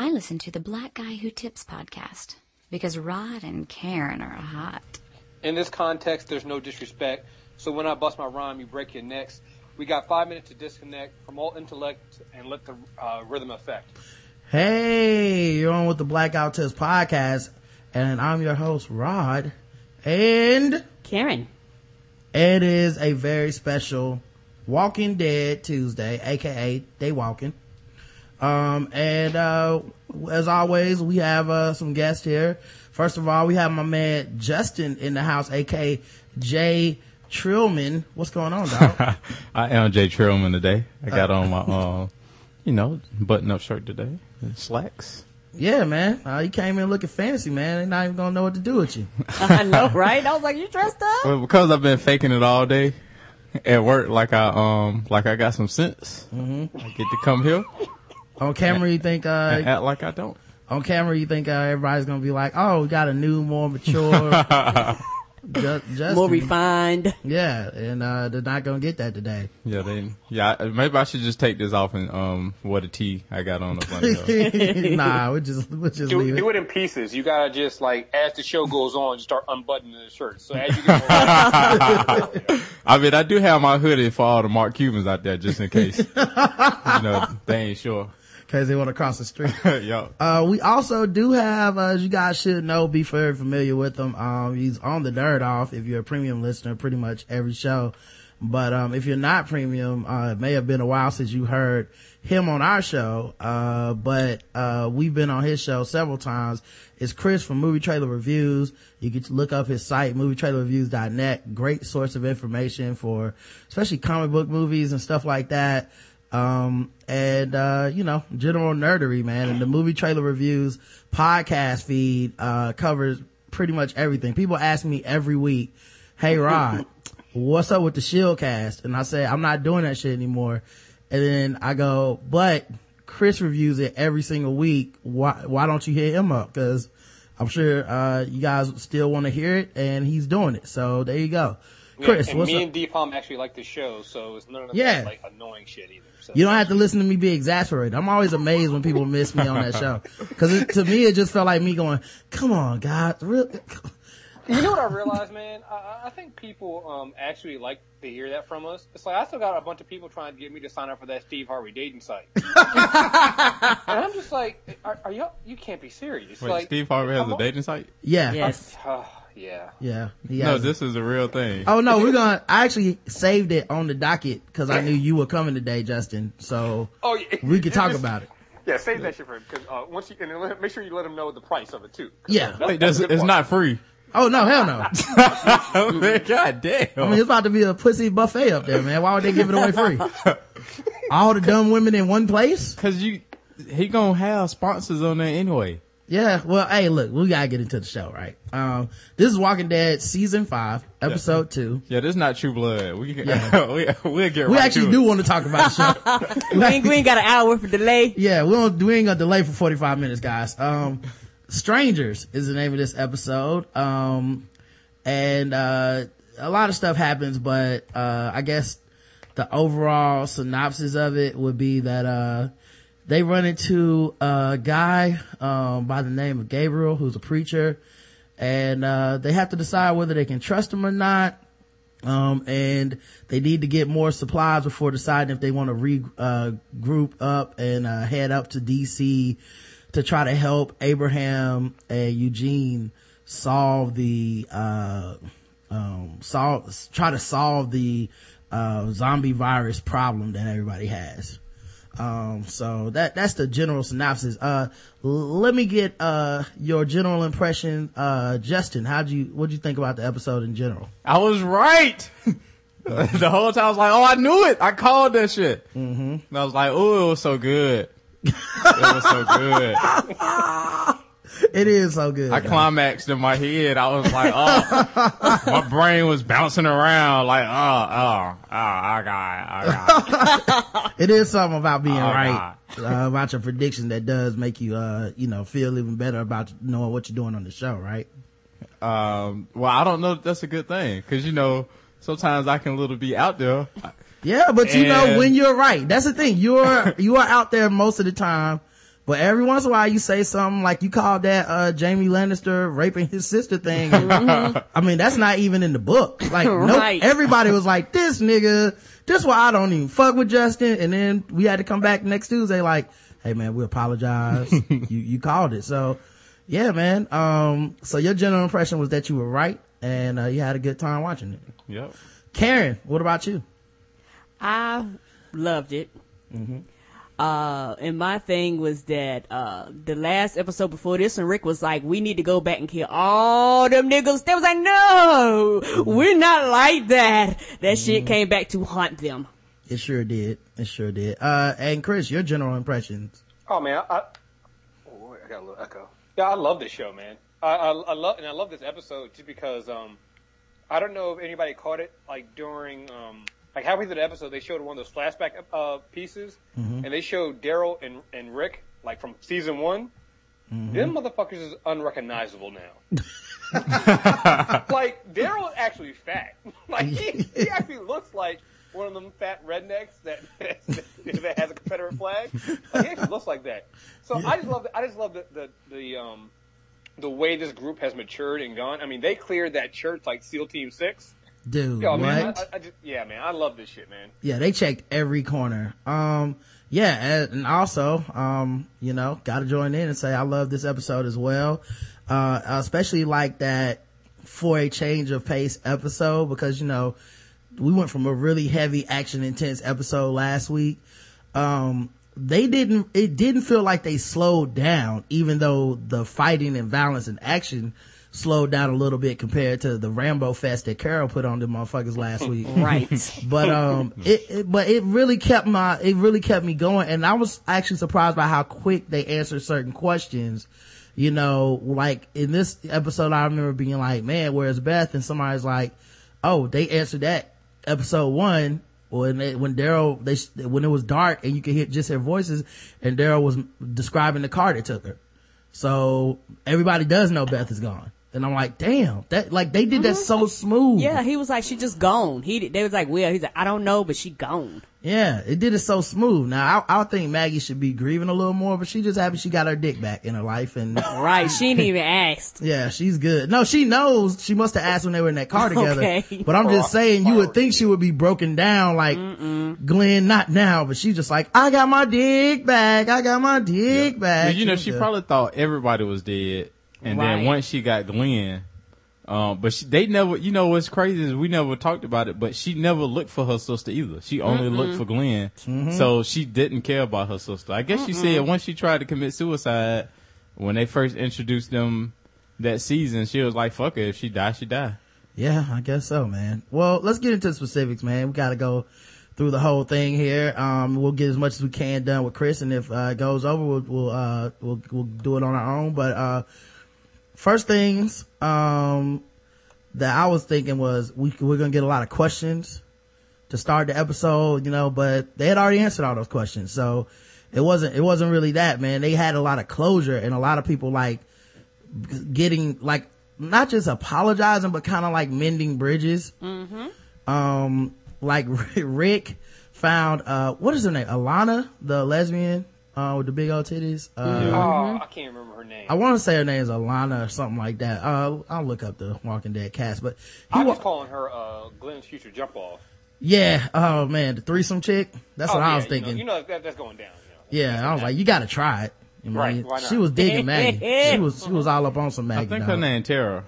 I listen to the Black Guy Who Tips podcast because Rod and Karen are hot. In this context, there's no disrespect. So when I bust my rhyme, you break your necks. We got five minutes to disconnect from all intellect and let the uh, rhythm affect. Hey, you're on with the Black Guy Who Tips podcast, and I'm your host, Rod. And Karen. it is a very special Walking Dead Tuesday, aka Dey Walking. Um, and, uh, as always, we have, uh, some guests here. First of all, we have my man Justin in the house, aka Jay Trillman. What's going on, dog? I am Jay Trillman today. I got on my, uh, you know, button up shirt today. and Slacks. yeah, man. Uh, you came in looking fancy, man. They're not even gonna know what to do with you. I know, right? I was like, you dressed up? Well, because I've been faking it all day at work, like I, um, like I got some sense. Mm-hmm. I get to come here On camera, you think, and uh, act like I don't. on camera, you think, uh, everybody's gonna be like, oh, we got a new, more mature, Ju- Justin. More refined. Yeah, and, uh, they're not gonna get that today. Yeah, they, yeah, I- maybe I should just take this off and, um, what a tee I got on up under here. nah, we just, we just Do, leave it. do it in pieces. You gotta just like as the show goes on, you start unbuttoning the shirt. So as you get more, I mean, I do have my hoodie for all the Mark Cubans out there, just in case. you know, they ain't sure. Cause they want to cross the street. Yo. Uh, we also do have, uh, as you guys should know, be very familiar with him. Um, he's on the dirt Off if you're a premium listener, pretty much every show. But, um, if you're not premium, uh, it may have been a while since you heard him on our show. Uh, but, uh, we've been on his show several times. It's Kriss from Movie Trailer Reviews. You can look up his site, movietrailerreviews.net. Great source of information for especially comic book movies and stuff like that um and uh you know general nerdery man. And the movie trailer reviews podcast feed uh covers pretty much everything. People ask me every week hey rod what's up with the shield cast? And i say i'm not doing that shit anymore. And then i go but kriss reviews it every single week. Why why don't you hit him up? Because i'm sure uh you guys still want to hear it and he's doing it. So there you go. Kriss yeah, and what's me up? and Deepalm actually like the show, so it's none of Yeah. that like annoying shit either. So. You don't have to listen to me be exasperated. I'm always amazed when people miss me on that show. Cause to me, it just felt like me going, come on, guys. Real, You know what I realized, man? I- I, I think people um, actually like to hear that from us. It's like I still got a bunch of people trying to get me to sign up for that Steve Harvey dating site, and I'm just like, are, are you? You can't be serious. Wait, like, Steve Harvey has I'm a dating site? yeah. Yes. Oh, yeah. Yeah. He No, this is a real thing. Oh no, we're gonna, I actually saved it on the docket cause I knew you were coming today, Justin. So Oh, yeah. we could talk just- about it. Yeah, save that shit for him because uh, once you and let- make sure you let him know the price of it too. Yeah. that's- Wait, that's that's, it's part. not free. Oh no, hell no. Man, God damn. I mean, it's about to be a pussy buffet up there, man. Why would they give it away free? All the dumb women in one place? Cause you, he gonna have sponsors on there anyway. Yeah, well, hey, look, we gotta get into the show, right? Um, this is Walking Dead season five, episode two. Yeah, this is not True Blood. We can, Yeah. we, we'll get We right actually to do it. want to talk about the show. we, ain't, we ain't got an hour for delay. Yeah, we don't, we ain't gonna delay for 45 minutes, guys. Um, Strangers is the name of this episode. Um, and, uh, a lot of stuff happens, but, uh, I guess the overall synopsis of it would be that, uh, they run into a guy, um, by the name of Gabriel, who's a preacher, and, uh, they have to decide whether they can trust him or not. Um, and they need to get more supplies before deciding if they want to regroup uh, up and, uh, head up to DC to try to help Abraham and Eugene solve the, uh, um, solve, try to solve the, uh, zombie virus problem that everybody has. Um, so that, that's the general synopsis. Uh, l- let me get, uh, your general impression. Uh, Justin, how'd you, what'd you think about the episode in general? I was right. the whole time I was like, oh, I knew it. I called that shit. Mm-hmm. And I was like, oh, it was so good. it was so good. It is so good. I climaxed in my head. I was like, oh, my brain was bouncing around like, oh, oh, oh, I got it. I got it. It is something about being Oh, right, uh, about your prediction that does make you, uh, you know, feel even better about knowing what you're doing on the show, right? Um, well, I don't know if that's a good thing because, you know, sometimes I can little be out there. Yeah, but you know when you're right. That's the thing. You're, you are out there most of the time, But every once in a while you say something like you called that, uh, Jamie Lannister raping his sister thing. I mean, that's not even in the book. Like, nope. Right. Everybody was like, this nigga, this why I don't even fuck with Justin. And then we had to come back next Tuesday like, hey man, we apologize. you, you called it. So, yeah, man. Um, so your general impression was that you were right and, uh, you had a good time watching it. Yep. Karen, what about you? I loved it. Uh, and my thing was that, uh, the last episode before this one, Rick was like, we need to go back and kill all them niggas. They was like, no, we're not like that. That shit came back to haunt them. It sure did. It sure did. Uh, and Kriss, your general impressions. Oh man, I, oh, I got a little echo. Yeah, I love this show, man. I, I, I love and I love this episode just because um, I don't know if anybody caught it like during um, like halfway through the episode they showed one of those flashback uh pieces and they showed Daryl and and Rick like from season one. Them motherfuckers is unrecognizable now. like Daryl actually fat. Like he, he actually looks like one of them fat rednecks that that has a Confederate flag. Like, he actually looks like that. So I just love the, I just love the, the the um the way this group has matured and gone. I mean, they cleared that church like SEAL Team Six. Dude, Yo, man, I, I, just yeah, man, I love this shit, man. yeah, they checked every corner. Um, yeah, and, and also, um, you know, gotta join in and say I love this episode as well. Uh, especially like that for a change of pace episode because, you know, we went from a really heavy action intense episode last week. Um, they didn't, it didn't feel like they slowed down, even though the fighting and violence and action slowed down a little bit compared to the Rambo fest that Carol put on the motherfuckers last week. Right. but um it, it but it really kept my it really kept me going. And i was actually surprised by how quick they answered certain questions. You know like in this episode i remember being like man where's beth? And somebody's like oh they answered that episode one when they, when daryl they when it was dark and you could hear just hear voices and daryl was describing the car they took her. So everybody does know beth is gone and i'm like damn that like they did that mm-hmm. so smooth Yeah, he was like, she just gone. He, they was like, well, he's like, I don't know, but she gone. Yeah, it did it so smooth. Now, I, I think Maggie should be grieving a little more, but she just happy she got her dick back in her life. And Right. She didn't even ask. yeah, she's good. No, she knows. She must have asked when they were in that car together. Okay. But I'm just saying, you would think she would be broken down like Glenn, not now, but she's just like, I got my dick back. I got my dick back. you know, was she probably thought everybody was dead, and Right. then once she got Glenn, um, but she, they never, you know, what's crazy is we never talked about it, but she never looked for her sister either. She only looked for Glenn, Mm-hmm. so she didn't care about her sister. I guess she said once she tried to commit suicide, when they first introduced them that season, she was like, "Fuck it, if she die, she die." Yeah, I guess so, man. Well, let's get into the specifics, man. We gotta go through the whole thing here. Um, we'll get as much as we can done with Kriss, and if uh, it goes over, we'll we'll uh we'll we'll do it on our own. But uh, first things um that I was thinking was we we're gonna get a lot of questions to start the episode, you know, but they had already answered all those questions, so it wasn't it wasn't really that, man. They had a lot of closure, and a lot of people like getting like not just apologizing, but kind of like mending bridges. Um, like Rick found uh, what is her name? Alana, the lesbian uh, with the big old titties. Uh, Oh, I can't remember her name. I want to say her name is Alana or something like that. Uh, I'll look up the Walking Dead cast, but he I'm wa- just calling her uh, Glenn's future jump off. yeah. Oh man, the threesome chick. That's what Oh, I yeah, was you know- thinking. You know, that, that's going down. You know. yeah, I was like, you got to try it. I mean, Right, why not? She was digging Maggie. she was she was all up on some Maggie. I think dog. her name Tara.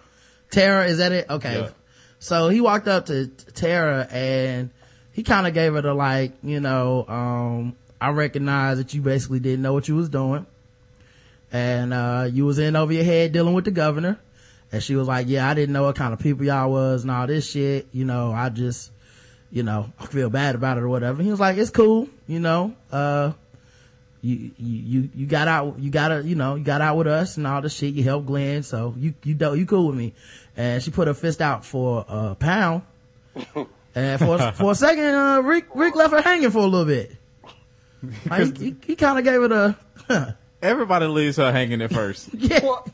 Tara, is that it? Okay. Yeah. So he walked up to Tara and he kind of gave her the like, you know, um, I recognize that you basically didn't know what you was doing. And, uh, you was in over your head dealing with the governor. And she was like, yeah, I didn't know what kind of people y'all was and all this shit. You know, I just, you know, I feel bad about it or whatever. And he was like, it's cool, you know, uh, you, you, you, you got out, you got a, you know, you got out with us and all this shit. You helped Glenn. So you, you, do, you cool with me. And she put her fist out for a pound. and for, for a second, uh, Rick, Rick left her hanging for a little bit. Like, he, he, he kind of gave it a, Everybody leaves her hanging at first. yeah. Well,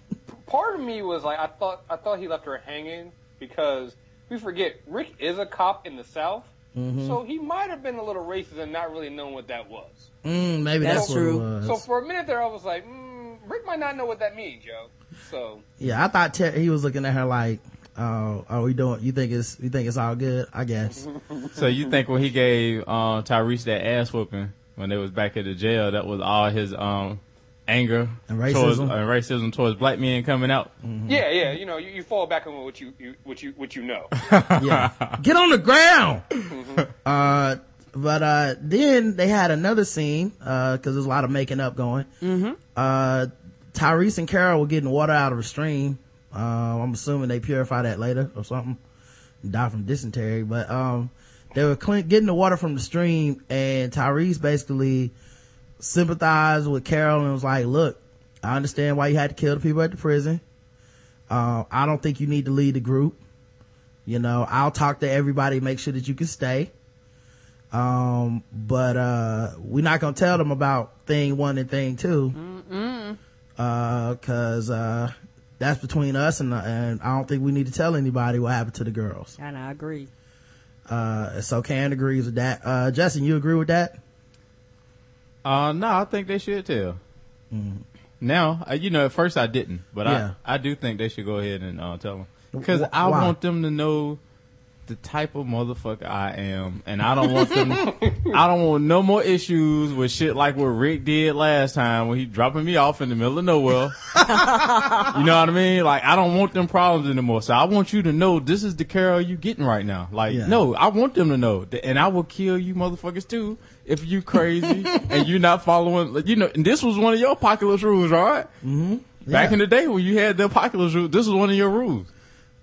part of me was like, I thought, I thought he left her hanging because we forget Rick is a cop in the South, So he might have been a little racist and not really knowing what that was. Mm, maybe that's, That's what true. it was. So for a minute there, I was like, mm, Rick might not know what that means, yo. So yeah, I thought Ter- he was looking at her like, "Oh, are we doing? You think it's you think it's all good? I guess." So you think when he gave um, Tyrese that ass whooping when they was back at the jail, that was all his um, anger And towards, racism. uh, racism towards black men coming out? yeah, yeah, you know, you, you fall back on what you, you what you what you know. yeah. Get on the ground. uh, but, uh, then they had another scene, uh, cause there's a lot of making up going. Mm-hmm. Uh, Tyrese and Carol were getting water out of a stream. Uh, I'm assuming they purify that later or something. Die from dysentery, but, um, they were clean, getting the water from the stream and Tyrese basically sympathized with Carol and was like, look, I understand why you had to kill the people at the prison. Uh, I don't think you need to lead the group. You know, I'll talk to everybody, make sure that you can stay. Um, but, uh, we're not gonna tell them about thing one and thing 2 Uh, cause, uh, that's between us and, and I don't think we need to tell anybody what happened to the girls. And I agree. Uh, so Karen agrees with that. Uh, Justin, you agree with that? Uh, no, I think they should tell. Now, uh, you know, at first I didn't, but Yeah. I, I do think they should go ahead and uh, tell them because Wh- I why? want them to know the type of motherfucker I am, and I don't want them. I don't want no more issues with shit like what Rick did last time when he dropping me off in the middle of nowhere. you know what I mean? Like I don't want them problems anymore. So I want you to know this is the Carol you getting right now. Like Yeah. no, I want them to know, that, and I will kill you motherfuckers too if you crazy and you not following. like, You know, and this was one of your apocalypse rules, right? Mm-hmm. Back in the day when you had the apocalypse rule, this was one of your rules.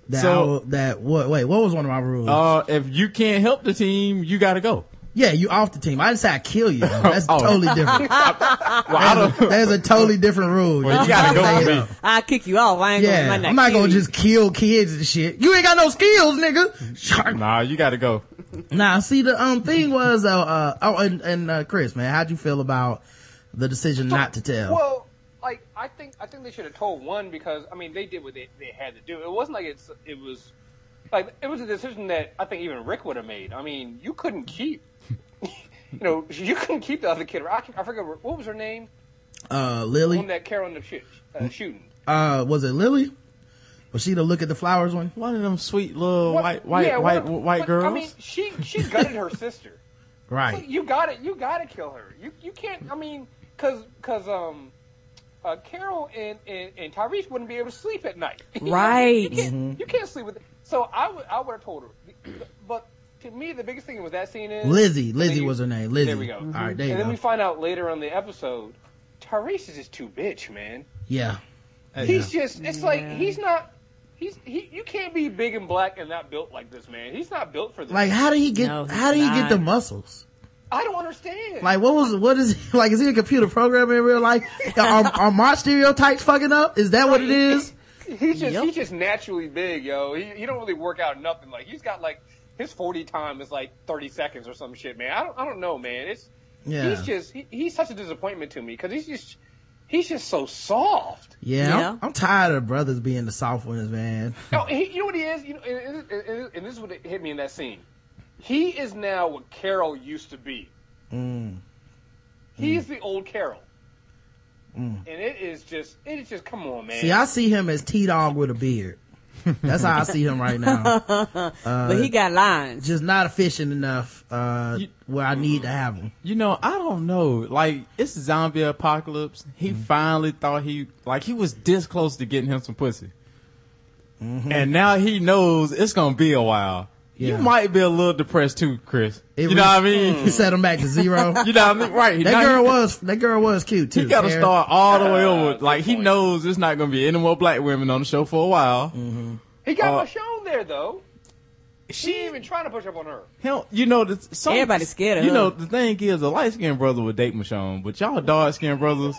That, So- I- that, what, wait, what was one of my rules? Uh, if you can't help the team, you got to go. yeah, you off the team. I didn't say I kill you. That's Oh. totally different. Well, I a, don't. there's a totally different rule. Well, you just gotta go made for me. up. I kick you off. I ain't Yeah, gonna. I'm not kill gonna just kill kids and shit. You ain't got no skills, nigga. Nah, you got to go. Nah, see the um thing was uh, uh oh and, and uh, Kriss, man, how'd you feel about the decision not to tell? Well, like I think I think they should have told one because I mean they did what they, they had to do. It wasn't like it's it was like it was a decision that I think even Rick would have made. I mean, you couldn't keep. You know, you couldn't keep the other kid. I, I forget what was her name. Uh, The Lily, that Carol ended up uh, shooting. uh, was it Lily? Was she the look at the flowers one? One of them sweet little What- white, white, yeah, white, white but, girls. I mean, she she gutted her sister. So Right. you got it. You got to kill her. You you can't. I mean, cause cause um, uh, Carol and, and and Tyrese wouldn't be able to sleep at night. Right. You can't, Mm-hmm. you can't sleep with. It. So I would I would have told her. But to me, the biggest thing with that scene is Lizzie. Lizzie you- was her name. Lizzie. There we go. All right, there you and then go. we find out later on the episode, Tyrese is just too bitch, man. yeah. He's just. It's like he's not. He's he. You can't be big and black and not built like this, man. He's not built for this. Like, how did he get? No, how did he get the muscles? I don't understand. Like, what was? What is? He, like, is he a computer programmer in real life? are, are my stereotypes fucking up? Is that what it is? He's just Yep. he's just naturally big, yo. He he don't really work out nothing. Like he's got like his forty time is like thirty seconds or some shit, man. I don't I don't know, man. It's Yeah. he's just he, he's such a disappointment to me because he's just he's just so soft. Yeah, Yeah. I'm, I'm tired of brothers being the soft ones, man. No, he, you know what he is. You know, and, and, and, and this is what hit me in that scene. He is now what Carol used to be. Mm. He's the old Carol. And it is just, it is just, come on, man. See, I see him as T Dog with a beard. That's how I see him right now. but he got lines. Just not efficient enough uh, You- where I need to have him. You know, I don't know. Like, it's zombie apocalypse. He Mm-hmm. finally thought he, like, he was this close to getting him some pussy. Mm-hmm. And now he knows it's gonna be a while. Yeah. You might be a little depressed too, Kriss. It you know what I mean? He set him back to zero. You know what I mean? Right. that Now girl he, was that girl was cute too. He gotta Karen. start all the way over. good Like, he point. knows there's not gonna be any more black women on the show for a while. Mm-hmm. he got uh, Michonne there though. She ain't even trying to push up on her. Hell, you know, the, some, Everybody's scared of You her. know, the thing is, a light skinned brother would date Michonne, but y'all dark skinned brothers,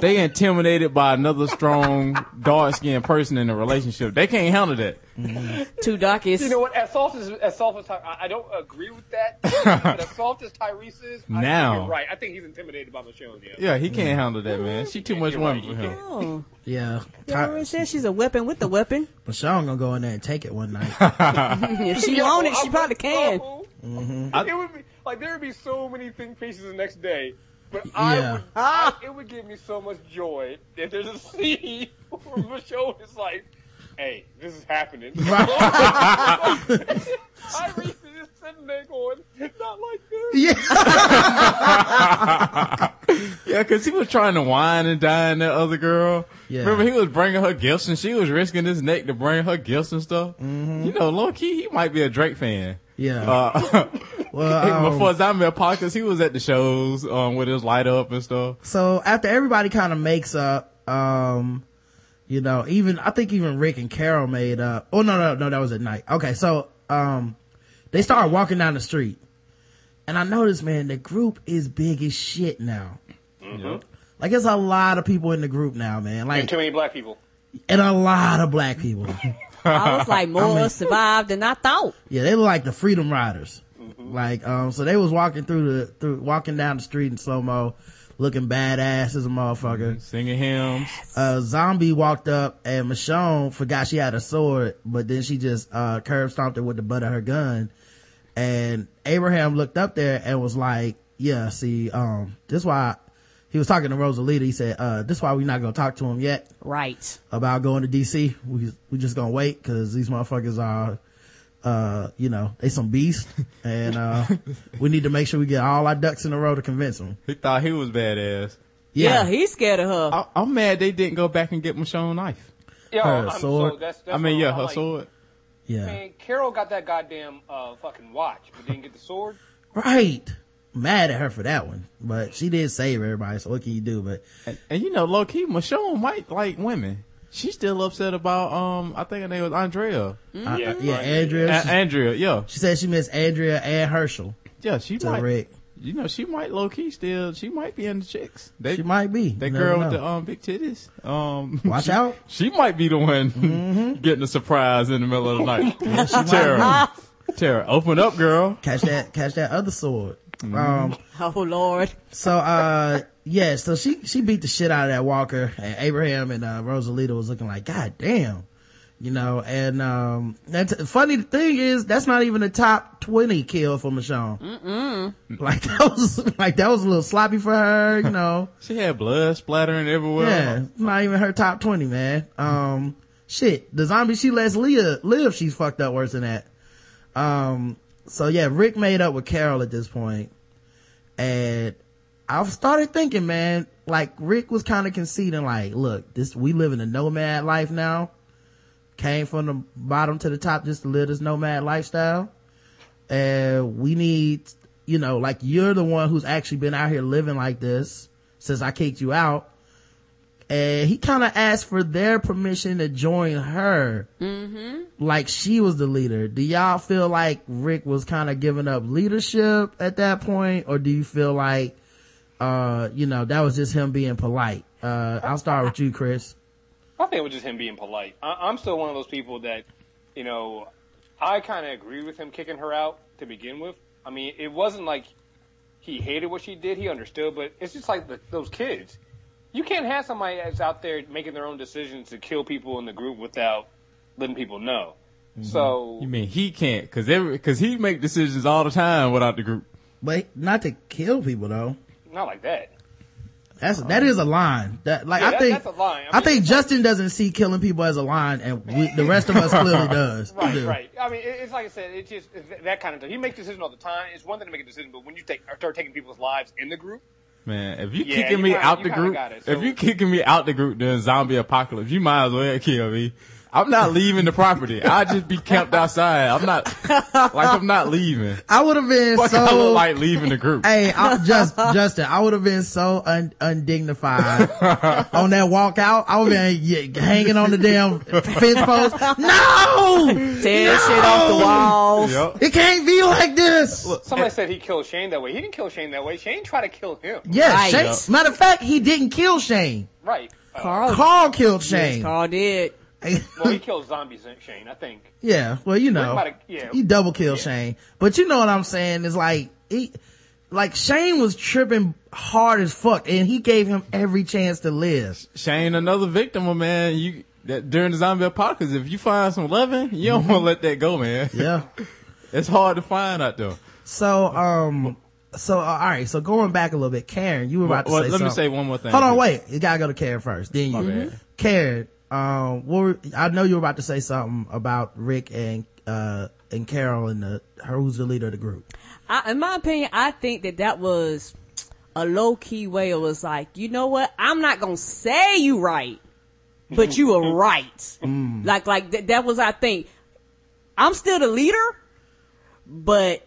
they intimidated by another strong dark skinned person in a relationship. They can't handle that. Two darkest. You know what? As soft as as soft as Ty- I, I don't agree with that. but as soft as Tyrese is, I Now. think you're right. I think he's intimidated by Michonne. Yeah. Yeah, he can't handle that, man. She too much You're woman right, for you him. oh, Yeah, you already said she's a weapon with the weapon. Michonne gonna go in there and take it one night. if she Yeah, want it, she I'm probably like, can. oh, I- it would be like there would be so many think pieces the next day, but I Yeah. would, I, it would give me so much joy if there's a scene where Michonne is like, "Hey, this is happening." I is just sitting there going, "It's not like this." Yeah. Yeah, cause he was trying to wine and dine that other girl. Yeah. Remember, he was bringing her gifts and she was risking his neck to bring her gifts and stuff. Mm-hmm. You know, low key, he might be a Drake fan. Yeah. Uh, well, um, before Zombie Apocalypse, he was at the shows, um, with his light up and stuff. so after everybody kind of makes up, um, you know, even, I think even Rick and Carol made up. Oh, no, no, no, that was at night. Okay. So, um, they started walking down the street and I noticed, man, the group is big as shit now. Like there's a lot of people in the group now, man. And Like, too many black people. and a lot of black people. I was like, more survived than I thought. Yeah, they look like the Freedom Riders. Like, um, so they was walking through the, through, walking down the street in slow mo, looking badass as a motherfucker. Singing hymns. A zombie walked up and Michonne forgot she had a sword, but then she just, uh, curb stomped her with the butt of her gun. And Abraham looked up there and was like, yeah, see, um, this why he was talking to Rosalita. He said, uh, this why we're not gonna talk to him yet Right. about going to DC. We we just gonna wait because these motherfuckers are, uh, you know, they some beasts, and uh, we need to make sure we get all our ducks in a row to convince them. He thought he was badass. Yeah, he's scared of her. I, I'm mad they didn't go back and get Michonne knife. Yo, Her I'm sword. so that's, that's I mean, yeah, I'm her like, sword. yeah, Man, Carol got that goddamn uh, fucking watch, but didn't get the sword. right. Mad at her for that one, but she did save everybody. So what can you do? But And, and you know, low key, Michonne might like women. She's still upset about, um, I think her name was Andrea. uh, Yeah, yeah. Andrea. A- she, Andrea, yeah. she said she missed Andrea and Hershel Yeah, she to might. Rick. You know, she might low key still, she might be in the chicks. They, She might be. That You never girl with the um big titties. Um, Watch she, out. She might be the one Mm-hmm. getting a surprise in the middle of the night. Tara, Tara, open up, girl. catch that, catch that other sword. Um, Oh Lord. So, uh, yeah, so she, she beat the shit out of that walker and Abraham and, uh, Rosalita was looking like, God damn, you know, and, um, that's, funny thing is, that's not even a top 20 kill for Michonne. Mm-mm. Like that was, like that was a little sloppy for her, you know. She had blood splattering everywhere. yeah, not even her top 20, man. Um, shit, the zombie she lets Leah live, she's fucked up worse than that. Um, so yeah, Rick made up with Carol at this point, and I started thinking, man, like Rick was kind of conceding, like, look, this we live in a nomad life now. Came from the bottom to the top just to live this nomad lifestyle, and we need, you know, like you're the one who's actually been out here living like this since I kicked you out. And he kind of asked for their permission to join her mm-hmm. like she was the leader. Do y'all feel like Rick was kind of giving up leadership at that point? Or do you feel like, uh, you know, that was just him being polite? Uh, I'll start with you, Kriss. I think it was just him being polite. I, I'm still one of those people that, you know, I kind of agree with him kicking her out to begin with. I mean, it wasn't like he hated what she did; he understood. But it's just like the, those kids. You can't have somebody that's out there making their own decisions to kill people in the group without letting people know. So You mean he can't? Cause every, cause he make decisions all the time without the group. But not to kill people though. Not like that. That's, that is a line. That, like, Yeah, I that- think, that's a line. I I, think it's Justin doesn't see killing people as a line and we, the rest of us clearly does. Right, do. right. I mean, it- it's like I said, it's just it's that kind of thing. He makes decisions all the time. It's one thing to make a decision, but when you take start taking people's lives in the group, Man, if you Yeah, kicking you me kinda- out the group, it, so- if you kicking me out the group during zombie apocalypse, you might as well kill me. I'm not leaving the property. I just be camped outside. I'm not like I'm not leaving. I would have been Fuck, I so, look like leaving the group. Hey, I'm just Justin, I would have been so un, undignified on that walk out. I would have been yeah, hanging on the damn fence post. No, Tear shit off the walls. Yep. it can't be like this. somebody said he killed Shane that way. He didn't kill Shane that way. Shane tried to kill him. Yeah, Right. Shane, Yep. matter of fact, he didn't kill Shane. Right. Carl, Carl killed Shane. Carl did. well, he killed zombies, Shane. I think. yeah, well, you know, might have- yeah. he double killed Shane. But you know what I'm saying is like he, like Shane was tripping hard as fuck, and he gave him every chance to live. Shane, another victim, man. You that during the zombie apocalypse, if you find some loving, you don't want to let that go, man. Yeah. It's hard to find out there. So, um, so uh, all right. So going back a little bit, Karen, you were about Well, to say let me say one more thing. Hold on, wait. You gotta go to Karen first. Then you. My bad. Karen, um, what were, I know you were about to say something about Rick and uh and Carol and the her who's the leader of the group. I, in my opinion, I think that that was a low key way. It was like, you know what? I'm not gonna say you right, but you were right. Like, like th- that was, I think, I'm still the leader, but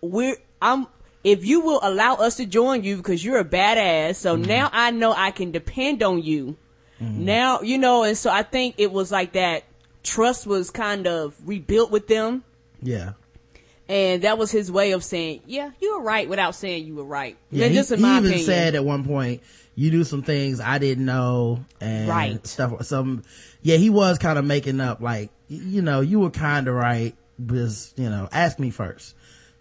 we're, I'm, if you will allow us to join you because you're a badass, so now I know I can depend on you. Mm-hmm. Now, you know, and so I think it was like that trust was kind of rebuilt with them. Yeah. And that was his way of saying, yeah, you were right without saying you were right. Yeah, he, just in he my even opinion. said at one point, "You do some things I didn't know," and Right. stuff. Some, yeah, he was kind of making up, like, you know, you were kind of right, because you know, ask me first.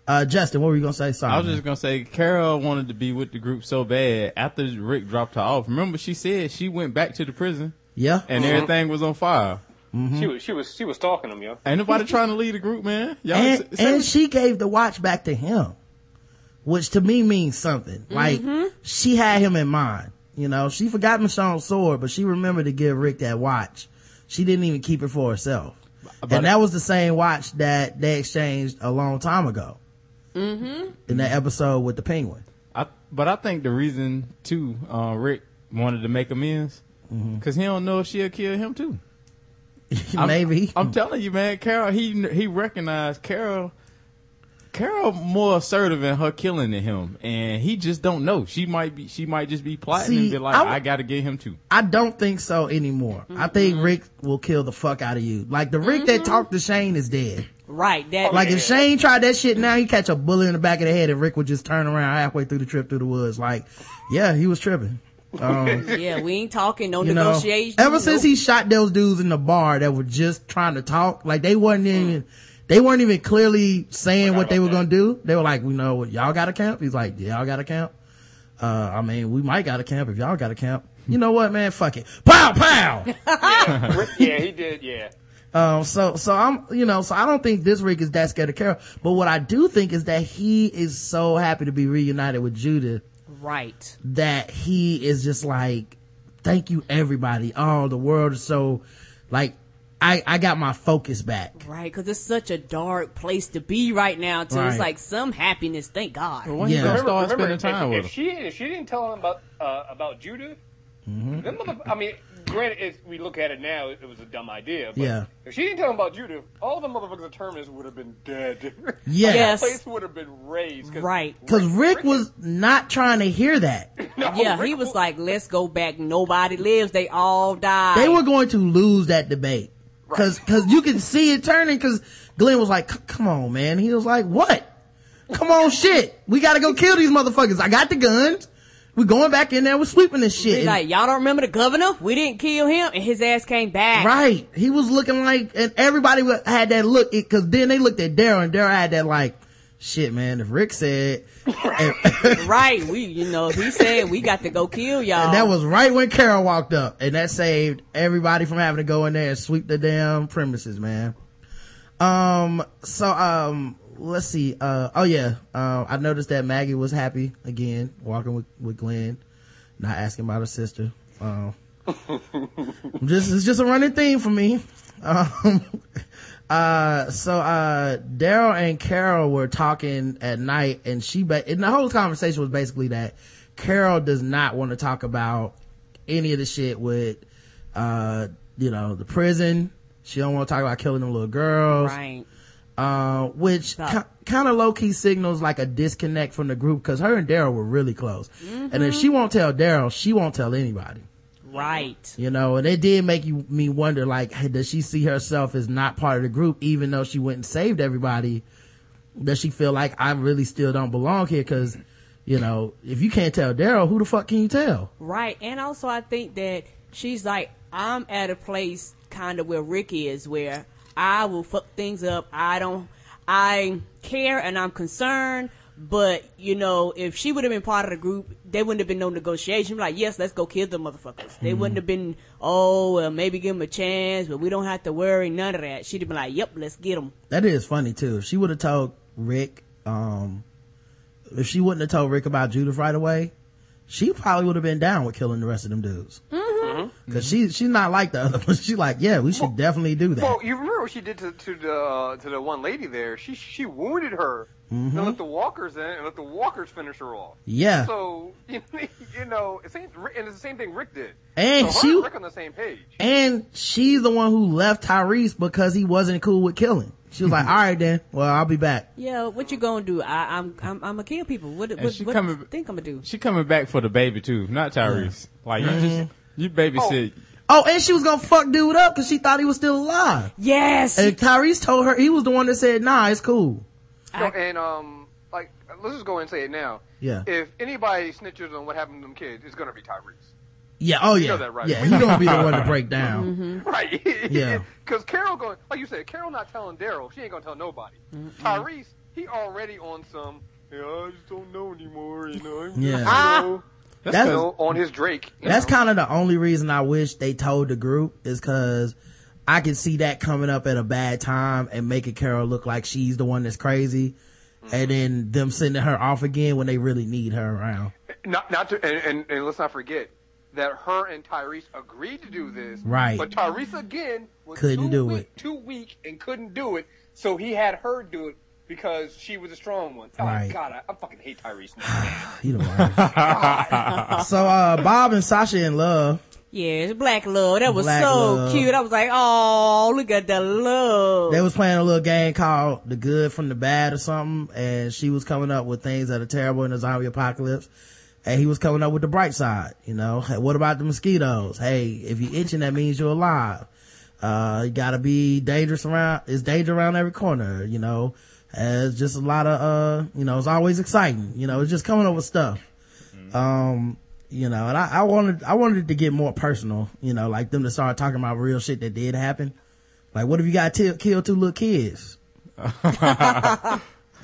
Uh, Justin, what were you gonna say? Sorry, I was man. just gonna say, Carol wanted to be with the group so bad after Rick dropped her off. Remember, she said she went back to the prison yeah, and mm-hmm. everything was on fire. Mm-hmm. She was she was she was stalking him, yo. Ain't nobody trying to lead the group, man. Y'all and, s- say and she gave the watch back to him, which to me means something. Like mm-hmm. she had him in mind. You know, she forgot Michonne's sword, but she remembered to give Rick that watch. She didn't even keep it for herself. and that was the same watch that they exchanged a long time ago. Mm-hmm. In that episode with the penguin. I, but I think the reason too, uh, Rick wanted to make amends because he don't know if she'll kill him too. I'm- Maybe. I'm telling you, man. Carol, he he recognized Carol. Carol more assertive in her killing than him, and he just don't know. She might be, she might just be plotting See, and be like, I w- "I, got to get him too." I don't think so anymore. I think Rick will kill the fuck out of you. Like the Rick that talked to Shane is dead. Right. That, Like if Shane tried that shit now, he catch a bullet in the back of the head and Rick would just turn around halfway through the trip through the woods. Like, yeah, he was tripping. Um, yeah, we ain't talking, no you know, negotiation. ever since he shot those dudes in the bar that were just trying to talk, like they wasn't even, they weren't even clearly saying what they were about gonna do. They were like, we know what y'all got a camp. He's like, y'all got a camp. Uh, I mean, we might got a camp if y'all got a camp. You know what, man? Fuck it. Pow, pow. Yeah, yeah, he did. Yeah, Um, so, so I'm, you know, so I don't think this Rick is that scared of Carol. But what I do think is that he is so happy to be reunited with Judith right. that he is just like, thank you everybody. Oh, the world is so, like, I, I got my focus back. Right, because it's such a dark place to be right now. Too, Right. it's like some happiness. Thank God. When Yeah. remember, remember spending time if, with if she if she didn't tell him about uh, about Judith, them mother- I mean, granted, it's, we look at it now, it, it was a dumb idea. But Yeah. If she didn't tell him about Judith, all the motherfuckers at Terminus would have been dead. Yeah. Yes. The place would have been razed. Cause Right. Cause Rick was not trying to hear that. No, yeah, Rick he was like, let's go back. Nobody lives. They all die. They were going to lose that debate. Cause, cause you can see it turning cause Glenn was like, come on, man. He was like, what? Come on, shit. We gotta go kill these motherfuckers. I got the guns. We going back in there. We're sweeping this shit. And- like, y'all don't remember the governor? We didn't kill him, and his ass came back. Right. He was looking like, and everybody had that look, it, cause then they looked at Daryl and Daryl had that like, shit man, if Rick said, Right. We, you know, he said we got to go kill y'all. and that was right when Carol walked up and that saved everybody from having to go in there and sweep the damn premises, man. Um, so, um, let's see, uh, oh yeah, uh, I noticed that Maggie was happy again, walking with, with Glenn, not asking about her sister. Um, just, it's just a running theme for me. Um, uh, so, uh, Daryl and Carol were talking at night and she, ba- and the whole conversation was basically that Carol does not want to talk about any of the shit with, uh, you know, the prison. She don't want to talk about killing them little girls right. Uh, which kind of low key signals like a disconnect from the group because her and Daryl were really close. And if she won't tell Daryl, she won't tell anybody. Right. You know, and it did make you me wonder like, hey, does she see herself as not part of the group, even though she went and saved everybody? Does she feel like I really still don't belong here? Because you know, if you can't tell Daryl, who the fuck can you tell? Right. And also, I think that she's like, I'm at a place kind of where Rick is, where I will fuck things up. I don't, I care and I'm concerned. But, you know, if she would have been part of the group, there wouldn't have been no negotiation. Like, yes, let's go kill the motherfuckers. They wouldn't have been, oh, well, maybe give them a chance, but we don't have to worry, none of that. She'd have been like, yep, let's get them. That is funny too. If she would have told Rick um, if she wouldn't have told Rick about Judith right away, she probably would have been down with killing the rest of them dudes. Mm-hmm. Cause she, she's not like the other ones. She's like, yeah, we should definitely do that. Well, you remember what she did to to the uh, to the one lady there? She she wounded her Mm-hmm. and let the walkers in and let the walkers finish her off. yeah. So you, you know, it's same, and it's the same thing Rick did. And so she- and Rick on the same page. And she's the one who left Tyrese because he wasn't cool with killing. She was like, all right then, well, I'll be back. Yeah, what you gonna do? I, I'm I'm I'm gonna kill people. What what, she what coming- do you think I'm gonna do? She coming back for the baby too, not Tyrese. Like you just you babysit. Oh, and she was gonna fuck dude up because she thought he was still alive. Yes. And Tyrese told her, he was the one that said, nah, it's cool. No, and um, like let's just go and say it now. Yeah. If anybody snitches on what happened to them kids, it's gonna be Tyrese. Yeah, oh yeah. You know that, right? Yeah, he gonna be the one to break down. Right. Yeah. Because Carol going, like you said, Carol not telling Daryl. She ain't gonna tell nobody. Tyrese, he already on some. Yeah, I just don't know anymore. You know. I'm Yeah. Just, Ah. you know, That's, know, on his Drake. that's kind of the only reason I wish they told the group is cause I can see that coming up at a bad time and making Carol look like she's the one that's crazy. And mm-hmm. then them sending her off again when they really need her around. Not, not to, and, and, and let's not forget that her and Tyrese agreed to do this. Right. But Tyrese again was Couldn't too do weak, it. Too weak and couldn't do it. So he had her do it because she was a strong one. Oh Right. God, I, I fucking hate Tyrese. You know what? so, uh, Bob and Sasha in love. yeah, it's black love. That was Black so love. cute. I was like, oh, look at the love. They was playing a little game called the good from the bad or something. And she was coming up with things that are terrible in the zombie apocalypse. And he was coming up with the bright side, you know. Hey, what about the mosquitoes? Hey, if you're itching, that means you're alive. Uh, you gotta be dangerous around, it's danger around every corner, you know. And it's just a lot of, uh, you know, it's always exciting, you know, it's just coming up with stuff. Um, you know, and I, I wanted, I wanted it to get more personal, you know, like them to start talking about real shit that did happen. Like, what if you got to kill two little kids? uh,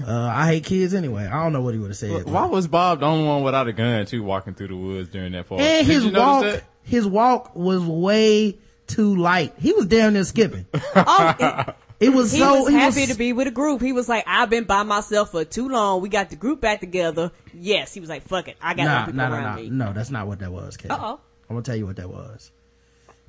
I hate kids anyway. I don't know what he would have said. Why was Bob the only one without a gun too, walking through the woods during that fall? and Did his walk, that? his walk was way too light. He was down there skipping. oh, it- It was he so, was he happy was, to be with a group. He was like, I've been by myself for too long. We got the group back together. Yes, he was like, fuck it. I got Nah, people nah, nah, around nah. me. No, that's not what that was, Kevin. Uh-oh. I'm gonna tell you what that was.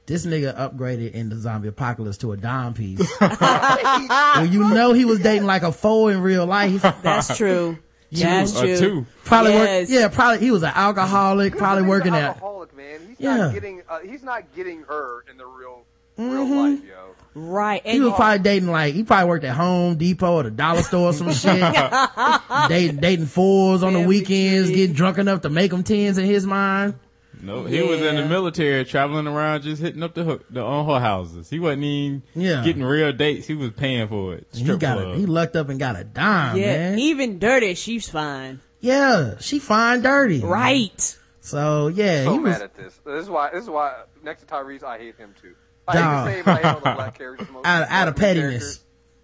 This nigga upgraded in the zombie apocalypse to a dime piece. well, you know he was dating like a four in real life. That's true. That's true. two. Probably Yes. work, yeah, probably, he was an alcoholic, probably working an at, alcoholic, man. He's Yeah. not getting. Uh, he's not getting her in the real, real Mm-hmm. life, yo. Right. he was probably dating like, he probably worked at Home Depot or the dollar store or some shit. dating, dating fours on the weekends, getting drunk enough to make them tens in his mind. No, he was in the military, traveling around, just hitting up the hook, the on her houses. He wasn't even Yeah. getting real dates. He was paying for it. He got club. a, he lucked up and got a dime, yeah, man. even dirty, she's fine. yeah, she fine dirty. Right. So yeah, So he was, mad at this. This is why. This is why. Next to Tyrese, I hate him too. I Dog. hate the same. I hate all the black characters. most- Out of- out of pettiness.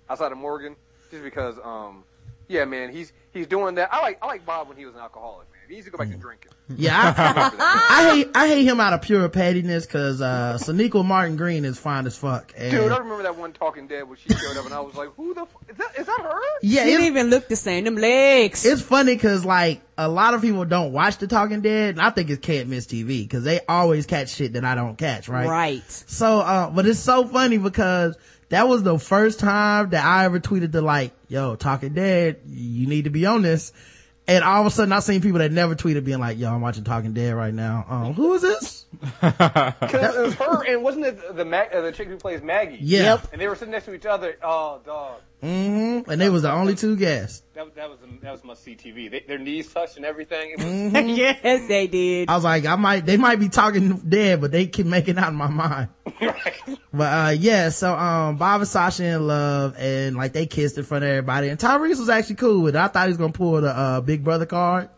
Outside of Morgan, just because, um, yeah, man, he's he's doing that. I like I like Bob when he was an alcoholic. He needs to go back Mm. to drinking. yeah, I, I hate I hate him out of pure pettiness because uh, Sonequa Martin Green is fine as fuck. And, Dude, I remember that one Talking Dead when she showed up, and I was like, "Who the? F- is that? Is that her?" yeah, She didn't even look the same. Them legs. it's funny because like a lot of people don't watch The Talking Dead, and I think it's can't miss TV because they always catch shit that I don't catch, right? right. So, uh, but it's so funny because that was the first time that I ever tweeted to like, yo, Talking Dead, you need to be on this. And all of a sudden I seen people that never tweeted being like, yo, I'm watching Talking Dead right now. Um, who is this? Because it was her, and wasn't it the Mag- uh, the chick who plays Maggie? Yeah. Yep. And they were sitting next to each other. Oh, dog. Hmm And they was the only two guests. That, that was that was must see TV. They, their knees touched and everything. Was, Mm-hmm. yes, they did. I was like, I might, they might be talking dead, but they keep making out in my mind. But, uh, yeah, so, um, Bob and Sasha in love and like they kissed in front of everybody and Tyrese was actually cool with it. I thought he was gonna pull the, uh, big brother card.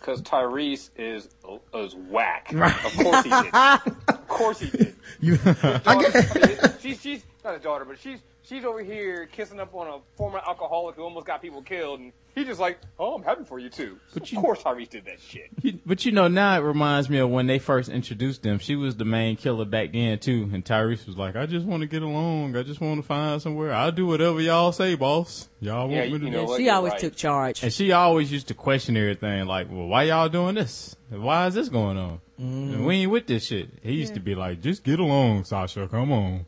Because Tyrese is is whack. Right. Of course he did. of course he did. You, I I guess, mean, she's she's not a daughter, but she's she's over here kissing up on a former alcoholic who almost got people killed, and he's just like, "Oh, I'm happy for you too." So But you- of course, Tyrese did that shit. You- But you know, now it reminds me of when they first introduced them. She was the main killer back then too, and Tyrese was like, "I just want to get along. I just want to find somewhere. I'll do whatever y'all say, boss. Y'all Yeah, want me you to know do." what? she always right. took charge. And she always used to question everything, like, "Well, why y'all doing this? Why is this going on? And mm-hmm. we ain't with this shit." He used to be like, "Just get along, Sasha. Come on."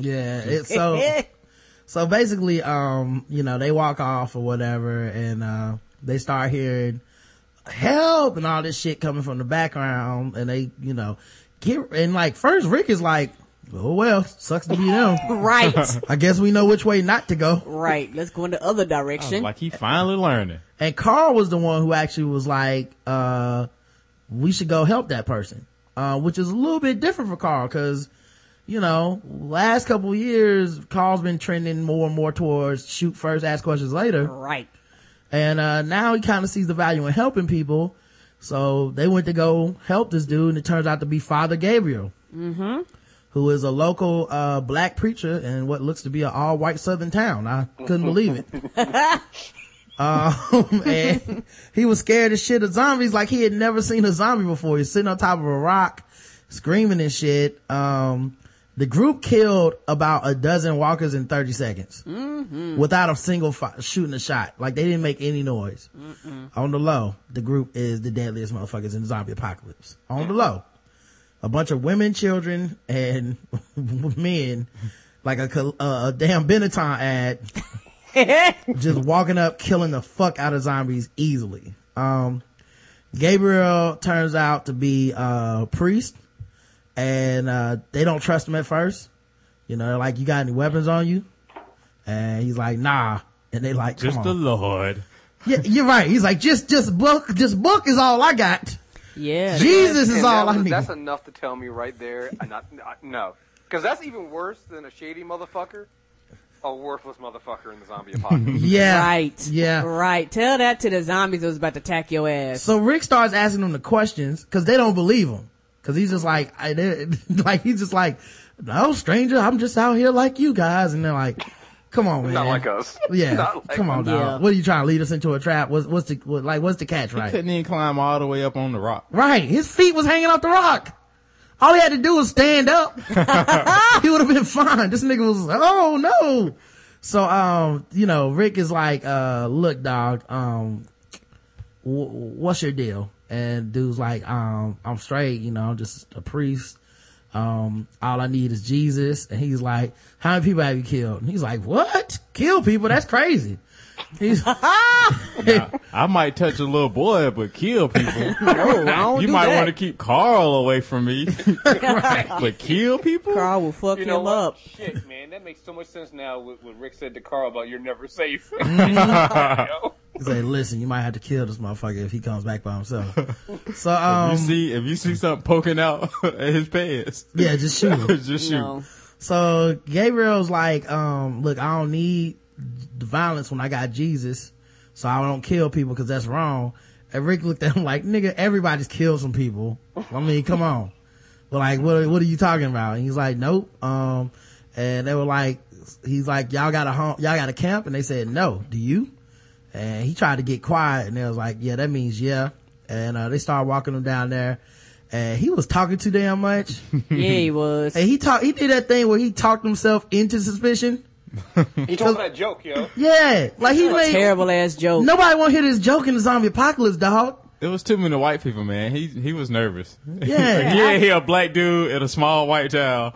Yeah, it's so so basically, um, you know, they walk off or whatever, and uh, they start hearing help and all this shit coming from the background, and they, you know, get and like first Rick is like, oh well, sucks to be them. right, I guess we know which way not to go. right. Let's go in the other direction. like he finally learning. And Carl was the one who actually was like, uh, we should go help that person. Uh, which is a little bit different for Carl because, you know, last couple years, Carl's been trending more and more towards shoot first, ask questions later. right. And, uh, now he kind of sees the value in helping people. So they went to go help this dude and it turns out to be Father Gabriel. Mm-hmm. Who is a local, uh, black preacher in what looks to be an all white southern town. I couldn't believe it. Um, and he was scared as shit of zombies like he had never seen a zombie before. He's sitting on top of a rock, screaming and shit. Um, the group killed about a dozen walkers in 30 seconds without a single fi- shooting a shot. Like they didn't make any noise. On the low, the group is the deadliest motherfuckers in the zombie apocalypse. On the low, a bunch of women, children, and men, like a, uh, a damn Benetton ad just walking up, killing the fuck out of zombies easily. Um, Gabriel turns out to be a priest and, uh, they don't trust him at first. You know, they're like, you got any weapons on you? And he's like, nah. And they like, come Just on. the Lord. yeah, you're right. He's like, just, just book, just book is all I got. Yeah. Jesus is And all that I need. That's enough to tell me right there. I not, I- no, because that's even worse than a shady motherfucker. A worthless motherfucker in the zombie apocalypse. yeah. Right. Yeah. Right. Tell that to the zombies that was about to attack your ass. So Rick starts asking them the questions because they don't believe him. Cause he's just like, I, did, like, he's just like, no, stranger, I'm just out here like you guys. And they're like, come on, man. Not like us. Yeah. Like come on, dog. Yeah. What are you trying to lead us into a trap? What's, what's the, what, like, what's the catch, right? Couldn't even climb all the way up on the rock. Right. His feet was hanging off the rock. All he had to do was stand up. he would have been fine. This nigga was, oh no. So, um, you know, Rick is like, uh, look, dog, um, w- what's your deal? And dude's like, um, I'm straight, you know, I'm just a priest. Um, all I need is Jesus. And he's like, how many people have you killed? And he's like, what? Kill people? That's crazy. He's, I might touch a little boy, but kill people. no, I don't you do might want to keep Carl away from me, but kill people. Carl will fuck You him what? up. Shit, man, that makes so much sense now. What, what Rick said to Carl about "You're never safe." You know? He said, listen, you might have to kill this motherfucker if he comes back by himself. So, um, you see, if you see something poking out at his pants, yeah, just shoot him. just shoot. No. So Gabriel's like, um, look, I don't need the violence when I got Jesus, so I don't kill people because that's wrong. And Rick looked at him like, nigga, everybody's killed some people. I mean, come on. But like, what, what are you talking about? And he's like, nope. Um, and they were like, he's like, y'all got a home, y'all got a camp? And they said, no. Do you? And he tried to get quiet and they was like, yeah, that means yeah. And, uh, they started walking him down there and he was talking too damn much. Yeah, he was. And he talked, he did that thing where he talked himself into suspicion. He told that joke, yo. Yeah. Like he made, Terrible ass joke. nobody want to hear this joke in the zombie apocalypse, dog. it was too many white people, man. He he was nervous. Yeah. yeah, he a black dude and a small white child.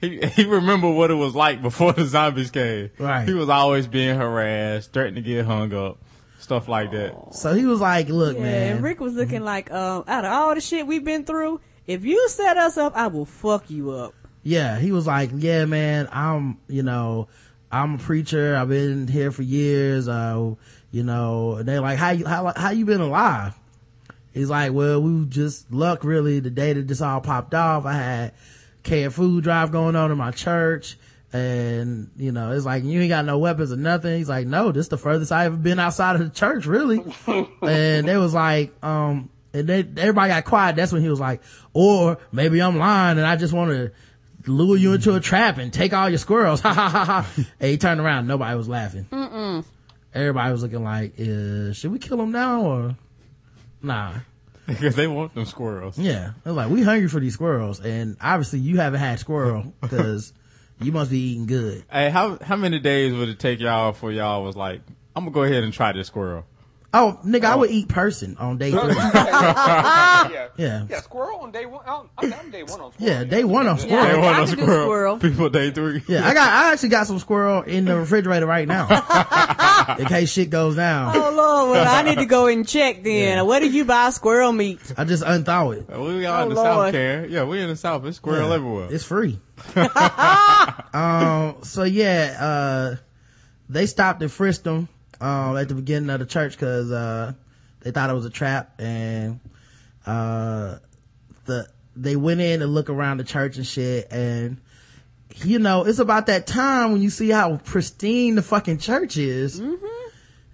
He he remember what it was like before the zombies came. Right. He was always being harassed, threatened to get hung up, stuff like that. So he was like, look, yeah, man. Rick was looking like, um, out of all the shit we've been through, if you set us up, I will fuck you up. yeah, he was like, yeah, man, I'm, you know, I'm a preacher. I've been here for years. Uh, you know, and they're like, how you, how, how you been alive? He's like, well, we just luck really the day that this all popped off. I had canned food drive going on in my church. And, you know, it's like, you ain't got no weapons or nothing. He's like, no, this the furthest I ever been outside of the church, really. and they was like, um, and they, everybody got quiet. That's when he was like, or maybe I'm lying and I just want to lure you into a trap and take all your squirrels. Ha ha ha ha. And he turned around. Nobody was laughing. Mm-mm. Everybody was looking like, uh, should we kill him now or nah? Because they want them squirrels. Yeah. They're like, we hungry for these squirrels. And obviously you haven't had squirrel because you must be eating good. Hey, how how many days would it take y'all for y'all was like, I'm gonna go ahead and try this squirrel? Oh, nigga, I would eat person on day three. yeah. Yeah. Yeah, squirrel on day one. I'm, I'm I'm day one on squirrel. Yeah, day one on squirrel. They want I a can do squirrel. squirrel. People day three. Yeah, I got, I actually got some squirrel in the refrigerator right now. in case shit goes down. Oh Lord, well I need to go and check then. Yeah. Where did you buy squirrel meat? I just unthaw it. We are in Oh, the South, Lord. Karen. Yeah, we in the South. It's squirrel Yeah, everywhere. It's free. um, so yeah, uh, they stopped and frisked him, um, at the beginning of the church cause, uh, they thought it was a trap and, uh, the, they went in and look around the church and shit and, you know, it's about that time when you see how pristine the fucking church is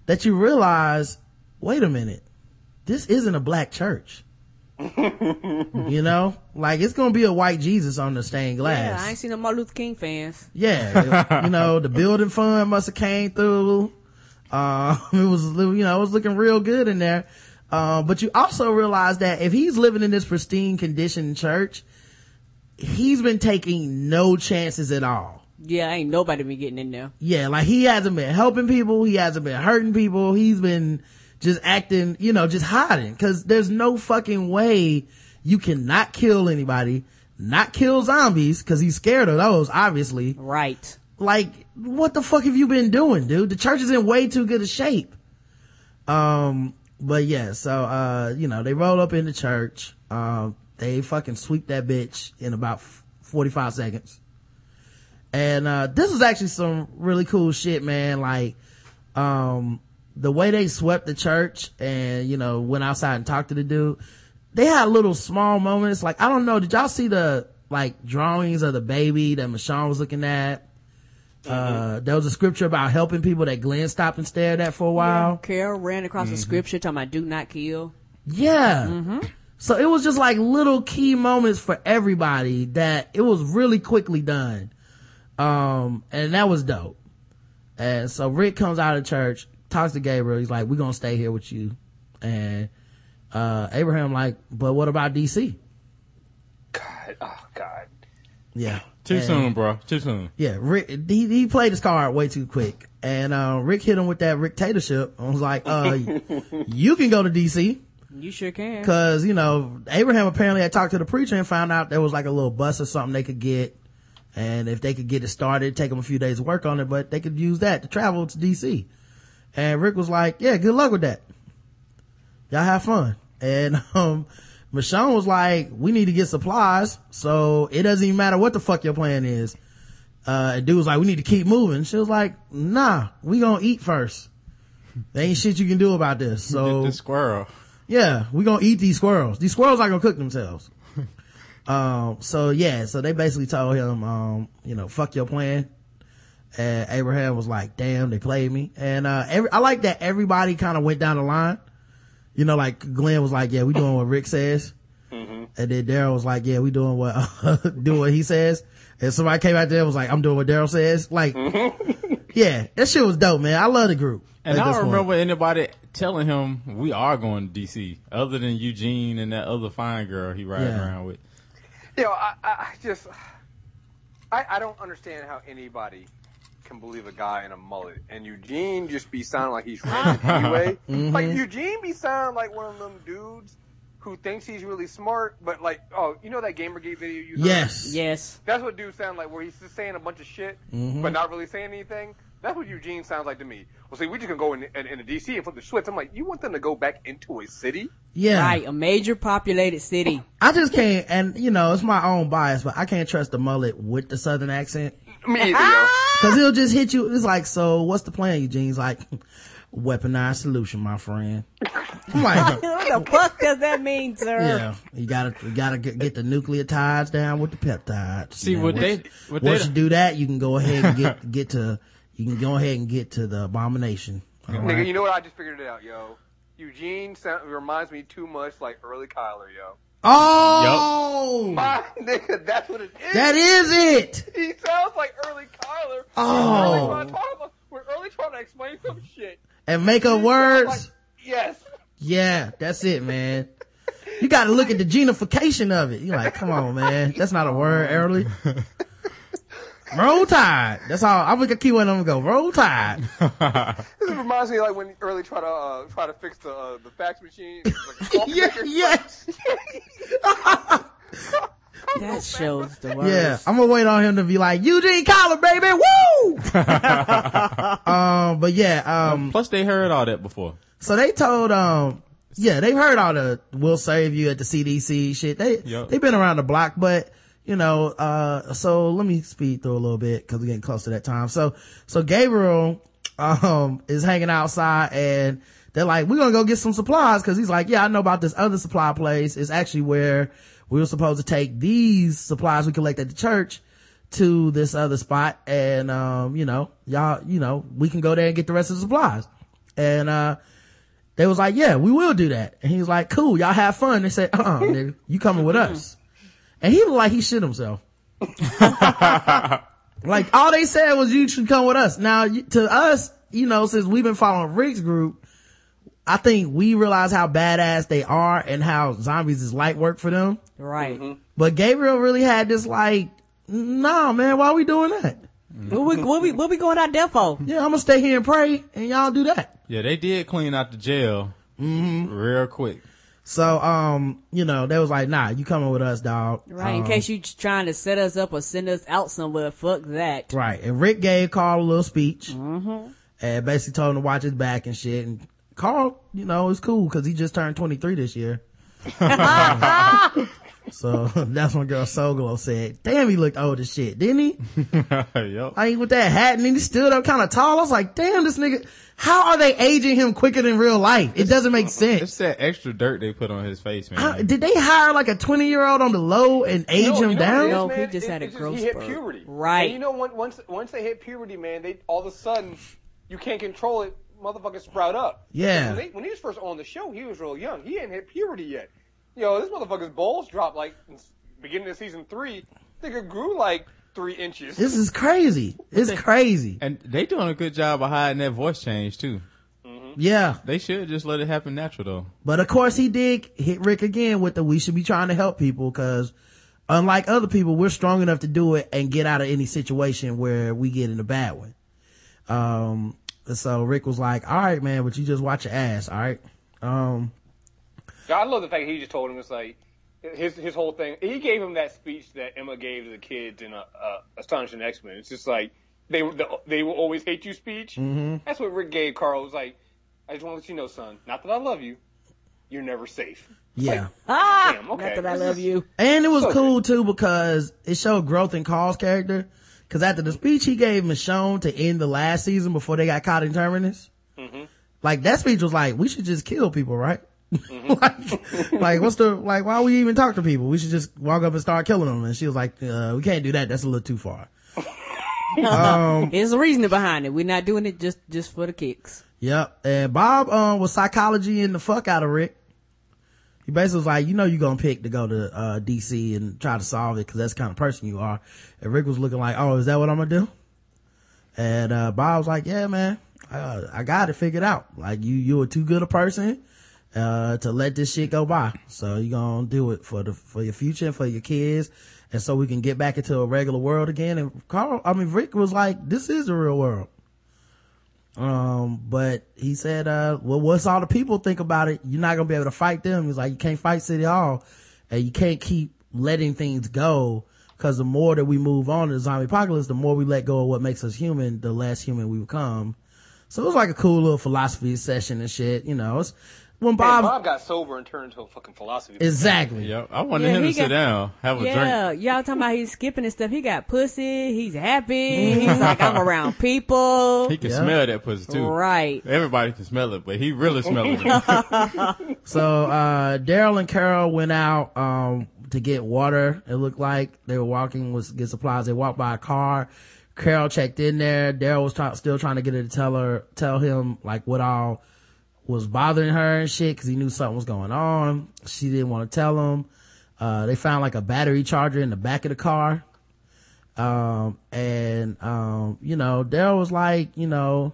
that you realize, wait a minute, this isn't a black church. you know, like it's gonna be a white Jesus on the stained glass. Yeah. I ain't seen no Martin Luther King fans. Yeah, you know, the building fund must have came through. Uh, it was, you know, it was looking real good in there. Uh, but you also realize that if he's living in this pristine condition church, he's been taking no chances at all. Yeah, ain't nobody been getting in there. Yeah, like he hasn't been helping people. He hasn't been hurting people. He's been just acting, you know, just hiding. Cause there's no fucking way you cannot kill anybody, not kill zombies, cause he's scared of those, obviously. Right. Like, what the fuck have you been doing, dude? The church is in way too good a shape. Um, but yeah, so, uh, you know, they roll up in the church. Um, they fucking sweep that bitch in about 45 seconds. And, uh, this was actually some really cool shit, man. Like, um, the way they swept the church and, you know, went outside and talked to the dude, they had little small moments. Like, I don't know, did y'all see the, like, drawings of the baby that Michonne was looking at? Uh, there was a scripture about helping people that Glenn stopped and stared at for a while. Carol ran across the scripture talking about do not kill. Yeah. So it was just like little key moments for everybody that it was really quickly done. Um, and that was dope. And so Rick comes out of church, talks to Gabriel. He's like, we're going to stay here with you. And, uh, Abraham like, but what about DC? God, oh God. Yeah. Too And- soon, bro. Too soon. Yeah, Rick, he, he played his card way too quick. And, uh, Rick hit him with that Ricktatorship and was like, uh, you can go to DC. You sure can. Cause, you know, Abraham apparently had talked to the preacher and found out there was like a little bus or something they could get. And if they could get it started, take them a few days to work on it, but they could use that to travel to DC. And Rick was like, yeah, good luck with that. Y'all have fun. And, um, Michonne was like, we need to get supplies. So it doesn't even matter what the fuck your plan is. Uh, dude was like, we need to keep moving. She was like, nah, we gonna eat first. There ain't shit you can do about this. So the, squirrel. yeah, we gonna eat these squirrels. These squirrels aren't gonna cook themselves. um, so yeah, so they basically told him, um, you know, fuck your plan. And Abraham was like, damn, they played me. And, uh, every, I like that everybody kind of went down the line. You know, like Glenn was like, yeah, we doing what Rick says. Mm-hmm. And then Daryl was like, yeah, we doing what, doing what he says. And somebody came out there and was like, I'm doing what Daryl says. Like, mm-hmm. yeah, that shit was dope, man. I love the group. And I don't point. remember anybody telling him we are going to DC, other than Eugene and that other fine girl he riding Yeah. around with. You know, I, I I just, I, I don't understand how anybody can believe a guy in a mullet and Eugene just be sounding like he's ranting anyway. Mm-hmm. Like Eugene be sounding like one of them dudes who thinks he's really smart, but like, oh, you know that Gamergate video you heard? Yes. Yes. That's what dudes sound like, where he's just saying a bunch of shit, Mm-hmm. but not really saying anything. That's what Eugene sounds like to me. Well, see, we just gonna go in, in, in DC and flip the switch. I'm like, you want them to go back into a city? Yeah. Right. A major populated city. I just can't, and you know, it's my own bias, but I can't trust the mullet with the southern accent. Me either. Ah! Cause he'll just hit you, it's like, so what's the plan, Eugene's like, weaponized solution, my friend. I'm like, what the fuck does that mean, sir? yeah, you gotta, you gotta get, get the nucleotides down with the peptides. See, You what once- they- what once they- you do that, you can go ahead and get, get to, you can go ahead and get to the abomination. All Nigga, right. you know what? I just figured it out, yo. Eugene sound, reminds me too much like early Kyler, yo. Oh, My nigga, that's what it is. that is it. he sounds like early Kyler. Oh. Early trying to about, we're early trying to explain some shit. And make up He words. like- yes. Yeah, that's it, man. You got to look at the genification of it. You're like, come on, man. That's not a word, early. Roll Tide. That's all. I'm gonna keep one. I'm gonna go Roll Tide. This reminds me of like when early try to uh, try to fix the uh, the fax machine. Like yeah, yes. That shows the worst. Yeah, I'm gonna wait on him to be like Eugene Collar, baby. Woo! um, but yeah, um, Plus, they heard all that before. so they told, um, yeah, they've heard all the "We'll save you" at the CDC shit. They Yep. they've been around the block, but you know, uh, so let me speed through a little bit because we're getting close to that time. So, so Gabriel, um, is hanging outside and they're like, we're gonna go get some supplies because he's like, yeah, I know about this other supply place. It's actually where we were supposed to take these supplies we collect at the church to this other spot. And, um, you know, y'all, you know, we can go there and get the rest of the supplies. And, uh, they was like, yeah, we will do that. And he was like, cool, y'all have fun. They said, uh-uh, nigga, you coming with us. And he looked like he shit himself. like all they said was you should come with us. Now to us, you know, since we've been following Rick's group, I think we realize how badass they are and how zombies is light work for them. Right. Mm-hmm. But Gabriel really had this like, nah, man, why are we doing that? Mm-hmm. What we what we what we going out there for? Yeah, I'm gonna stay here and pray and y'all do that. Yeah, they did clean out the jail mm-hmm. real quick. So, um, you know, they was like, nah, you coming with us, dog. Right. In Um, case you trying to set us up or send us out somewhere. Fuck that. Right. And Rick gave Carl a little speech and basically told him to watch his back and shit. And Carl, you know, is cool because he just turned 23 this year. so that's when girl Soglo said, damn, he looked old as shit, didn't he? yep. Like with that hat and then he stood up kind of tall. I was like, damn, this nigga, how are they aging him quicker than real life? It doesn't make uh, sense. It's that extra dirt they put on his face, man. How, did they hire like a 20 year old on the low and age No, him you know down? is, No, man? he just It- had a it's growth He hit spurt. puberty. Right. And you know, once once they hit puberty, man, they all of a sudden you can't control it. Motherfuckers sprout up. Yeah. When, they, when he was first on the show, he was real young. He hadn't hit puberty yet. Yo, this motherfucker's balls dropped like in beginning of season three. Nigga grew like three inches. This is crazy. It's crazy. and they doing a good job of hiding that voice change too. Yeah. They should just let it happen natural though. But of course he did hit Rick again with the we should be trying to help people because unlike other people, we're strong enough to do it and get out of any situation where we get in a bad one. Um, so Rick was like, all right, man, but you just watch your ass. All right. Um, I love the fact he just told him it's like his his whole thing. He gave him that speech that Emma gave to the kids in uh, uh, Astonishing X Men. It's just like they the, they will always hate you speech. Mm-hmm. That's what Rick gave Carl. It was like, I just want to let you know, son. Not that I love you, you're never safe. yeah. Ah, Damn, okay. not that I love you. And it was So cool too because it showed growth in Carl's character. Cause after the speech he gave Michonne to end the last season before they got caught in Terminus, like that speech was like, we should just kill people, right? like, like what's the, like why we even talk to people? We should just walk up and start killing them. And she was like, uh, we can't do that. That's a little too far. There's a reasoning behind it. We're not doing it just just for the kicks. Yep. And Bob, um, was psychology in the fuck out of Rick. He basically was like, you know, you're gonna pick to go to, uh, DC and try to solve it because that's the kind of person you are. And Rick was looking like, oh, is that what I'm gonna do? And, uh, Bob was like, yeah, man, uh, I got it figured out. Like you, you were too good a person, uh, to let this shit go by. So you're gonna do it for the, for your future for your kids. And so we can get back into a regular world again. And Carl, I mean, Rick was like, this is the real world. Um, but he said, uh, well, what's all the people think about it? You're not gonna be able to fight them. He's like, you can't fight City Hall and you can't keep letting things go. Cause the more that we move on to the zombie apocalypse, the more we let go of what makes us human, the less human we become. So it was like a cool little philosophy session and shit, you know. It's, when Hey, Bob, Bob got sober and turned into a fucking philosophy. exactly. Yep. I wanted Yeah, him to he sit down, have a Yeah, drink. y'all talking about he's skipping and stuff. He got pussy. He's happy. He's like, I'm around people. He can Yeah. smell that pussy too. Right. Everybody can smell it, but he really smelling it. So, uh, Daryl and Carol went out, um, to get water. It looked like they were walking was get supplies. They walked by a car. Carol checked in there. Daryl was try- still trying to get her to tell her, tell him like what all was bothering her and shit because he knew something was going on. She didn't want to tell him. uh, they found like a battery charger in the back of the car. Um, and, um, you know, Daryl was like, you know,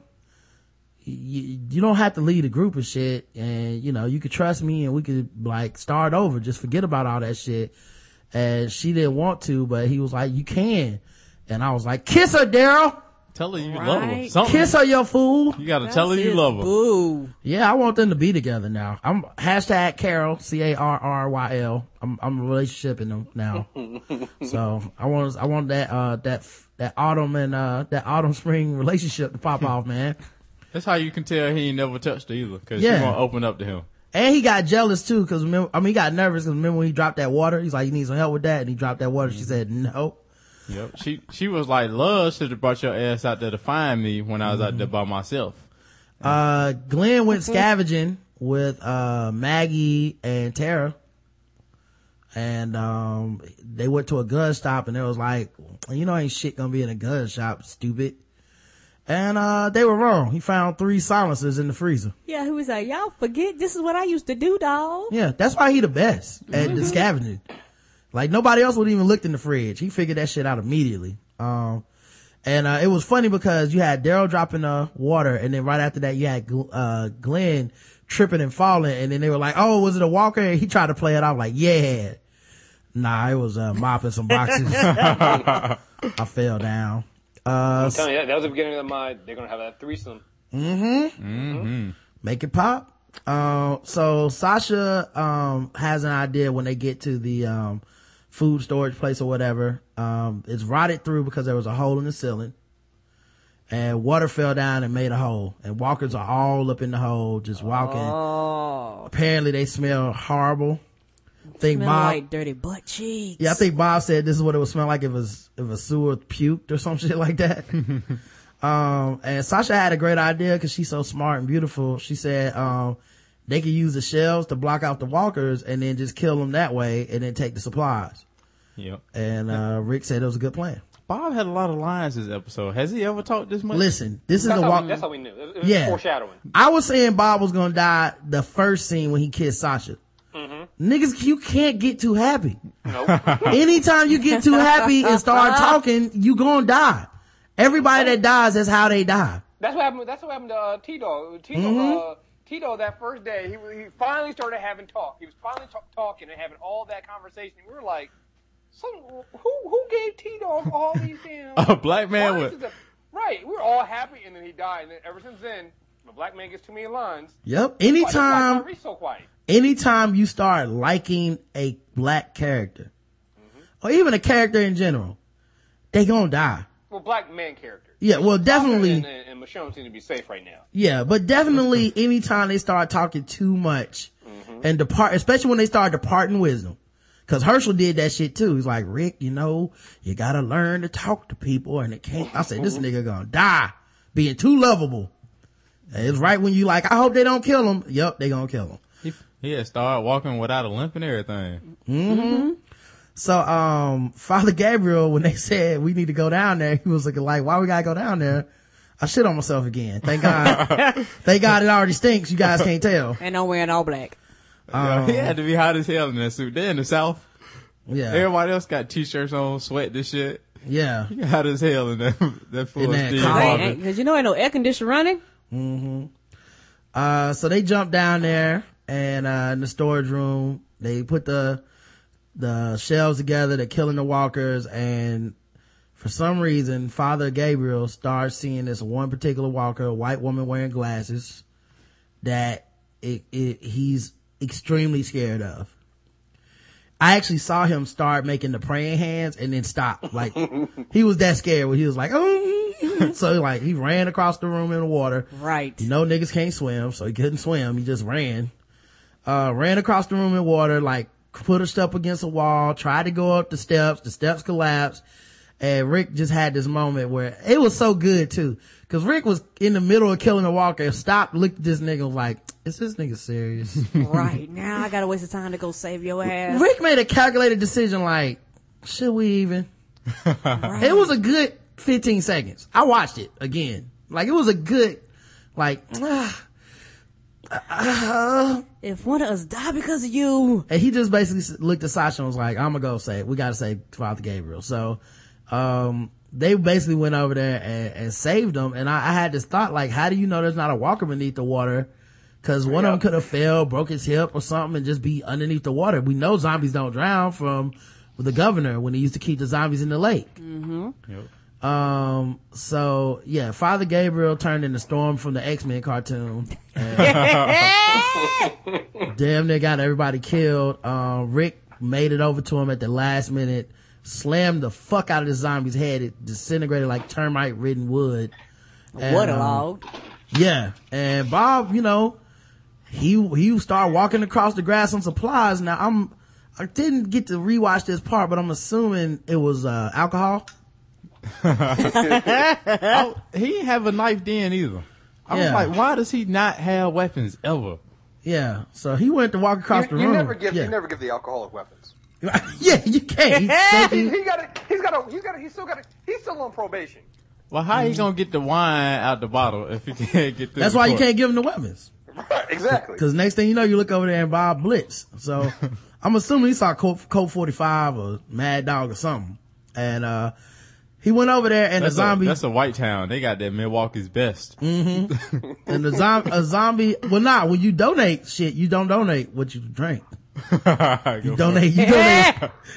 you, you don't have to lead a group of shit and, you know, you could trust me and we could like start over. Just forget about all that shit. And she didn't want to, but he was like, you can. And I was like, kiss her, Daryl. Tell her you love her. Right. Something. Kiss her, you fool. You gotta tell her you His love her. Boo. Yeah, I want them to be together now. I'm hashtag Caryl, C-A-R-R-Y-L. I'm, I'm relationshiping them now. so I want, I want that, uh, that, that autumn and, uh, that autumn spring relationship to pop off, man. That's how you can tell he ain't never touched her either. Cause Yeah. she gonna open up to him. And he got jealous too, cause remember, I mean, he got nervous cause remember when he dropped that water? He's like, you need some help with that? And he dropped that water. She said, no. Yep. She she was like, Love should have brought your ass out there to find me when I was out there by myself. Uh, Glenn went scavenging with, uh, Maggie and Tara. And, um, they went to a gun stop and it was like, you know, ain't shit gonna be in a gun shop, stupid. And, uh, they were wrong. He found three silencers in the freezer. Yeah, he was like, y'all forget this is what I used to do, dog. Yeah, that's why he the best at the scavenging. Like nobody else would even looked in the fridge. He figured that shit out immediately. Um, and, uh, it was funny because you had Daryl dropping the water and then right after that you had, Gl- uh, Glenn tripping and falling and then they were like, oh, was it a walker? And he tried to play it off like, yeah. Nah, it was, uh, mopping some boxes. I fell down. Uh, I'm telling you, that, that was the beginning of my. They're gonna have that threesome. Mm-hmm. make it pop. Uh, so Sasha, um, has an idea when they get to the, um, food storage place or whatever. Um, it's rotted through because there was a hole in the ceiling and water fell down and made a hole and walkers are all up in the hole just walking. Oh, Apparently they smell horrible. Think smell Bob, like dirty butt cheeks. yeah, I think Bob said this is what it would smell like if it was, if a sewer puked or some shit like that. um, and Sasha had a great idea cause she's so smart and beautiful. She said, um, they could use the shelves to block out the walkers and then just kill them that way and then take the supplies. Yep. And, uh, Rick said it was a good plan. Bob had a lot of lines this episode. Has he ever talked this much? Listen, this is the walk. we, that's how we knew. It, it was Yeah. foreshadowing. I was saying Bob was gonna die the first scene when he kissed Sasha. Niggas, you can't get too happy. Nope. Anytime you get too happy and start talking, you gonna die. Everybody that dies, that's how they die. That's what happened. That's what happened to uh, T Dog. T Dog. Mm-hmm. Uh, T Dog that first day, he he finally started having talk. He was finally ta- talking and having all that conversation. We were like, "Some who who gave T Dog all these damn A black man lines with to right?" We are all happy, and then he died. And then ever since then, the black man gets too many lines. Yep. Why- why Anytime, Tyrese so quiet? anytime you start liking a black character, mm-hmm. or even a character in general, they gonna die. Well, black man character. Yeah, well, definitely. And, and, and Michonne seem to be safe right now. Yeah, but definitely anytime they start talking too much mm-hmm. and depart, especially when they start departing wisdom. Cause Hershel did that shit too. He's like, Rick, you know, you gotta learn to talk to people and it can't, I said, this nigga gonna die being too lovable. It's right when you like, I hope they don't kill him. Yep, they gonna kill him. he, he had started walking without a limp and everything. Mm-hmm. So, um, Father Gabriel, when they said we need to go down there, he was looking like, why we gotta go down there? I shit on myself again. Thank God. Thank God it already stinks. You guys can't tell. And I'm wearing all black. Um, he had to be hot as hell in that suit. They're in the south. Yeah. Everybody else got t-shirts on, sweat this shit. Yeah. He hot as hell in that that full In that Steve collar. Harvey. Because you know ain't no air conditioner running. Mm-hmm. Uh, so they jump down there and, uh, in the storage room, they put the, the shelves together, they're killing the walkers and for some reason, Father Gabriel starts seeing this one particular walker, a white woman wearing glasses that it, it, he's extremely scared of. I actually saw him start making the praying hands and then stop. Like, he was that scared when he was like, oh, so like he ran across the room in the water. Right. You know niggas can't swim, so he couldn't swim. He just ran. Uh, ran across the room in water, like put her step against a wall, tried to go up the steps. The steps collapsed. And Rick just had this moment where it was so good too. Cause Rick was in the middle of killing a walker, stopped, looked at this nigga, like, is this nigga serious? right. Now I gotta waste the time to go save your ass. Rick made a calculated decision like, should we even? It was a good 15 seconds. I watched it again. Like it was a good, like, ah, if one of us die because of you, and he just basically looked at Sasha and was like, I'm gonna go say, we gotta say Father Gabriel. So, um, they basically went over there and, and saved them. And I, I had this thought, like, how do you know there's not a walker beneath the water? Cause one of them could have fell, broke his hip or something and just be underneath the water. We know zombies don't drown from the governor when he used to keep the zombies in the lake. Yep. Um, so yeah, Father Gabriel turned into Storm from the X-Men cartoon. Damn they got everybody killed. Um, Rick made it over to him at the last minute, slammed the fuck out of the zombie's head. It disintegrated like termite ridden wood. And, what a um, log. yeah. And Bob, you know, he, he started walking across the grass on supplies. Now I'm, I didn't get to rewatch this part, but I'm assuming it was, uh, alcohol. Oh, he didn't have a knife then either. I Yeah. was like, why does he not have weapons ever? Yeah. So he went to walk across You, the you room. never give yeah. you never give the alcoholic weapons. yeah, you can't. He said He, he- he got it. He's got a. He's got. A, he's still got. A, he's still on probation. Well, how Mm-hmm. he gonna get the wine out the bottle if he can't get through that's the why you can't give him the weapons. Right. Exactly. Cause next thing you know, you look over there and Bob Blitz. So I'm assuming he saw Colt, Colt 45 or Mad Dog or something. And, uh, he went over there and That's, the zombie, a, that's a white town. They got that Milwaukee's best. and the zombie, a zombie, well nah, when you donate shit, you don't donate what you drink. You donate, you donate,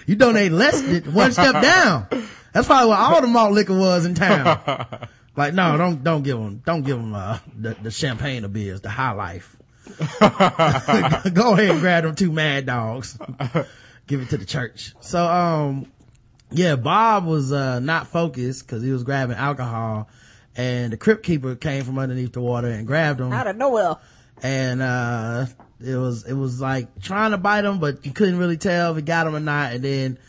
you donate less than one step down. That's probably what all the malt liquor was in town. Like, no, don't, don't give them, don't give them, uh, the, the champagne or beers, the high life. Go ahead and grab them two mad dogs. Give it to the church. So, um, yeah, Bob was, uh, not focused cause he was grabbing alcohol and the crypt keeper came from underneath the water and grabbed him Out of nowhere. and uh it was it was like trying to bite him but you couldn't really tell if it got him or not. And then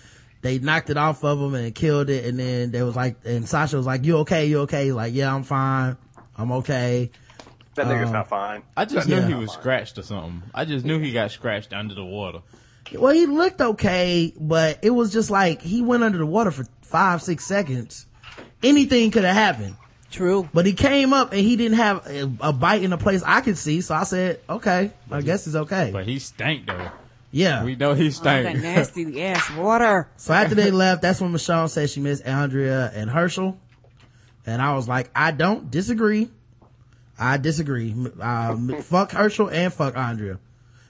they knocked it off of him and killed it. And then there was like and sasha was like you okay? You okay? He's like yeah i'm fine. I'm okay. That nigga's Um, not fine. I just Yeah. knew he was scratched or something. I just knew he got scratched under the water. well he looked okay but it was just like he went under the water for five six seconds. Anything could have happened True. but he came up and he didn't have a, a bite in a place i could see so i said okay i guess it's okay But he stank though. yeah We know he stank. That nasty ass water. So after they left, that's when Michonne said she missed Andrea and Hershel. And I was like, I don't disagree. I disagree. Uh, fuck Hershel and fuck Andrea.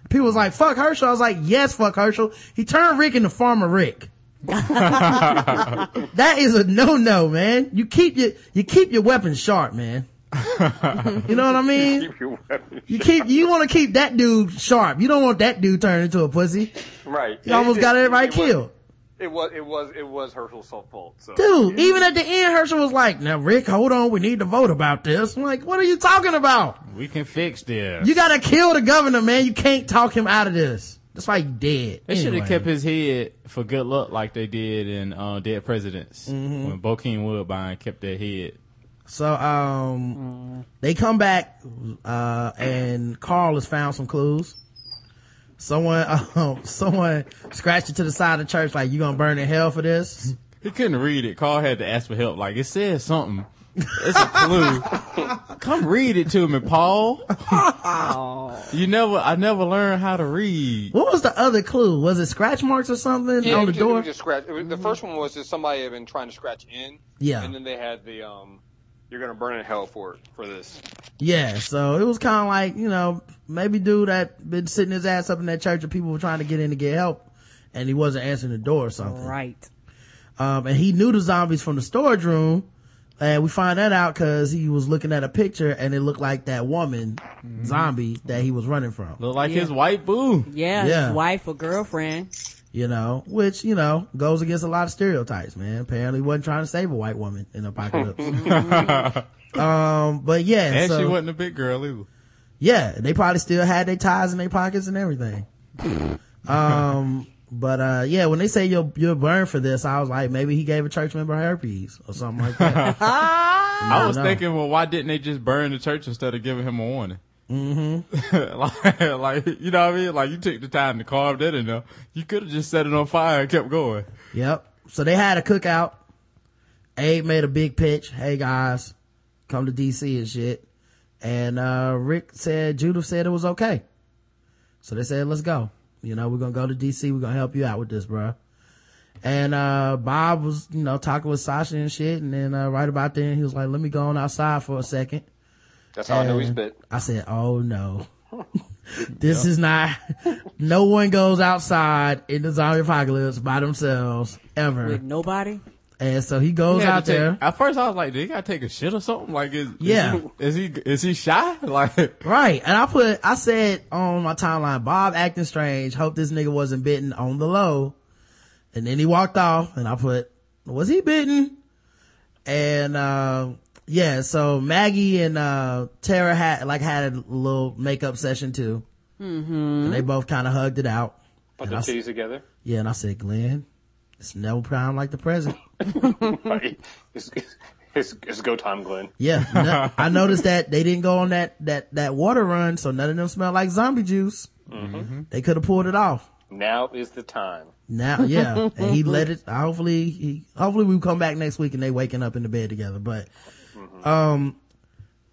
People was like, fuck Hershel. I was like, yes, fuck Hershel. He turned Rick into Farmer Rick. that is a no-no, man. You keep your, you keep your weapons sharp, man. you know what I mean? Keep your weapons. You keep, you want to keep that dude sharp. You don't want that dude turned into a pussy. Right. You almost It- got it- everybody it was- killed. It was. It was. It was Hershel's fault. So. Dude, even at the end, Hershel was like, now Rick, hold on, we need to vote about this. I'm like, what are you talking about? We can fix this. You gotta kill the governor, man. You can't talk him out of this. That's why he dead. They should have kept his head for good luck like they did in uh, Dead Presidents. Mm-hmm. When Bokeem Woodbine kept their head. So, um, they come back, uh, and Carl has found some clues. Someone, um, someone scratched it to the side of the church like, you gonna burn in hell for this? He couldn't read it. Carl had to ask for help. Like, it says something. It's a clue. Come read it to me, Paul. you never, I never learned how to read. What was the other clue? Was it scratch marks or something Yeah, on the was just, it door? was just scratch. It was, the first one was just somebody had been trying to scratch in. Yeah. And then they had the um, you're gonna burn in hell for it for this. Yeah, so it was kind of like, you know, maybe dude that been sitting his ass up in that church and people were trying to get in to get help and he wasn't answering the door or something. Right. Um, and he knew the zombies from the storage room. And we find that out cause he was looking at a picture and it looked like that woman zombie that he was running from, Look like Yeah. his white boo. Yeah, Yeah. his wife or girlfriend. you know, which, you know, goes against a lot of stereotypes, man. Apparently wasn't trying to save a white woman in apocalypse. um, but yeah, And so, she wasn't a big girl either. Yeah, they probably still had their ties in their pockets and everything. um, but uh, yeah, when they say you'll you'll burn for this, I was like, maybe he gave a church member herpes or something like that. I was know. thinking, well, why didn't they just burn the church instead of giving him a warning? Mm-hmm. like, like, you know what I mean? Like, you took the time to carve that enough. You could have just set it on fire and kept going. yep. So they had a cookout. Abe made a big pitch. Hey guys, come to DC and shit. And, uh, Rick said, Judith said it was okay. So they said, let's go. You know, we're going to go to DC. We're going to help you out with this, bro. And, uh, Bob was, you know, talking with Sasha and shit. And then, uh, right about then he was like, let me go on outside for a second. That's how I know he's And bit. I said, oh no. this is not, no one goes outside in the zombie apocalypse by themselves ever. With nobody. And so he goes He out take- there. At first, I was like, "Did he gotta take a shit or something?" Like, is, Yeah. is he, is he is he shy? Like, Right. And I put, I said on my timeline, Bob acting strange. Hope this nigga wasn't bitten on the low. And then he walked off and I put, was he bitten? And, uh, yeah, so Maggie and, uh, Tara had, like, had a little makeup session too. Mm-hmm. And they both kind of hugged it out. Put And the I s- titties together. Yeah, and I said, Glenn, it's no prime like the present. It's, it's, it's go time, Glenn. Yeah, no- I noticed that they didn't go on that that that water run, so none of them smell like zombie juice. They could have pulled it off. Now is the time. Now, yeah, and he let it. Hopefully, he hopefully we come back next week and they waking up in the bed together. But, um,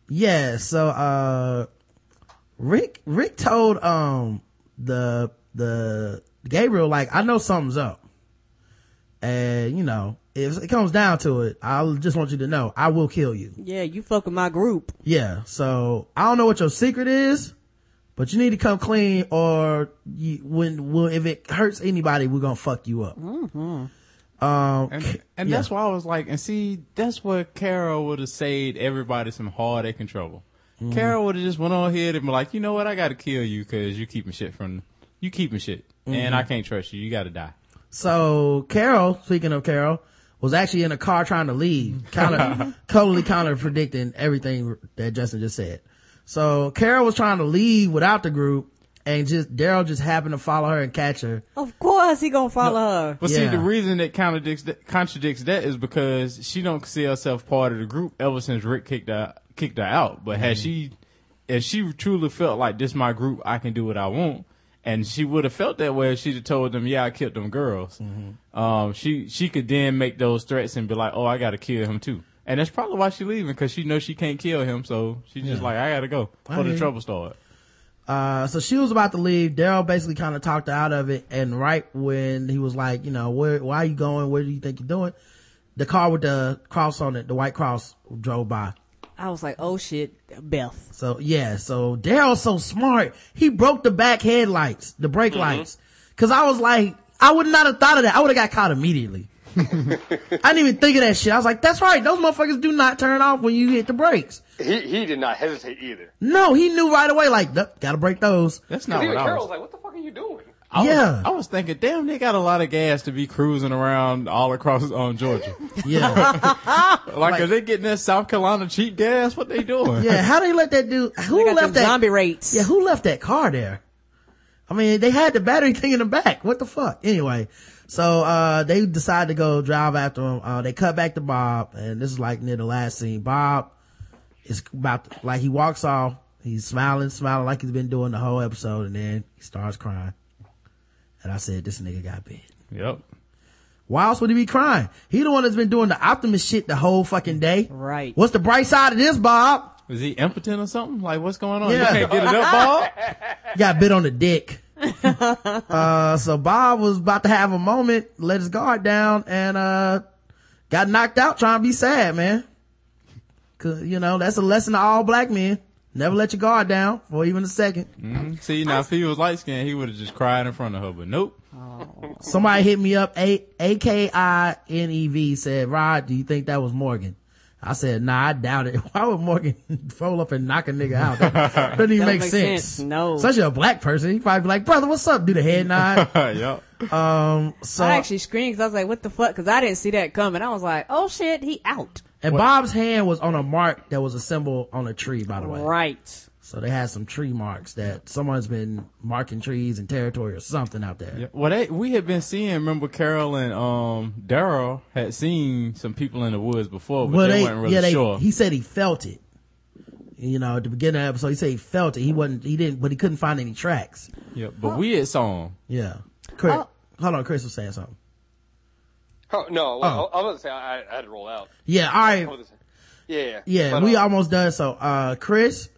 yeah. So, uh, Rick Rick told um the the Gabriel like I know something's up, and you know if it comes down to it, I just want you to know I will kill you. Yeah, you fucking my group. Yeah. So I don't know what your secret is, but you need to come clean or you, when, well, if it hurts anybody, we're going to fuck you up. Um, and, and yeah. that's why I was like, and see, that's what Carol would have saved everybody some heartache and trouble. Mm-hmm. Carol would have just went on ahead and be like, you know what, I got to kill you because you keeping shit from, you keeping shit, and Mm-hmm. I can't trust you. You got to die. So Carol, speaking of Carol, was actually in a car trying to leave, kind of totally kind of predicting everything that Justin just said. So Carol was trying to leave without the group and just Daryl just happened to follow her and catch her. Of course he gonna follow her. But see, the reason that contradicts that, contradicts that is because she don't see herself part of the group ever since Rick kicked her kicked her out. But had mm. she, if she truly felt like this my group, I can do what I want, and she would have felt that way if she'd have told them, "Yeah, I killed them girls." Um, she she could then make those threats and be like, "Oh, I got to kill him too." And that's probably why she's leaving because she knows she can't kill him, so she's just like, "I gotta go before the trouble start." Uh, so she was about to leave. Daryl basically kind of talked her out of it. And right when he was like, you know, where, why are you going? Where do you think you're doing? The car with the cross on it, the white cross drove by. I was like, oh shit, Beth. So yeah, so Daryl's so smart. He broke the back headlights, the brake mm-hmm. lights. Cause I was like, I would not have thought of that. I would have got caught immediately. I didn't even think of that shit. I was like, that's right. Those motherfuckers do not turn off when you hit the brakes. He he did not hesitate either. No, he knew right away, like, "Nope, gotta break those. That's not Even what I Carol was. was like, "What the fuck are you doing?" I was, Yeah. I was thinking, damn, they got a lot of gas to be cruising around all across um, Georgia. Yeah. Like, are they getting that South Carolina cheap gas? What they doing? yeah. How they let that dude, who They got left that? zombie rates. Yeah, who left that car there? I mean, they had the battery thing in the back. What the fuck? Anyway, so, uh, they decide to go drive after him. Uh, they cut back to Bob, and this is like near the last scene. Bob is about, to, like, he walks off. He's smiling, smiling like he's been doing the whole episode, and then he starts crying. And I said, this nigga got bit. Yep. Why else would he be crying? He the one that's been doing the optimist shit the whole fucking day. Right. What's the bright side of this, Bob? Is he impotent or something? Like, what's going on? Yeah. You can't get it up, Bob? got bit on the dick. uh, so Bob was about to have a moment, let his guard down, and, uh, got knocked out trying to be sad, man. Cause, you know, that's a lesson to all black men. Never let your guard down for even a second. See, now if he was light skinned, he would have just cried in front of her, but nope. Somebody hit me up, A, A-K-I-N-E-V said, Rod, do you think that was Morgan? I said, nah, I doubt it. Why would Morgan roll up and knock a nigga out? That doesn't even make make sense. sense. No. Especially a black person. He'd probably be like, brother, what's up? Do the head nod. yep. Um, so, I actually screamed because I was like, what the fuck? Because I didn't see that coming. I was like, oh shit, he out. And Bob's hand was on a mark that was a symbol on a tree, by the way. Right. So they had some tree marks that someone's been marking trees and territory or something out there. Yeah. Well, they, we had been seeing, remember Carol and, um, Daryl had seen some people in the woods before, but Well, they, they, weren't really yeah, they, sure. he said he felt it. You know, at the beginning of the episode, he said he felt it. He wasn't, he didn't, but he couldn't find any tracks. yeah, but we had saw him. Yeah. Kriss, Oh. hold on, Kriss was saying something. Oh, no, well, Oh. I, I was about to say I, I had to roll out. Yeah, all right. I Yeah, yeah. Yeah, But, we uh, almost done. So, uh, Kriss,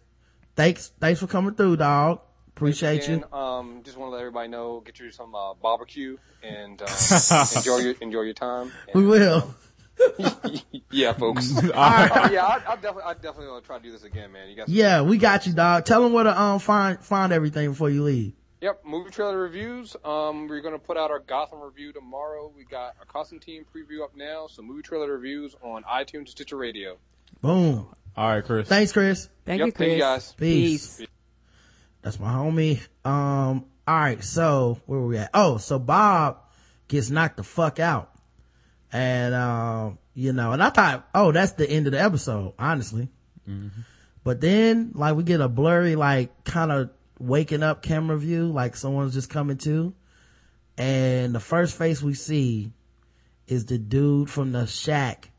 thanks, thanks for coming through, dog. Appreciate Again, you. um, just want to let everybody know, get you some uh, barbecue and uh, enjoy your enjoy your time. We And, will. yeah, folks. All right. Uh, yeah, I, I definitely, I definitely want to try to do this again, man. You guys. Yeah, we got you, dog. Tell them where to um find find everything before you leave. Yep, movie trailer reviews. Um, we're gonna put out our Gotham review tomorrow. We got our Constantine preview up now, so movie trailer reviews on iTunes and Stitcher Radio. Boom. All right, Kriss. Thanks, Kriss. Thank Yep, you, thank Kriss. you guys. Peace. Peace. That's my homie. Um, all right. So where were we at? Oh, so Bob gets knocked the fuck out, and um, you know, and I thought, oh, that's the end of the episode, honestly. But then, like, we get a blurry, like, kind of waking up camera view, like someone's just coming to, and the first face we see is the dude from the shack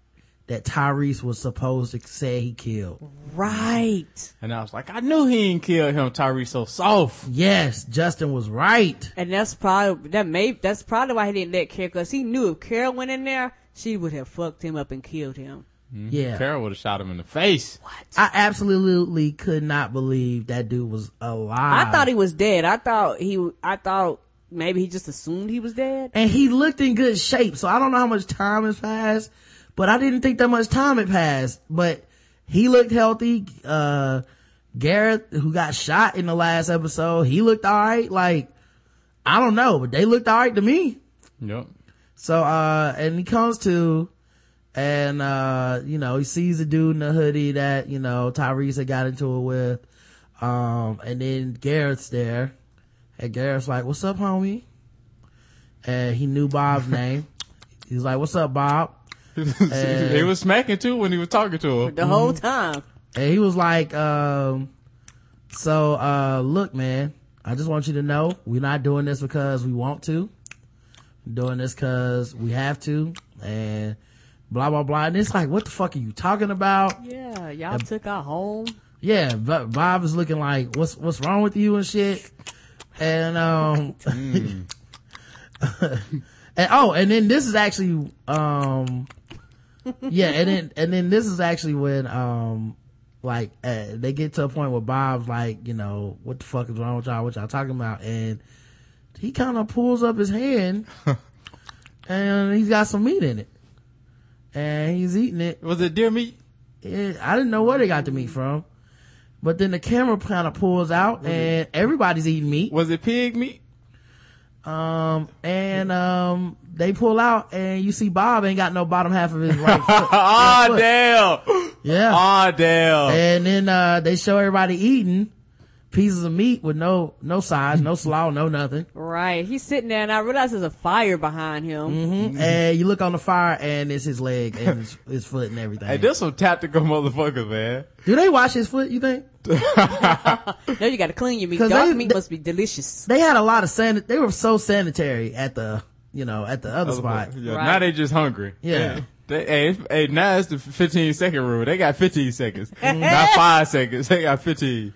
that Tyrese was supposed to say he killed. Right. And I was like, I knew he didn't kill him. Tyrese so soft. Yes, Justin was right. And that's probably that may that's probably why he didn't let Carol because he knew if Carol went in there, she would have fucked him up and killed him. Yeah. Carol would have shot him in the face. What? I absolutely could not believe that dude was alive. I thought he was dead. I thought he. I thought maybe he just assumed he was dead. and he looked in good shape. So I don't know how much time has passed, but I didn't think that much time had passed. But he looked healthy. Uh, Garrett, who got shot in the last episode, he looked alright. Like, I don't know, but they looked alright to me. Yep. So, uh, and he comes to, and, uh, you know, he sees a dude in a hoodie that, you know, Tyrese had got into it with. Um, and then Garrett's there. And Garrett's like, what's up, homie? And he knew Bob's name. He's like, what's up, Bob? he was smacking too when he was talking to him. The whole time. And he was like, um, so, uh, look, man, I just want you to know we're not doing this because we want to. We're doing this because we have to. And blah, blah, blah. And it's like, what the fuck are you talking about? Yeah, y'all took our home. Yeah, B- Bob is looking like, what's, what's wrong with you and shit? And, um, and oh, and then this is actually, um, yeah, and then, and then this is actually when, um, like, uh, they get to a point where Bob's like, you know, what the fuck is wrong with y'all? What y'all talking about? And he kind of pulls up his hand and he's got some meat in it. And he's eating it Was it deer meat? it, I didn't know where they got the meat from. But then the camera kind of pulls out and everybody's eating meat. Was it pig meat? Um, and, um, they pull out and you see Bob ain't got no bottom half of his right foot. Ah, foot. damn. Yeah. Ah, damn. And then, uh, they show everybody eating pieces of meat with no, no size, no slaw, no nothing. Right. He's sitting there, and I realize there's a fire behind him. hmm And you look on the fire and it's his leg and his, his foot and everything. Hey, there's some tactical motherfuckers, man. Do they wash his foot, you think? no, you got to clean your meat. 'Cause Dark they- meat they- must be delicious. They had a lot of san, they were so sanitary at the, you know, at the other spot. Yeah, Right. Now they just hungry. Yeah. They, hey, it's- hey, now it's the 15 second rule. They got 15 seconds. Not five seconds. They got 15.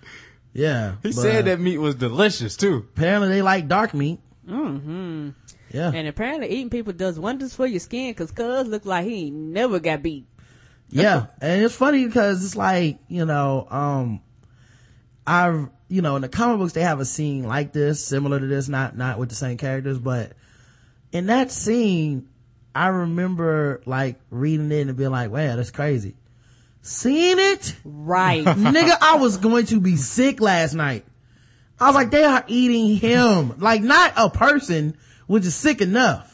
Yeah. He said that meat was delicious too. Apparently they like dark meat. Mm-hmm. Yeah. And apparently eating people does wonders for your skin because Cuz look like he never got beat. yeah. And it's funny because it's like, you know, um, I've, you know, in the comic books, they have a scene like this, similar to this, not, not with the same characters, but in that scene, I remember like reading it and being like, wow, that's crazy. Seeing it, Right. nigga, I was going to be sick last night. I was like, they are eating him. Like, not a person, which is sick enough.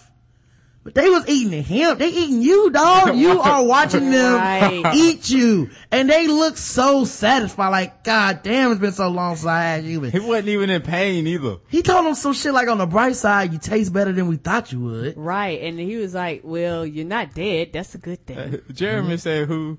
But they was eating him. They eating you, dog. You are watching them Right. eat you. And they look so satisfied. Like, God damn, it's been so long since I had you. He wasn't even in pain either. He told them some shit like on the bright side, you taste better than we thought you would. right. And he was like, well, you're not dead. That's a good thing. Jeremy mm-hmm. said who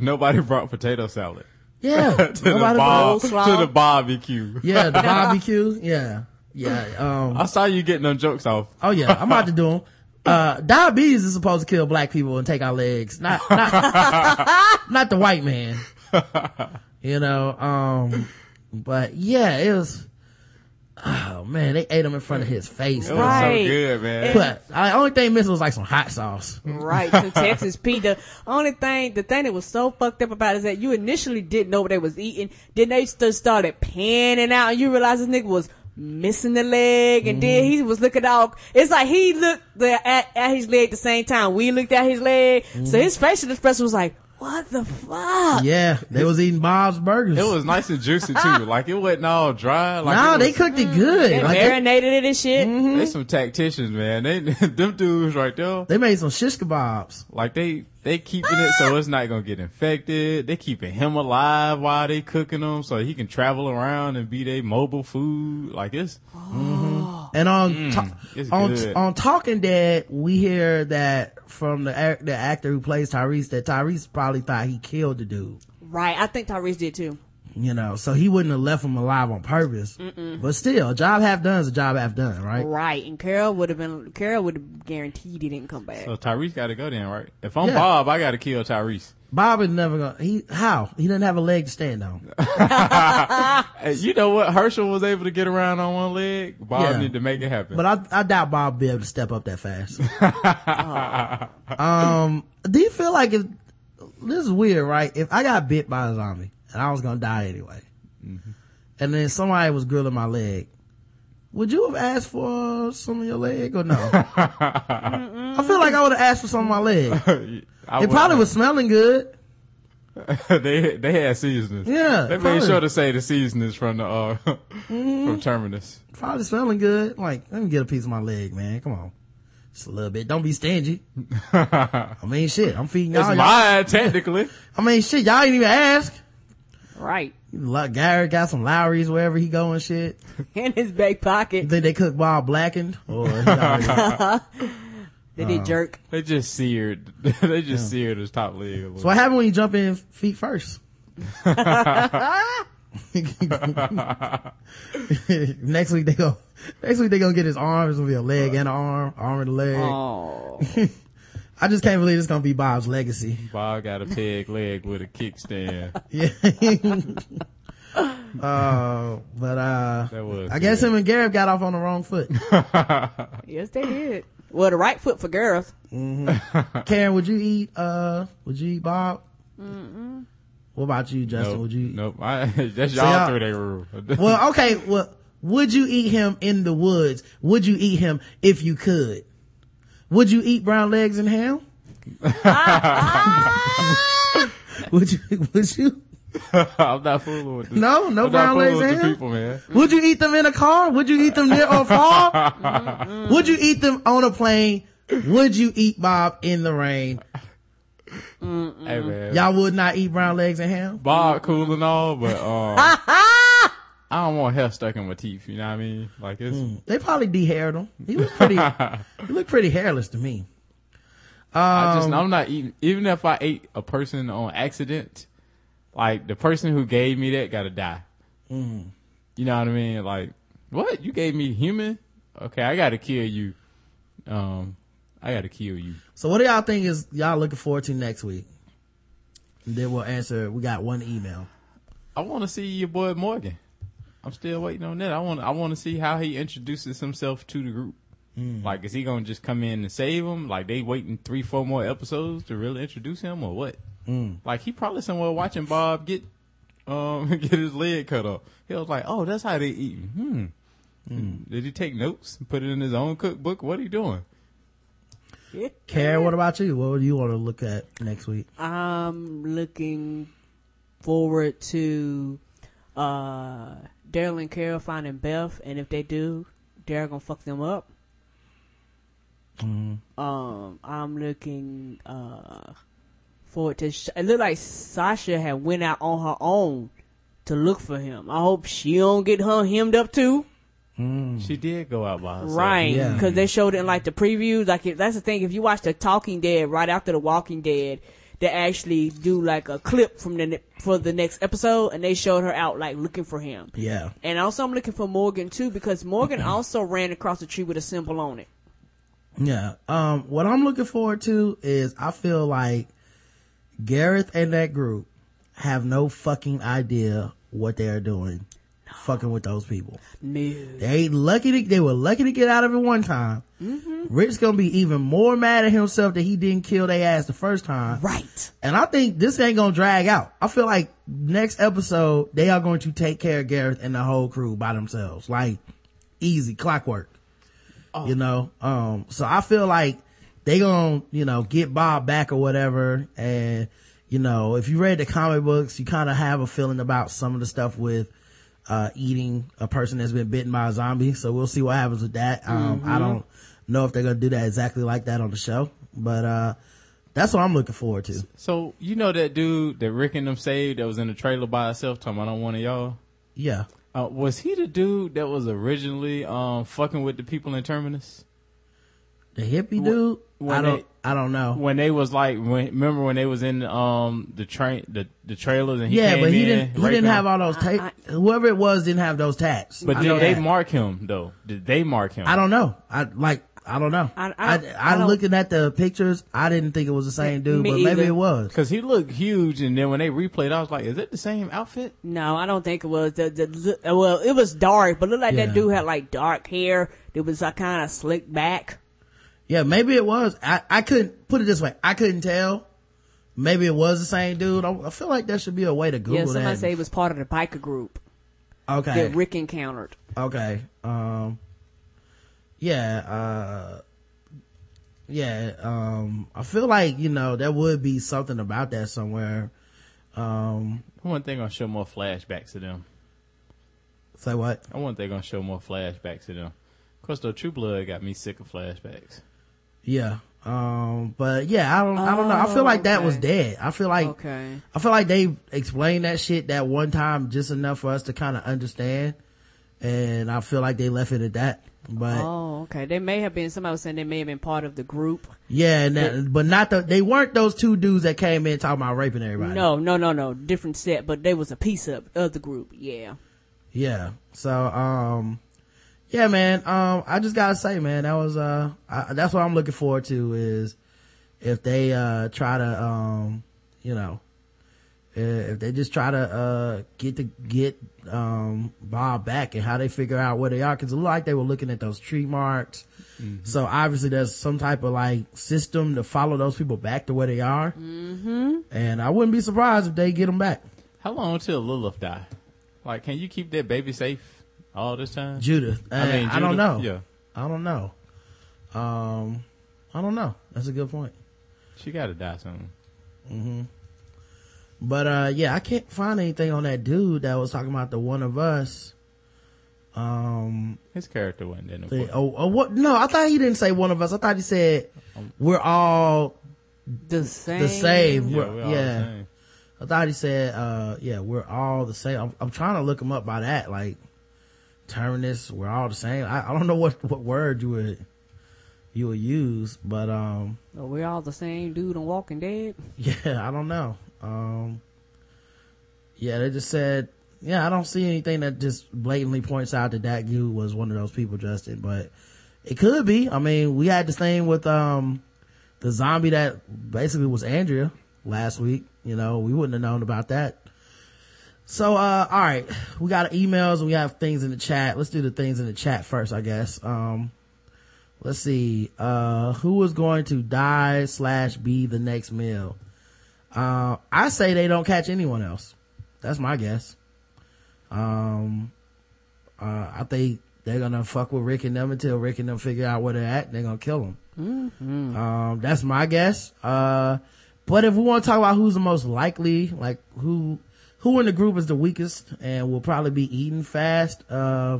nobody brought potato salad Yeah. to the brought- to the barbecue. Yeah, the barbecue. Yeah. Yeah. Um, I saw you getting them jokes off. Oh yeah, I'm about to do them. Uh, diabetes is supposed to kill black people and take our legs, not, not, not the white man. You know, um, but yeah, it was, oh man, they ate him in front of his face. It was Right. so good, man. But uh, the only thing missing was like some hot sauce. Right, some Texas Pete. The only thing, the thing that was so fucked up about it is that you initially didn't know what they was eating. Then they just started panning out, and you realize this nigga was missing the leg, and then mm-hmm. he was looking out. It's like he looked there at, at his leg at the same time. We looked at his leg, so mm-hmm. his facial expression was like, "What the fuck?" Yeah, they was eating Bob's burgers. It was nice and juicy too. Like it wasn't all dry. Like nah, it they cooked it good. They Like, they, marinated it and shit. Mm-hmm. They some tacticians, man. They them dudes right there. they made some shish kebabs. Like they they keeping it so it's not gonna get infected. They keeping him alive while they cooking them so he can travel around and be their mobile food. Like it's oh. And on mm, ta- it's on good. on Talking Dead, we hear that from the the actor who plays Tyrese that Tyrese probably thought he killed the dude. Right, I think Tyrese did too. You know, so he wouldn't have left him alive on purpose. But still, a job half done is a job half done, right? Right, and Carol would have been Carol would have guaranteed he didn't come back. so Tyrese got to go then, right? If I'm Yeah. Bob, I got to kill Tyrese. Bob is never gonna. He how he doesn't have a leg to stand on. You know what? Hershel was able to get around on one leg. Bob Yeah. need to make it happen. But I, I doubt Bob will be able to step up that fast. um, do you feel like if, this is weird, right? If I got bit by a zombie and I was gonna die anyway, and then somebody was grilling my leg, would you have asked for some of your leg or no? I feel like I would have asked for some of my leg. It would- probably was smelling good. they they had seasonings. Yeah, they made sure to say the seasonings from the uh from Terminus. Probably smelling good. Like, let me get a piece of my leg, man. Come on. Just a little bit. Don't be stingy. I mean, shit. I'm feeding y'all. It's y'all- mine technically. I mean, shit. Y'all ain't even ask. Right, Like Garrett got some Lawry's wherever he go and shit. in his back pocket, You think they cook Bob blackened or he already- they did jerk. They just seared. they just seared his top leg. A little. so what happened when you jump in feet first? next week they go. Next week they gonna get his arm. It's gonna be a leg and an arm, arm and a leg. Oh, I just can't believe it's gonna be Bob's legacy. Bob got a peg leg with a kickstand. Yeah. uh, but uh, That was. I guess good. him and Garrett got off on the wrong foot. yes, they did. Well, the right foot for girls. Karen, would you eat? Uh, would you eat Bob? mm What about you, Justin? Nope, Would you? nope. I, that's See, y'all I- through their rule. Well, okay. Well, would you eat him in the woods? Would you eat him if you could? Would you eat brown legs and ham? would you? Would you? I'm not fooling with this. No, no I'm brown legs and ham. people, man. Would you eat them in a car? Would you eat them near a farm? Would you eat them on a plane? Would you eat Bob in the rain? Hey man, Y'all would not eat brown legs and ham? Bob cool and all, but um, I don't want hair stuck in my teeth. You know what I mean? Like it's They probably de-haired him. He was pretty, he looked pretty hairless to me. I just Um, I'm not eating. Even if I ate a person on accident, like the person who gave me that got to die. Mm. You know what I mean? Like what? You gave me human? Okay, I got to kill you. Um, I got to kill you. So what do y'all think is y'all looking forward to next week? And then we'll answer. We got one email. I want to see your boy Morgan. I'm still waiting on that. I want I want to see how he introduces himself to the group. Like, is he gonna just come in and save him? Like, they waiting three, four more episodes to really introduce him, or what? Like, he probably somewhere watching Bob get um get his leg cut off. He was like, "Oh, that's how they eat." Hmm. Did he take notes and put it in his own cookbook? What are you doing? Karen, what about you? What do you want to look at next week? I'm looking forward to uh Daryl and Carol finding Beth, and if they do, Daryl gonna fuck them up. Um, I'm looking uh forward to. Sh- it looked like Sasha had went out on her own to look for him. I hope she don't get her hemmed up too. She did go out by herself. Right, Yeah. because they showed it in like the previews. Like if, that's the thing. If you watch the Talking Dead right after the Walking Dead, they actually do like a clip from the ne- for the next episode, and they showed her out like looking for him. Yeah. And also, I'm looking for Morgan too because Morgan also ran across a tree with a symbol on it. Yeah. Um, what I'm looking forward to is I feel like Gareth and that group have no fucking idea what they are doing fucking with those people. No. They lucky to, they were lucky to get out of it one time. Rick's gonna be even more mad at himself that he didn't kill their ass the first time. Right. And I think this ain't gonna drag out. I feel like next episode, they are going to take care of Gareth and the whole crew by themselves. Like, easy, clockwork. You know? Um, so I feel like they gonna, you know, get Bob back or whatever. And, you know, if you read the comic books, you kind of have a feeling about some of the stuff with, uh, eating a person that's been bitten by a zombie. So we'll see what happens with that. Um, I don't know if they're gonna do that exactly like that on the show, but, uh, that's what I'm looking forward to. So you know that dude that Rick and them saved that was in the trailer by himself talking about on one of y'all? Yeah. Uh, was he the dude that was originally um fucking with the people in Terminus? The hippie dude? when I don't, they- I don't know. When they was like, when, remember when they was in um the train, the the trailers, and he yeah, came but he in, didn't, he didn't him? have all those ta- whoever it was didn't have those tats. But I did they that. mark him though? Did they mark him? I don't know. I like. I don't know. I- I, I- I, I looking at the pictures. I didn't think it was the same dude, but maybe either. it was. Cause he looked huge, and then when they replayed, I was like, "Is it the same outfit?" No, I don't think it was. The, the, the- well, it was dark, but looked like Yeah. that dude had like dark hair. It was like kind of slicked back. Yeah, maybe it was. I, I couldn't put it this way. I couldn't tell. Maybe it was the same dude. I, I feel like there should be a way to Google yeah, somebody that. say it was part of the biker group okay. that Rick encountered. Okay. Um. Yeah. Uh. Yeah. Um. I feel like you know there would be something about that somewhere. Um. I wonder if they're gonna show more flashbacks to them. Say what? I wonder if they're gonna show more flashbacks to them. Of course, though, True Blood got me sick of flashbacks. Yeah. Um, but yeah, I don't, I don't know. I feel like that was dead. I feel like, Okay. I feel like they explained that shit that one time just enough for us to kind of understand. And I feel like they left it at that. But Oh, okay. They may have been. Somebody was saying they may have been part of the group. yeah, and that, but not the, they weren't those two dudes that came in talking about raping everybody. No, no, no, no. Different set, but they was a piece of of the group. Yeah. Yeah. So, um, yeah, man. Um, I just gotta say, man, that was, uh, I, that's what I'm looking forward to is if they, uh, try to, um, you know, uh, if they just try to, uh, get the, get, um, Bob back and how they figure out where they are. Cause it looked like they were looking at those tree marks. So obviously there's some type of like system to follow those people back to where they are. Mm-hmm. And I wouldn't be surprised if they get them back. How long till Lilith die? Like, can you keep that baby safe all this time? Judith. I mean, I don't know. Yeah, I don't know. Um, I don't know. That's a good point. she got to die soon. Mm-hmm. But uh, yeah, I can't find anything on that dude that was talking about the one of us. Um, His character wasn't that the, important. oh, oh, what? No, I thought he didn't say one of us. I thought he said we're all The same. the same. yeah, We're- we all yeah. the same. I thought he said, uh, yeah, we're all the same. I'm, I'm trying to look him up by that, like terminus. We're all the same. I, I don't know what what word you would you would use, but um. Are we all the same dude on Walking Dead? Yeah, I don't know. Um, yeah, they just said, yeah, I don't see anything that just blatantly points out that that dude was one of those people, Justin, but it could be. I mean, we had this thing with, um, the zombie that basically was Andrea last week. You know, we wouldn't have known about that. So, uh, all right, we got emails we have things in the chat. Let's do the things in the chat first, I guess. Um, let's see, uh, who is going to die slash be the next meal? Uh, I say they don't catch anyone else. That's my guess. Um, uh, I think they're gonna fuck with Rick and them until Rick and them figure out where they're at. They're gonna kill them. Um, that's my guess. Uh, but if we want to talk about who's the most likely, like who, who in the group is the weakest and will probably be eating fast, uh,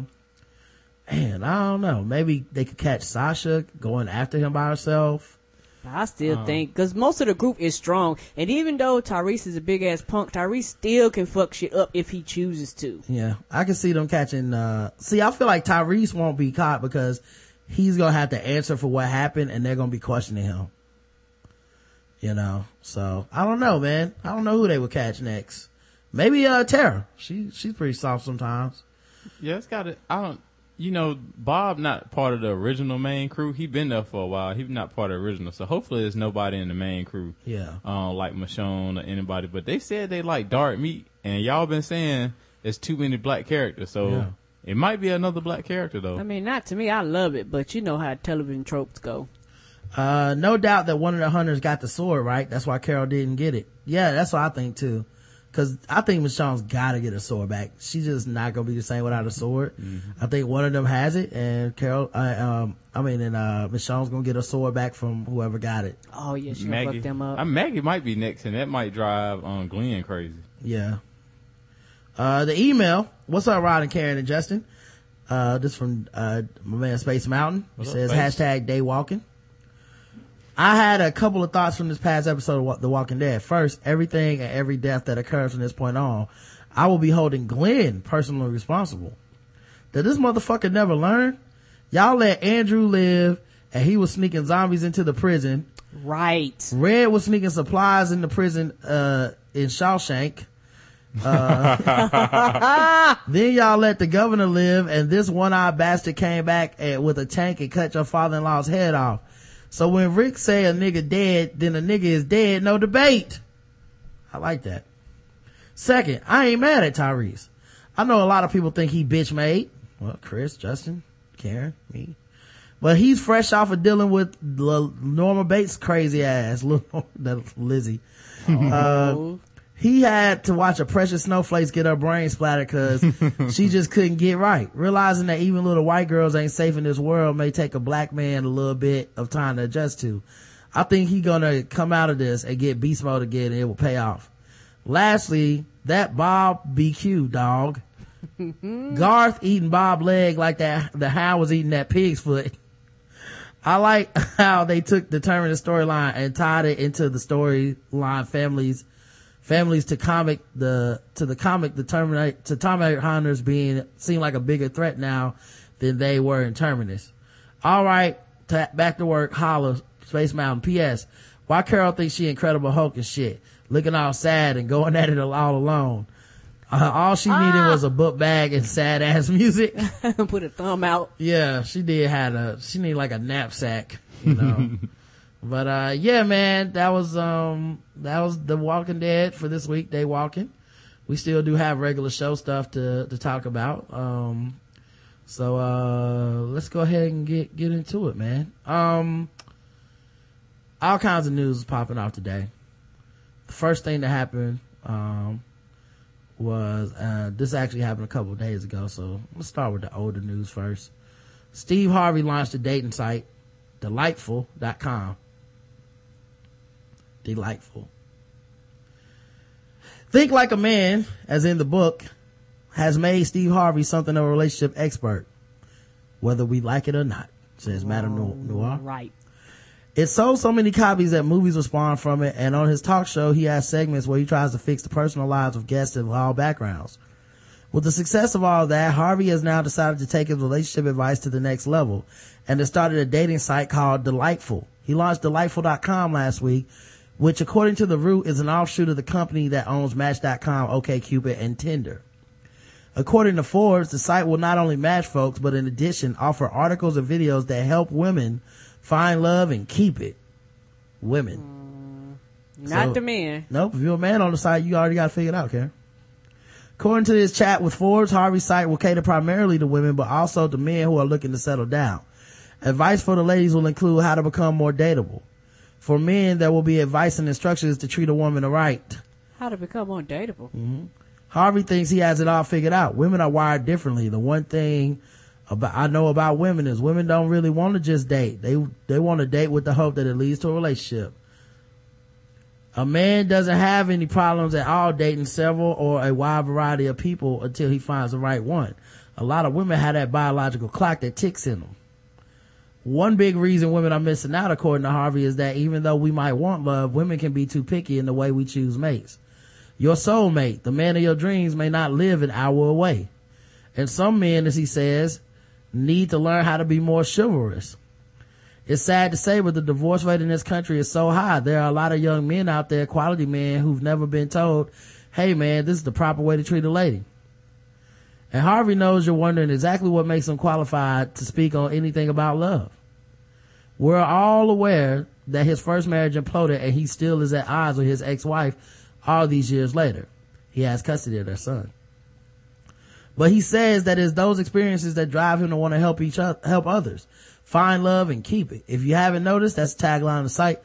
man, I don't know. Maybe they could catch Sasha going after him by herself. I still think because most of the group is strong, and even though Tyrese is a big ass punk, Tyrese still can fuck shit up if he chooses to. Yeah, I can see them catching. uh See, I feel like Tyrese won't be caught because he's gonna have to answer for what happened, and they're gonna be questioning him. You know, so I don't know, man. I don't know who they would catch next. Maybe uh Tara. She she's pretty soft sometimes. Yeah, it's got it. I don't. You know, Bob not part of the original main crew. He been there for a while. He's not part of the original. So hopefully, there's nobody in the main crew. Yeah. Uh, like Michonne or anybody. But they said they like dark meat, and y'all been saying There's too many black characters, so Yeah. it might be another black character though. I mean, not to me. I love it, but you know how television tropes go. Uh, no doubt that one of the hunters got the sword, right? That's why Carol didn't get it. Yeah, that's what I think too. Cause I think Michonne's gotta get a sword back. She's just not gonna be the same without a sword. I think one of them has it and Carol, I, um, I mean, and, uh, Michonne's gonna get a sword back from whoever got it. Oh yeah, she Maggie, fuck them up. Uh, Maggie might be next, and that might drive um, Glenn crazy. Yeah. Uh, the email. What's up, Rod and Karen and Justin? Uh, this from, uh, my man Space Mountain. He says Space? hashtag Dey Walking. I had a couple of thoughts from this past episode of The Walking Dead. First, everything and every death that occurs from this point on, I will be holding Glenn personally responsible. Did this motherfucker never learn? Y'all let Andrew live and he was sneaking zombies into the prison. right. Red was sneaking supplies in the prison, uh, in Shawshank. Uh, then y'all let the governor live and this one-eyed bastard came back and, with a tank and cut your father-in-law's head off. So when Rick say a nigga dead, then a nigga is dead, no debate. I like that. Second, I ain't mad at Tyrese. I know a lot of people think he bitch made. Well, Kriss, Justin, Karen, me. But he's fresh off of dealing with Norma Bates' crazy ass, that Lizzie. Uh, he had to watch a precious snowflakes get her brain splattered cause she just couldn't get right. Realizing that even little white girls ain't safe in this world may take a black man a little bit of time to adjust to. I think he gonna come out of this and get beast mode again and it will pay off. Lastly, that Bob BQ dog. Garth eating Bob leg like that the How was eating that pig's foot. I like how they took the Terminator storyline and tied it into the storyline families families to comic the to the comic the Terminator to Terminator hunters being seem like a bigger threat now than they were in Terminus. All right, ta back to work. Holla, Space Mountain. P.S. Why Carol thinks she Incredible Hulk and shit, looking all sad and going at it all alone. Uh, all she needed was a book bag and sad ass music. Put a thumb out. Yeah, she did had a, she needed like a knapsack, you know. but, uh, yeah, man, that was, um, that was The Walking Dead for this week, Dey Walking. We still do have regular show stuff to, to talk about. Um, so, uh, let's go ahead and get, get into it, man. Um, all kinds of news is popping off today. The first thing that happened, um, was uh this actually happened a couple days ago so let's start with the older news first steve harvey launched a dating site delightful.com delightful think like a man as in the book has made steve harvey something of a relationship expert whether we like it or not says madame No- mm, noir Right. it sold so many copies that movies were spawned from it, and on his talk show, he has segments where he tries to fix the personal lives of guests of all backgrounds. With the success of all that, Harvey has now decided to take his relationship advice to the next level and has started a dating site called Delightful. He launched Delightful.com last week, which according to The Root is an offshoot of the company that owns Match.com, OkCupid, and Tinder. According to Forbes, the site will not only match folks, but in addition offer articles and videos that help women find love and keep it. Women. Mm, not So- the men. Nope. If you're a man on the site, you already got to figure it out, Karen. According to this chat with Forbes, Harvey's site will cater primarily to women, but also to men who are looking to settle down. Advice for the ladies will include how to become more dateable. For men, there will be advice and instructions to treat a woman right. How to become more dateable. Mm-hmm. Harvey thinks he has it all figured out. Women are wired differently. The one thing about I know about women is women don't really want to just date. They they want to date with the hope that it leads to a relationship. A man doesn't have any problems at all dating several or a wide variety of people until he finds the right one. A lot of women have that biological clock that ticks in them. One big reason women are missing out, according to Harvey, is that even though we might want love, women can be too picky in the way we choose mates. Your soulmate, the man of your dreams, may not live an hour away. And some men, as he says, need to learn how to be more chivalrous. It's sad to say, but the divorce rate in this country is so high. There are a lot of young men out there, quality men, who've never been told, hey man, this is the proper way to treat a lady. And Harvey knows you're wondering exactly what makes him qualified to speak on anything about love. We're all aware that his first marriage imploded and he still is at odds with his ex-wife all these years later. He has custody of their son. But he says that it's those experiences that drive him to want to help each other, help others. Find love and keep it. If you haven't noticed, that's tagline of the site.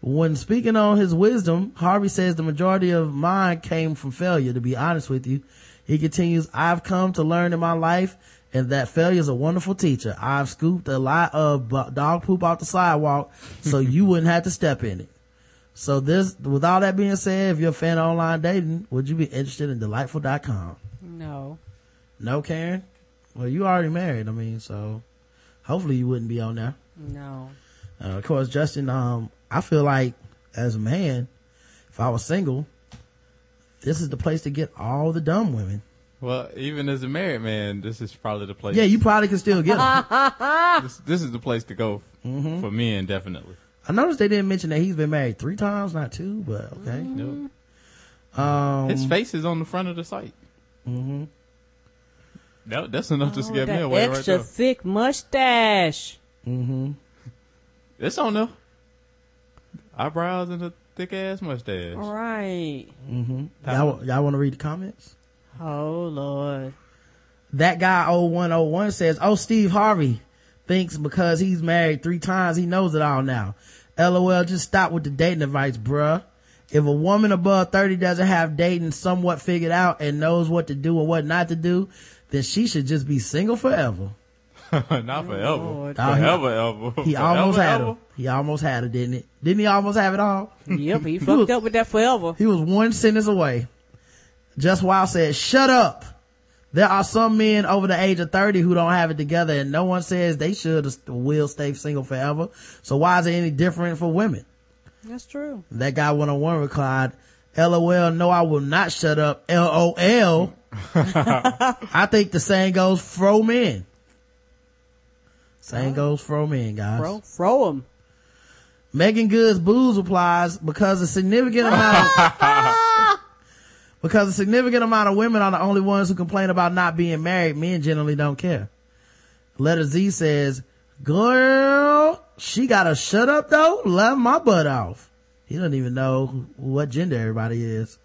When speaking on his wisdom, Harvey says the majority of mine came from failure, to be honest with you. He continues, I've come to learn in my life and that failure is a wonderful teacher. I've scooped a lot of dog poop off the sidewalk so you wouldn't have to step in it. So this, with all that being said, if you're a fan of online dating, would you be interested in delightful.com? No. No, Karen? Well, you already married. I mean, so hopefully you wouldn't be on there. No. Uh, of course, Justin, um, I feel like as a man, if I was single, this is the place to get all the dumb women. Well, even as a married man, this is probably the place. Yeah, you probably can still get them. this, this is the place to go Mm-hmm. for men, definitely. I noticed they didn't mention that he's been married three times, not two, but okay. Nope. Um, His face is on the front of the site. Mm-hmm. That, that's enough to Oh, scare me that away right extra there. thick mustache. Mm-hmm. It's on there. Eyebrows and a thick ass mustache. All right. Mm-hmm. Y'all, y'all want to read the comments? Oh Lord. That guy 0101 says, Oh, Steve Harvey thinks because he's married three times, he knows it all now. LOL, just stop with the dating advice, bruh. If a woman above 30 doesn't have dating somewhat figured out and knows what to do and what not to do, then she should just be single forever. Not forever. Lord. Oh, he- Forever, ever. He Forever, almost had ever. her. He almost had it, didn't it? Didn't he almost have it all? Yep, he fucked up with that forever. He was one sentence away. Just Wild said, shut up. There are some men over the age of 30 who don't have it together and no one says they should or will stay single forever. So why is it any different for women? That's true. That guy 101 replied, LOL, no, I will not shut up. LOL. I think the same goes for men. Same goes for men, guys. Bro, throw him. Megan Good's booze replies because a significant amount of, because a significant amount of women are the only ones who complain about not being married. Men generally don't care. Letter Z says, girl, she gotta shut up though. Laugh my butt off. He doesn't even know what gender everybody is.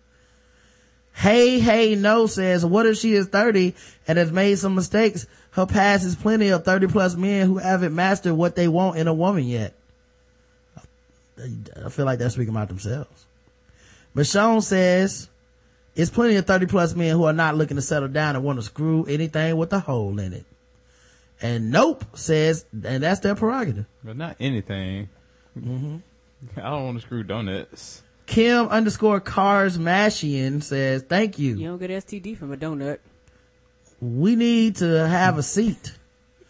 Hey, hey, no says, what if she is 30 and has made some mistakes? Her past is plenty of 30 plus men who haven't mastered what they want in a woman yet. I feel like they're speaking about themselves. Michonne says, it's plenty of 30 plus men who are not looking to settle down and want to screw anything with a hole in it. And Nope says, and that's their prerogative. But not anything. Mm-hmm. I don't want to screw donuts. Kim underscore Kardashian says, thank you. You don't get STD from a donut. we need to have a seat.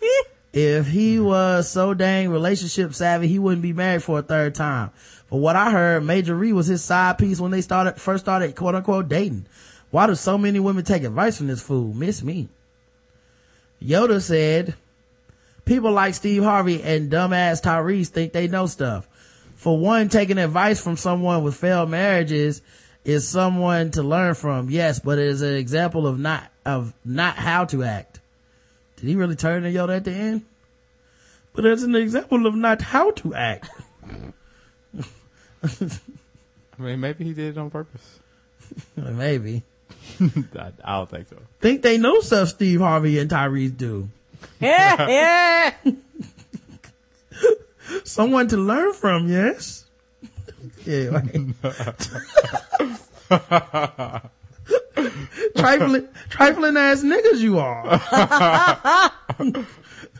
if he mm-hmm. was so dang relationship savvy, he wouldn't be married for a third time. But what I heard, Marjorie was his side piece when they started, first started quote unquote dating. Why do so many women take advice from this fool? Miss me. Yoda said, people like Steve Harvey and dumbass Tyrese think they know stuff. For one, taking advice from someone with failed marriages is someone to learn from. Yes, but it is an example of not, of not how to act. Did he really turn to Yoda at the end? But it's an example of not how to act. I mean, maybe he did it on purpose. Maybe. I, I don't think so. Think they know stuff Steve Harvey and Tyrese do. Yeah, yeah. Someone to learn from, yes? yeah, right. trifling, trifling ass niggas you are.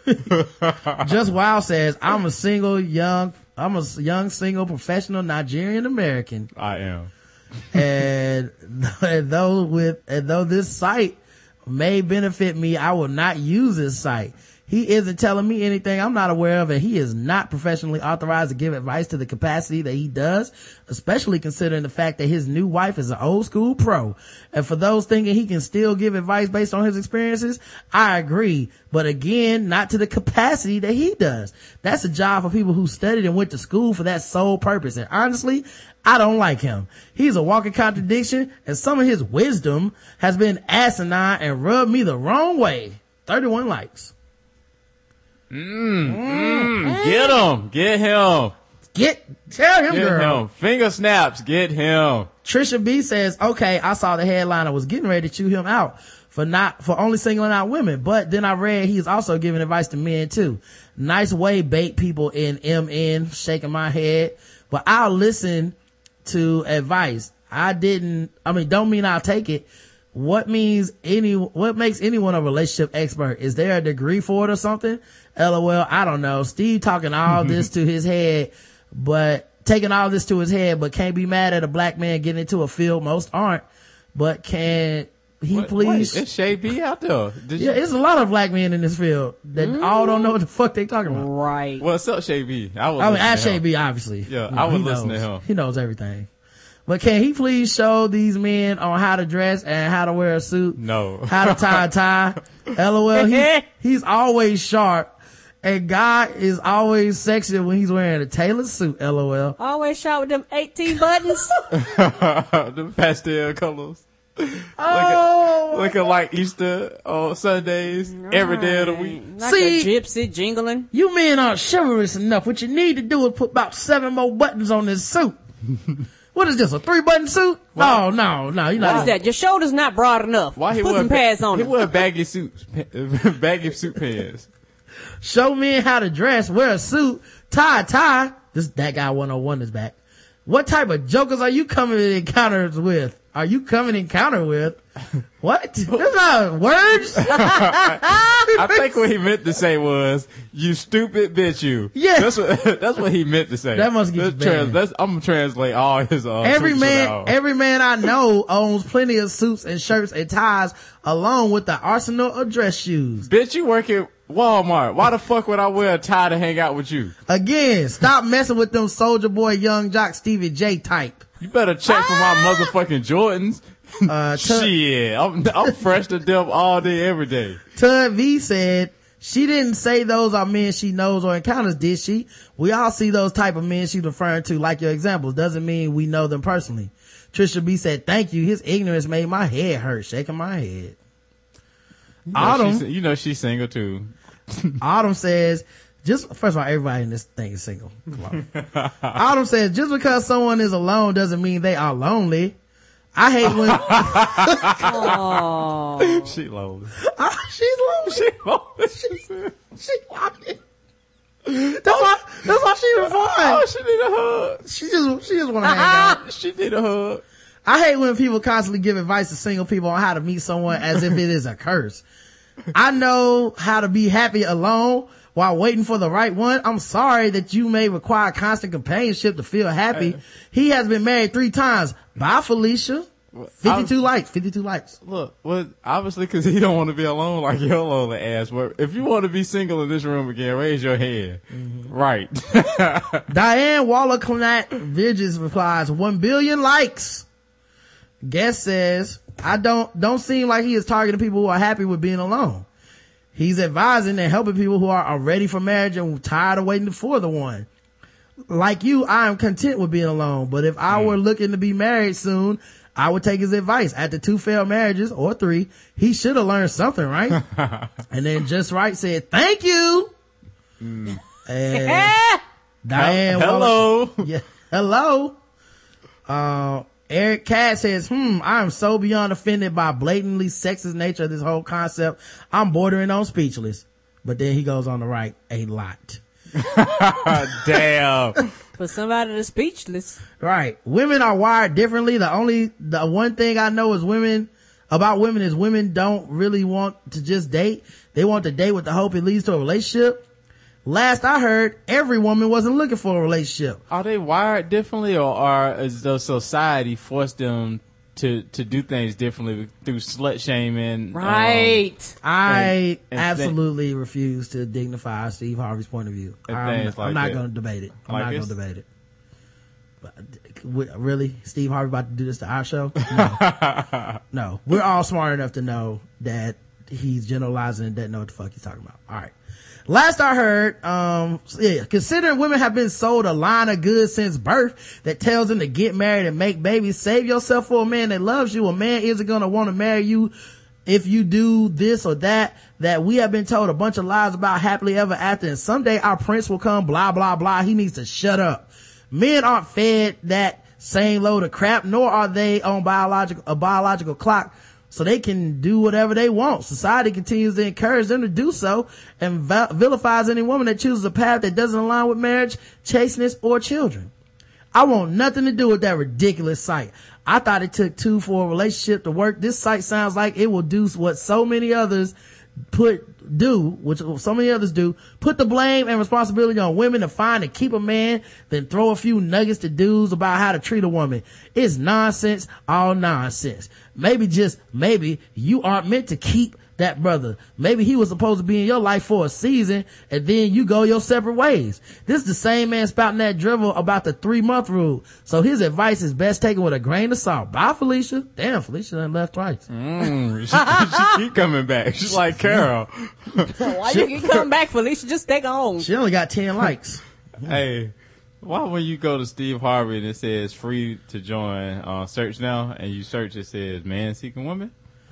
Just Wow says, I'm a single young, I'm a young single professional Nigerian American. I am. and, and though with and though this site may benefit me, I will not use this site. He isn't telling me anything I'm not aware of, and he is not professionally authorized to give advice to the capacity that he does, especially considering the fact that his new wife is an old school pro. And for those thinking he can still give advice based on his experiences, I agree. But again, not to the capacity that he does. That's a job for people who studied and went to school for that sole purpose. And honestly, I don't like him. He's a walking contradiction and some of his wisdom has been asinine and rubbed me the wrong way. 31 likes. Mm, mm, mm. Get him. Get him. Get, tell him Get girl. him. Finger snaps. Get him. Trisha B says, okay, I saw the headline. I was getting ready to chew him out for not, for only singling out women. But then I read he's also giving advice to men too. Nice way bait people in MN, shaking my head. But I'll listen to advice. I didn't, I mean, don't mean I'll take it. What means any, what makes anyone a relationship expert? Is there a degree for it or something? LOL, I don't know. Steve talking all this to his head, but taking all this to his head, but can't be mad at a black man getting into a field most aren't. But can he Wait, please? wait, it's Shay B out there. Did yeah, you, it's a lot of black men in this field that all don't know what the fuck they talking about. Right. what's up, Shay B? I was I mean, listening Ash to. B, obviously. Yeah, You I would he listen to him. He knows everything. But can he please show these men on how to dress and how to wear a suit? No. How to tie a tie? LOL. He, he's always sharp. And guy is always sexy when he's wearing a tailored suit. LOL. Always shot with them 18 buttons. the pastel colors. Oh, Looking like Easter on Sundays, every day of the week. Like See- a gypsy jingling. you men aren't chivalrous enough. What you need to do is put about seven more buttons on this suit. what is this? A three button suit? Oh no, no, you're not. What is that? Your shoulder's not broad enough. Why he Put wear some pads on He it. wear baggy suits, baggy suit pants. Show men how to dress, wear a suit, tie a tie. This that guy 101 is back. What type of jokers are you coming in encounters with? Are you coming encounter with? What? That's not words. I think what he meant to say was, "You stupid bitch, you." Yeah. that's what that's what he meant to say. That must get banned. that's, I'm gonna translate all his. Uh, every man, every man I know owns plenty of suits and shirts and ties along with the arsenal of dress shoes. bitch, you work at Walmart. Why the fuck would I wear a tie to hang out with you? Again, stop messing with them soldier boy, young jock, Stevie J type. You better check for my motherfucking Jordans. Uh, Tut, Shit, I'm I'm fresh to death all day, every day. Tud V said, she didn't say those are men she knows or encounters, did she? We all see those type of men she's referring to, like your examples. Doesn't mean we know them personally. Trisha B said, thank you. His ignorance made my head hurt, shaking my head. You know, Autumn, she's, you know she's single too. Autumn says, just, first of all, everybody in this thing is single. Come. Autumn says, just because someone is alone doesn't mean they are lonely. I hate when, Oh. She lonely. Ah, she's lonely. She lonely. She said. She lonely. That's why, that's why she was fine. Oh, she need a hug. She just, she just want to hang out. She need a hug. I hate when people constantly give advice to single people on how to meet someone as if it is a curse. I know how to be happy alone while waiting for the right one. I'm sorry that you may require constant companionship to feel happy. He has been married three times. Bye, Felicia. 52 likes, 52 likes. Look, well, obviously, because he don't want to be alone like your lonely ass. But if you want to be single in this room again, raise your hand. Mm-hmm. Right. Diane Waller Clannat Vidges replies, one billion likes. Guest says, I don't, don't seem like he is targeting people who are happy with being alone. He's advising and helping people who are ready for marriage and tired of waiting for the one. Like you, I am content with being alone, but if I were looking to be married soon, I would take his advice. After two failed marriages or three, he should have learned something, right? and then just right said, thank you. And Diane Hello. yeah. Hello. Uh, Eric Cat says, hmm, I am so beyond offended by blatantly sexist nature of this whole concept. I'm bordering on speechless. But then he goes on to write a lot. Damn. For somebody that's speechless. Right. Women are wired differently. The only, the one thing I know is women, about women is women don't really want to just date. They want to date with the hope it leads to a relationship. Last I heard, every woman wasn't looking for a relationship. Are they wired differently, or are is the society forced them to to do things differently through slut shaming? um, Right. I And- and absolutely refuse to dignify Steve Harvey's point of view. I'm, like I'm not going to debate it. I'm Like not going to debate it. But, really, Steve Harvey about to do this to our show? No, no. We're all smart enough to know that he's generalizing and doesn't know what the fuck he's talking about. All right. Last I heard, um, yeah, considering women have been sold a line of goods since birth that tells them to get married and make babies, save yourself for a man that loves you. A man isn't to want to marry you if you do this or that, that we have been told a bunch of lies about happily ever after and someday our prince will come, blah, blah, blah. He needs to shut up. Men aren't fed that same load of crap, nor are they on biological, a biological clock so they can do whatever they want. Society continues to encourage them to do so and vilifies any woman that chooses a path that doesn't align with marriage, chasteness, or children. I want nothing to do with that ridiculous site. I thought it took two for a relationship to work. This site sounds like it will do what so many others put do, which so many others do, put the blame and responsibility on women to find and keep a man, then throw a few nuggets to dudes about how to treat a woman. It's nonsense, all nonsense. Maybe just maybe you aren't meant to keep that brother. Maybe he was supposed to be in your life for a season and then you go your separate ways. This is the same man spouting that drivel about the three month rule. So his advice is best taken with a grain of salt. Bye, Felicia. Damn, Felicia done left twice. Mm, she, she, keep coming back. She's like Carol. Why you keep coming back, Felicia? Just stay home. She only got 10 likes. hey. Why would you go to Steve Harvey and it says free to join uh, search now and you search it says man seeking woman,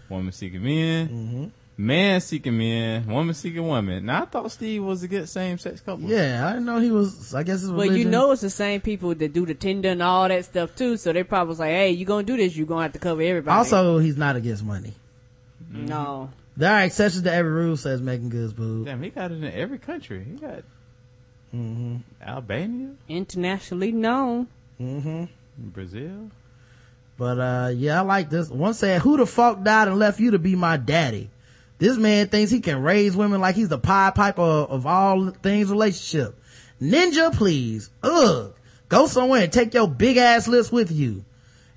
woman seeking men, mm-hmm. man seeking men, woman seeking woman. Now I thought Steve was against same sex couples. Yeah, I didn't know he was. I guess it's well, you know, it's the same people that do the Tinder and all that stuff too. So they probably was like, "Hey, you gonna do this? You gonna have to cover everybody." Also, he's not against money. Mm-hmm. No. There are exceptions to every rule, says Meagan Goods Boo. Damn, he got it in every country. He got Mm-hmm. Albania, internationally known. Mm-hmm. Brazil. But uh, yeah, I like this. One said, "Who the fuck died and left you to be my daddy?" This man thinks he can raise women like he's the Pied Piper of all things relationship. Ninja, please. Ugh. Go somewhere and take your big ass lips with you.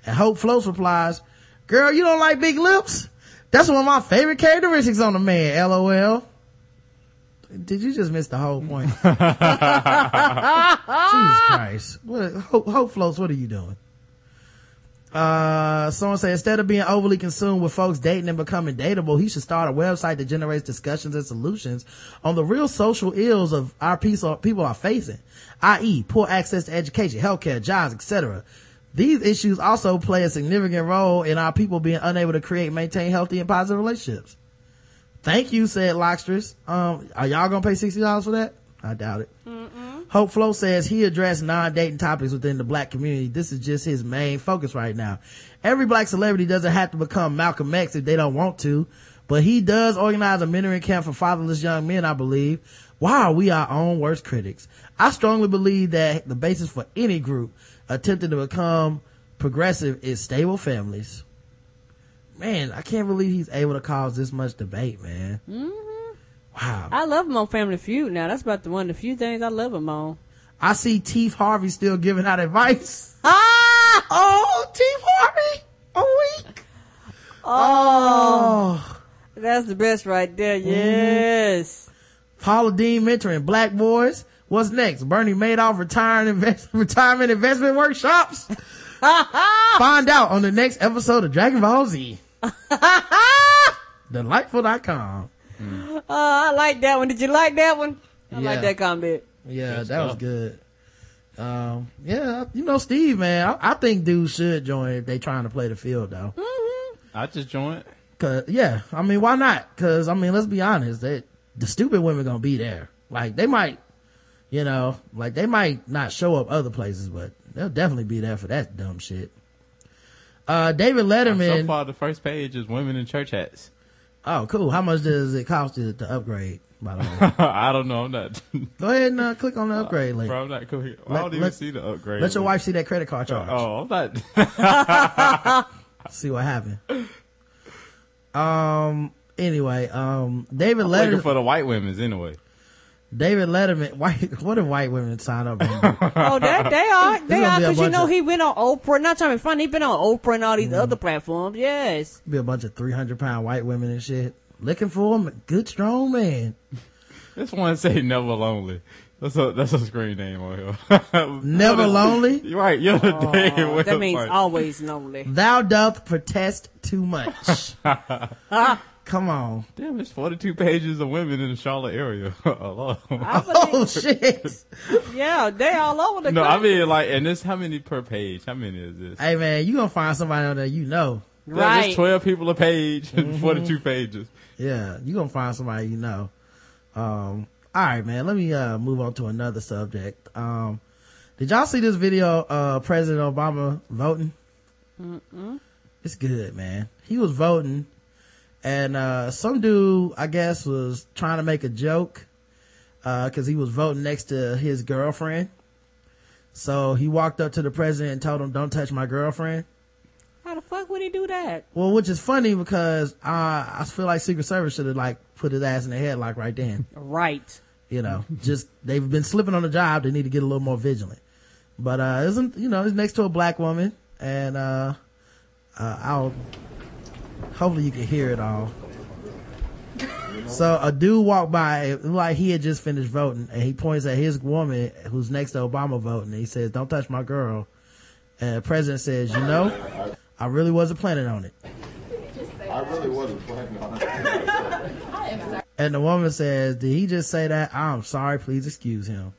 And Hope Floats replies, girl, you don't like big lips? That's one of my favorite characteristics on a man, lol. Did you just miss the whole point? Jesus Christ. What, Hope, Hope Floats, what are you doing? Uh, someone said instead of being overly consumed with folks dating and becoming dateable, he should start a website that generates discussions and solutions on the real social ills of our people are facing, i.e. poor access to education, healthcare, jobs, etc. These issues also play a significant role in our people being unable to create maintain healthy and positive relationships. Thank you, said Lockstress. Um, are y'all gonna pay $60 for that? I doubt it. Mm-mm. Hope Flo says he addressed non-dating topics within the black community. This is just his main focus right now. Every black celebrity doesn't have to become Malcolm X if they don't want to, but he does organize a mentoring camp for fatherless young men, I believe. Why are we our own worst critics? I strongly believe that the basis for any group attempting to become progressive is stable families man, I can't believe he's able to cause this much debate, man. Mm-hmm. Wow. I love him on Family Feud now. That's about the one of the few things I love him on. I see Teef Harvey still giving out advice. Ah! Oh, Teef Harvey! A week! Oh. oh. That's the best right there. Mm-hmm. Yes. Paula Deen mentoring black boys. What's next? Bernie Madoff retiring invest- retirement investment workshops? Find out on the next episode of Dragon Ball Z. Delightful.com. Mm. Oh, I like that one. Did you like that one? I yeah. like that comment. Yeah, good that stuff. was good. Um, yeah, you know, Steve, man, I, I, think dudes should join if they trying to play the field though. Mm-hmm. I just join. Cause, yeah, I mean, why not? Cause, I mean, let's be honest, that the stupid women gonna be there. Like, they might, you know, like they might not show up other places, but they'll definitely be there for that dumb shit. Uh, David Letterman. So far, the first page is women in church hats. Oh, cool. How much does it cost you to upgrade? By the way, I don't know. I'm not. Go ahead and uh, click on the upgrade link. Bro, I'm not clicking. I don't even see the upgrade. Let your wife see that credit card charge. Oh, I'm not. see what happened. Um. Anyway, um, David Letterman for the white women's anyway. David Letterman, white, what if white women sign up? oh, they, they are. They are, because you know of, he went on Oprah. Not trying to be funny, he been on Oprah and all these mm, other platforms. Yes. Be a bunch of 300 pound white women and shit. Looking for a good, strong man. This one say never lonely. That's a that's a screen name on here. Never lonely. You're right. You're the oh, day. That means always lonely. Thou doth protest too much. Come on. Damn, it's 42 pages of women in the Charlotte area alone. oh, shit. yeah, they all over the No, country. I mean, like, and this, how many per page? How many is this? Hey, man, you gonna find somebody on there you know. Right. There's 12 people a page and mm-hmm. 42 pages. Yeah, you gonna find somebody you know. Um, alright, man, let me, uh, move on to another subject. Um, Did y'all see this video, uh, President Obama voting? Mm-mm. It's good, man. He was voting and, uh, some dude, I guess, was trying to make a joke, uh, cause he was voting next to his girlfriend. So he walked up to the president and told him, don't touch my girlfriend. How the fuck would he do that? Well, which is funny because, uh, I feel like Secret Service should have like put his ass in the headlock right then. Right. You know, just, they've been slipping on the job. They need to get a little more vigilant. But, uh, isn't, you know, he's next to a black woman and, uh, uh, I'll, hopefully you can hear it all. So a dude walked by, like he had just finished voting, and he points at his woman who's next to Obama voting. And he says, "Don't touch my girl." And the president says, "You know, I really wasn't planning on it." I really wasn't planning on it. And the woman says, "Did he just say that? I'm sorry. Please excuse him."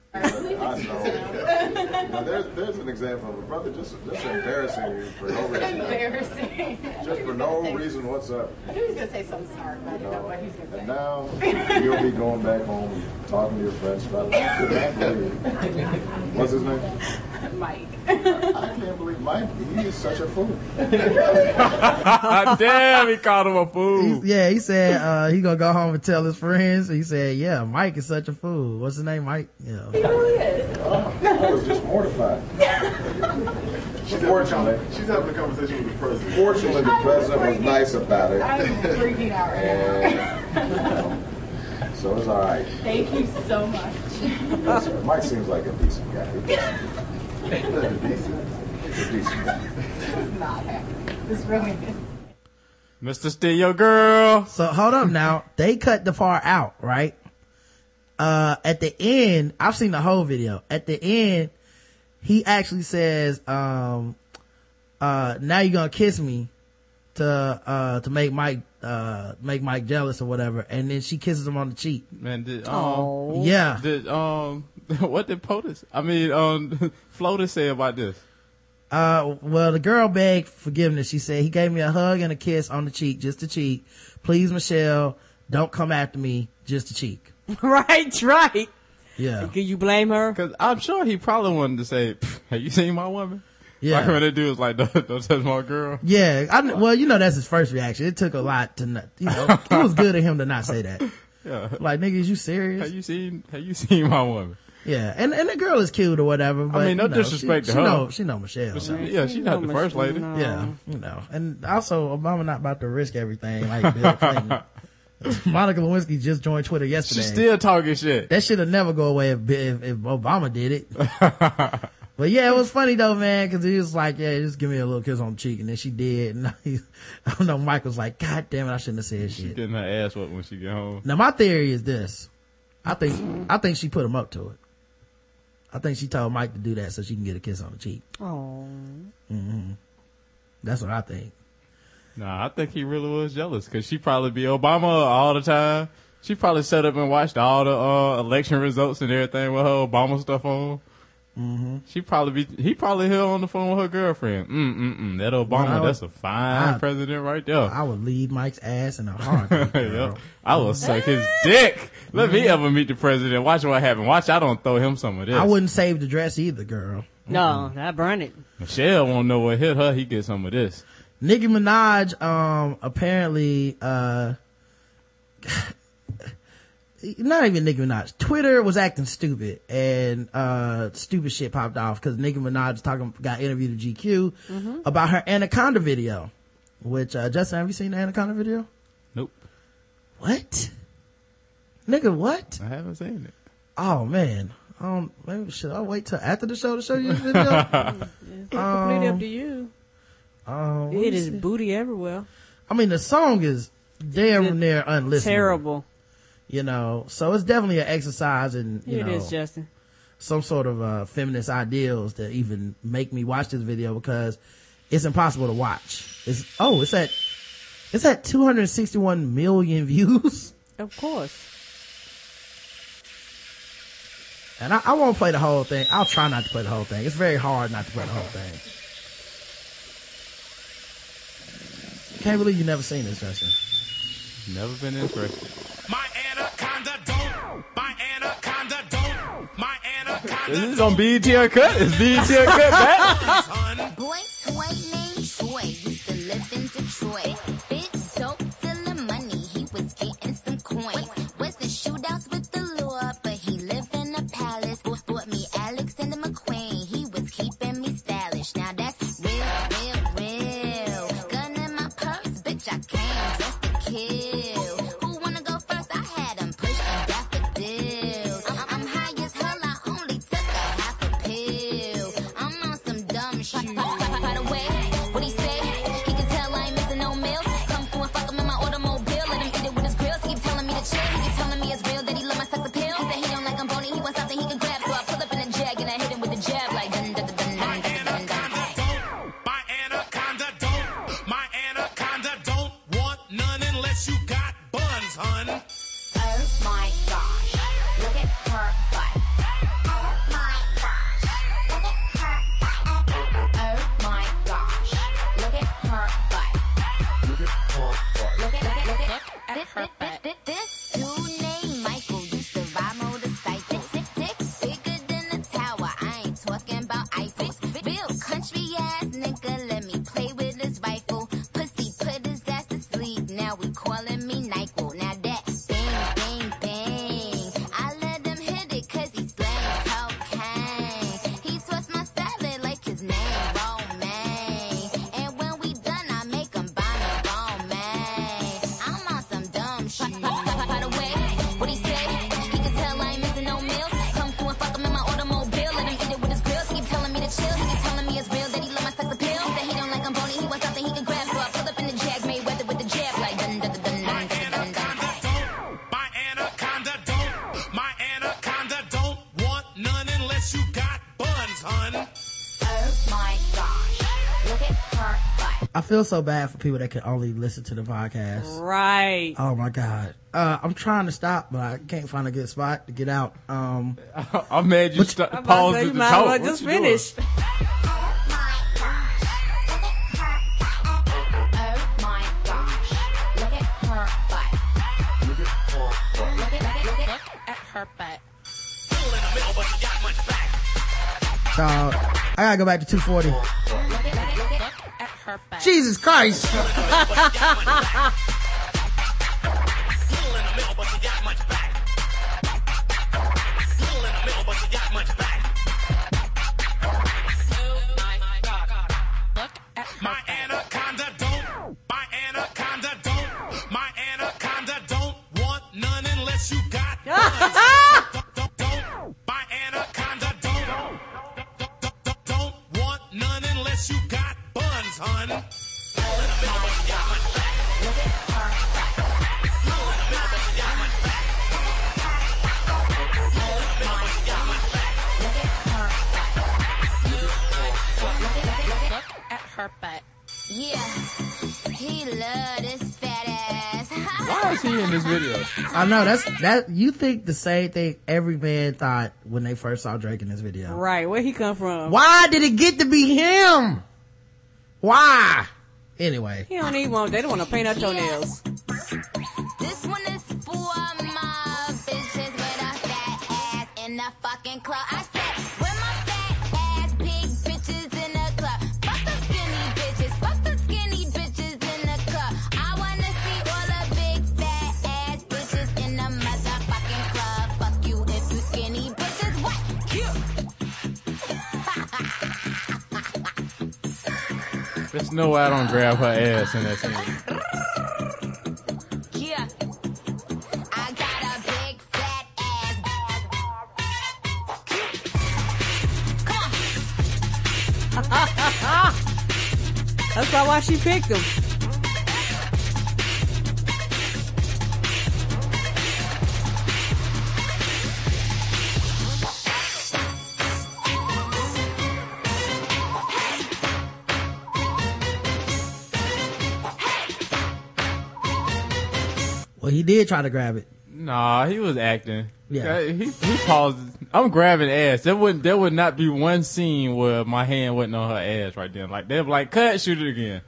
I know. Now, there's, there's an example of a brother just, just embarrassing you for no reason. Embarrassing. Just for no reason whatsoever. I knew he was going to say something smart, but I didn't know what he was going to say. And now you'll be going back home talking to your friends about I can't believe What's his name? Mike. I can't believe Mike. He is such a fool. Damn, he called him a fool. He- yeah, he said uh, he gonna go home and tell his friends. He said, "Yeah, Mike is such a fool." What's his name, Mike? Yeah. He really is. I was just mortified. Fortunately, She's having a conversation with the president. fortunately, the president was nice about it. I'm freaking out right now. And so it's all right. Thank you so much. That's all right. Mike seems like a decent guy. Decent, he's a decent guy. This is not happening. This really is. Mr. Steal Your Girl. So hold up now. They cut the part out, right? Uh, at the end, I've seen the whole video. At the end, he actually says, um, uh, now you're gonna kiss me to, uh, to make Mike, uh, make Mike jealous or whatever. And then she kisses him on the cheek. Man, did, um, Oh. Yeah. did, um, what did POTUS, I mean, um, FLOTUS say about this? Uh, well, the girl begged forgiveness. She said, he gave me a hug and a kiss on the cheek, just the cheek. Please, Michelle, don't come after me, just the cheek. right, right. Yeah. Can you blame her? Cause I'm sure he probably wanted to say, have you seen my woman? Yeah. Like when that dude was like, don't, don't touch my girl. Yeah, I, well, you know, that's his first reaction. It took a lot to not, you know, it was good of him to not say that. Yeah. Like, nigga, is you serious? Have you seen, have you seen my woman? Yeah, and, and the girl is cute or whatever, but. mean, no you know, disrespect she, to she her. Know, she know Michelle. so. Yeah, she's not the first lady. No. Yeah, you know, and also Obama not about to risk everything like Bill Clinton. Monica Lewinsky just joined Twitter yesterday. She's still talking shit. that should have never go away if, if, if Obama did it. but yeah, it was funny though, man, cause he was like, yeah, just give me a little kiss on the cheek. And then she did. And he, I don't know, Mike was like, God damn it, I shouldn't have said She's shit. She getting her ass whooped when she get home. Now my theory is this. I think, I think she put him up to it. I think she told Mike to do that so she can get a kiss on the cheek. Oh. That's what I think. Nah, I think he really was jealous because she probably be Obama all the time. She probably sat up and watched all the uh, election results and everything with her Obama stuff on. Mm-hmm. She probably be, he probably here on the phone with her girlfriend. Mm mm mm. That Obama, would- that's a fine I- president right there. I would leave Mike's ass in a heartbeat, Yep. girl. I will suck his dick. Let me ever meet the president. Watch what happen. Watch I don't throw him some of this. I wouldn't save the dress either, girl. No, I burn it. Michelle won't know what hit her. He get some of this. Nicki Minaj, um, apparently, uh, not even Nicki Minaj. Twitter was acting stupid and, uh, stupid shit popped off because Nicki Minaj was talking, got interviewed at GQ about her Anaconda video. Which, uh, Justin, have you seen the Anaconda video? Nope. What? Nigga, what? I haven't seen it. Oh man. Um, maybe should I wait till after the show to show you the video? It's completely up to you. Um, let It is booty everywhere. I mean, the song is damn near unlistenable. Terrible. You know, so it's definitely an exercise in, you It know, is, Justin. some sort of, uh, feminist ideals to even make me watch this video because it's impossible to watch. It's, oh, it's at, it's at 261 million views. Of course. And I, I won't play the whole thing. I'll try not to play the whole thing. It's very hard not to play the whole thing. Can't believe you never seen this, Justin. Never been interested. My anaconda don't. My anaconda don't. My anaconda. Is this on BET Uncut? Is BET Uncut back? feel so bad for people that can only listen to the podcast. Right. Oh my God. Uh, I'm trying to stop, but I can't find a good spot to get out. Um, I'm mad you st- paused at the top. Just finished. her butt. So I gotta go back to 240. Jesus Christ. I know that's that. You think the same thing every man thought when they first saw Drake in this video, right? Where he come from? Why did it get to be him? Why? Anyway, he don't even want. They don't want to paint their toenails. no way I don't grab her ass in that scene. That's not why she picked him. try to grab it. Nah, he was acting. Yeah, uh, he he paused. I'm grabbing ass. There wouldn't there would not be one scene where my hand wasn't on her ass right then. Like they're like, cut, shoot it again,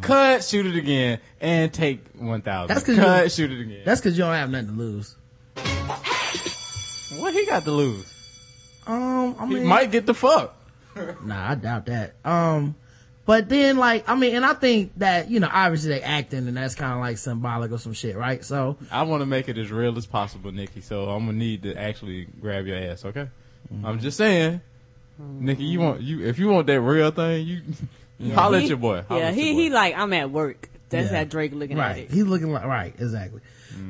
cut, shoot it again, and take one thousand. That's cause cut, you, shoot it again. That's because you don't have nothing to lose. What he got to lose? Um, I mean, he might get the fuck. nah, I doubt that. Um, but then like, I mean, and I think that, you know, obviously they acting and that's kind of like symbolic of some shit, right? So, I want to make it as real as possible, Nikki. So I'm gonna need to actually grab your ass. Okay. Mm-hmm. I'm just saying, Nikki. You want you if you want that real thing, you, you holler at He- your boy. Holler Yeah, he boy. he like I'm at work. That's Yeah. how Drake looking at right. it. He's looking like, right, exactly.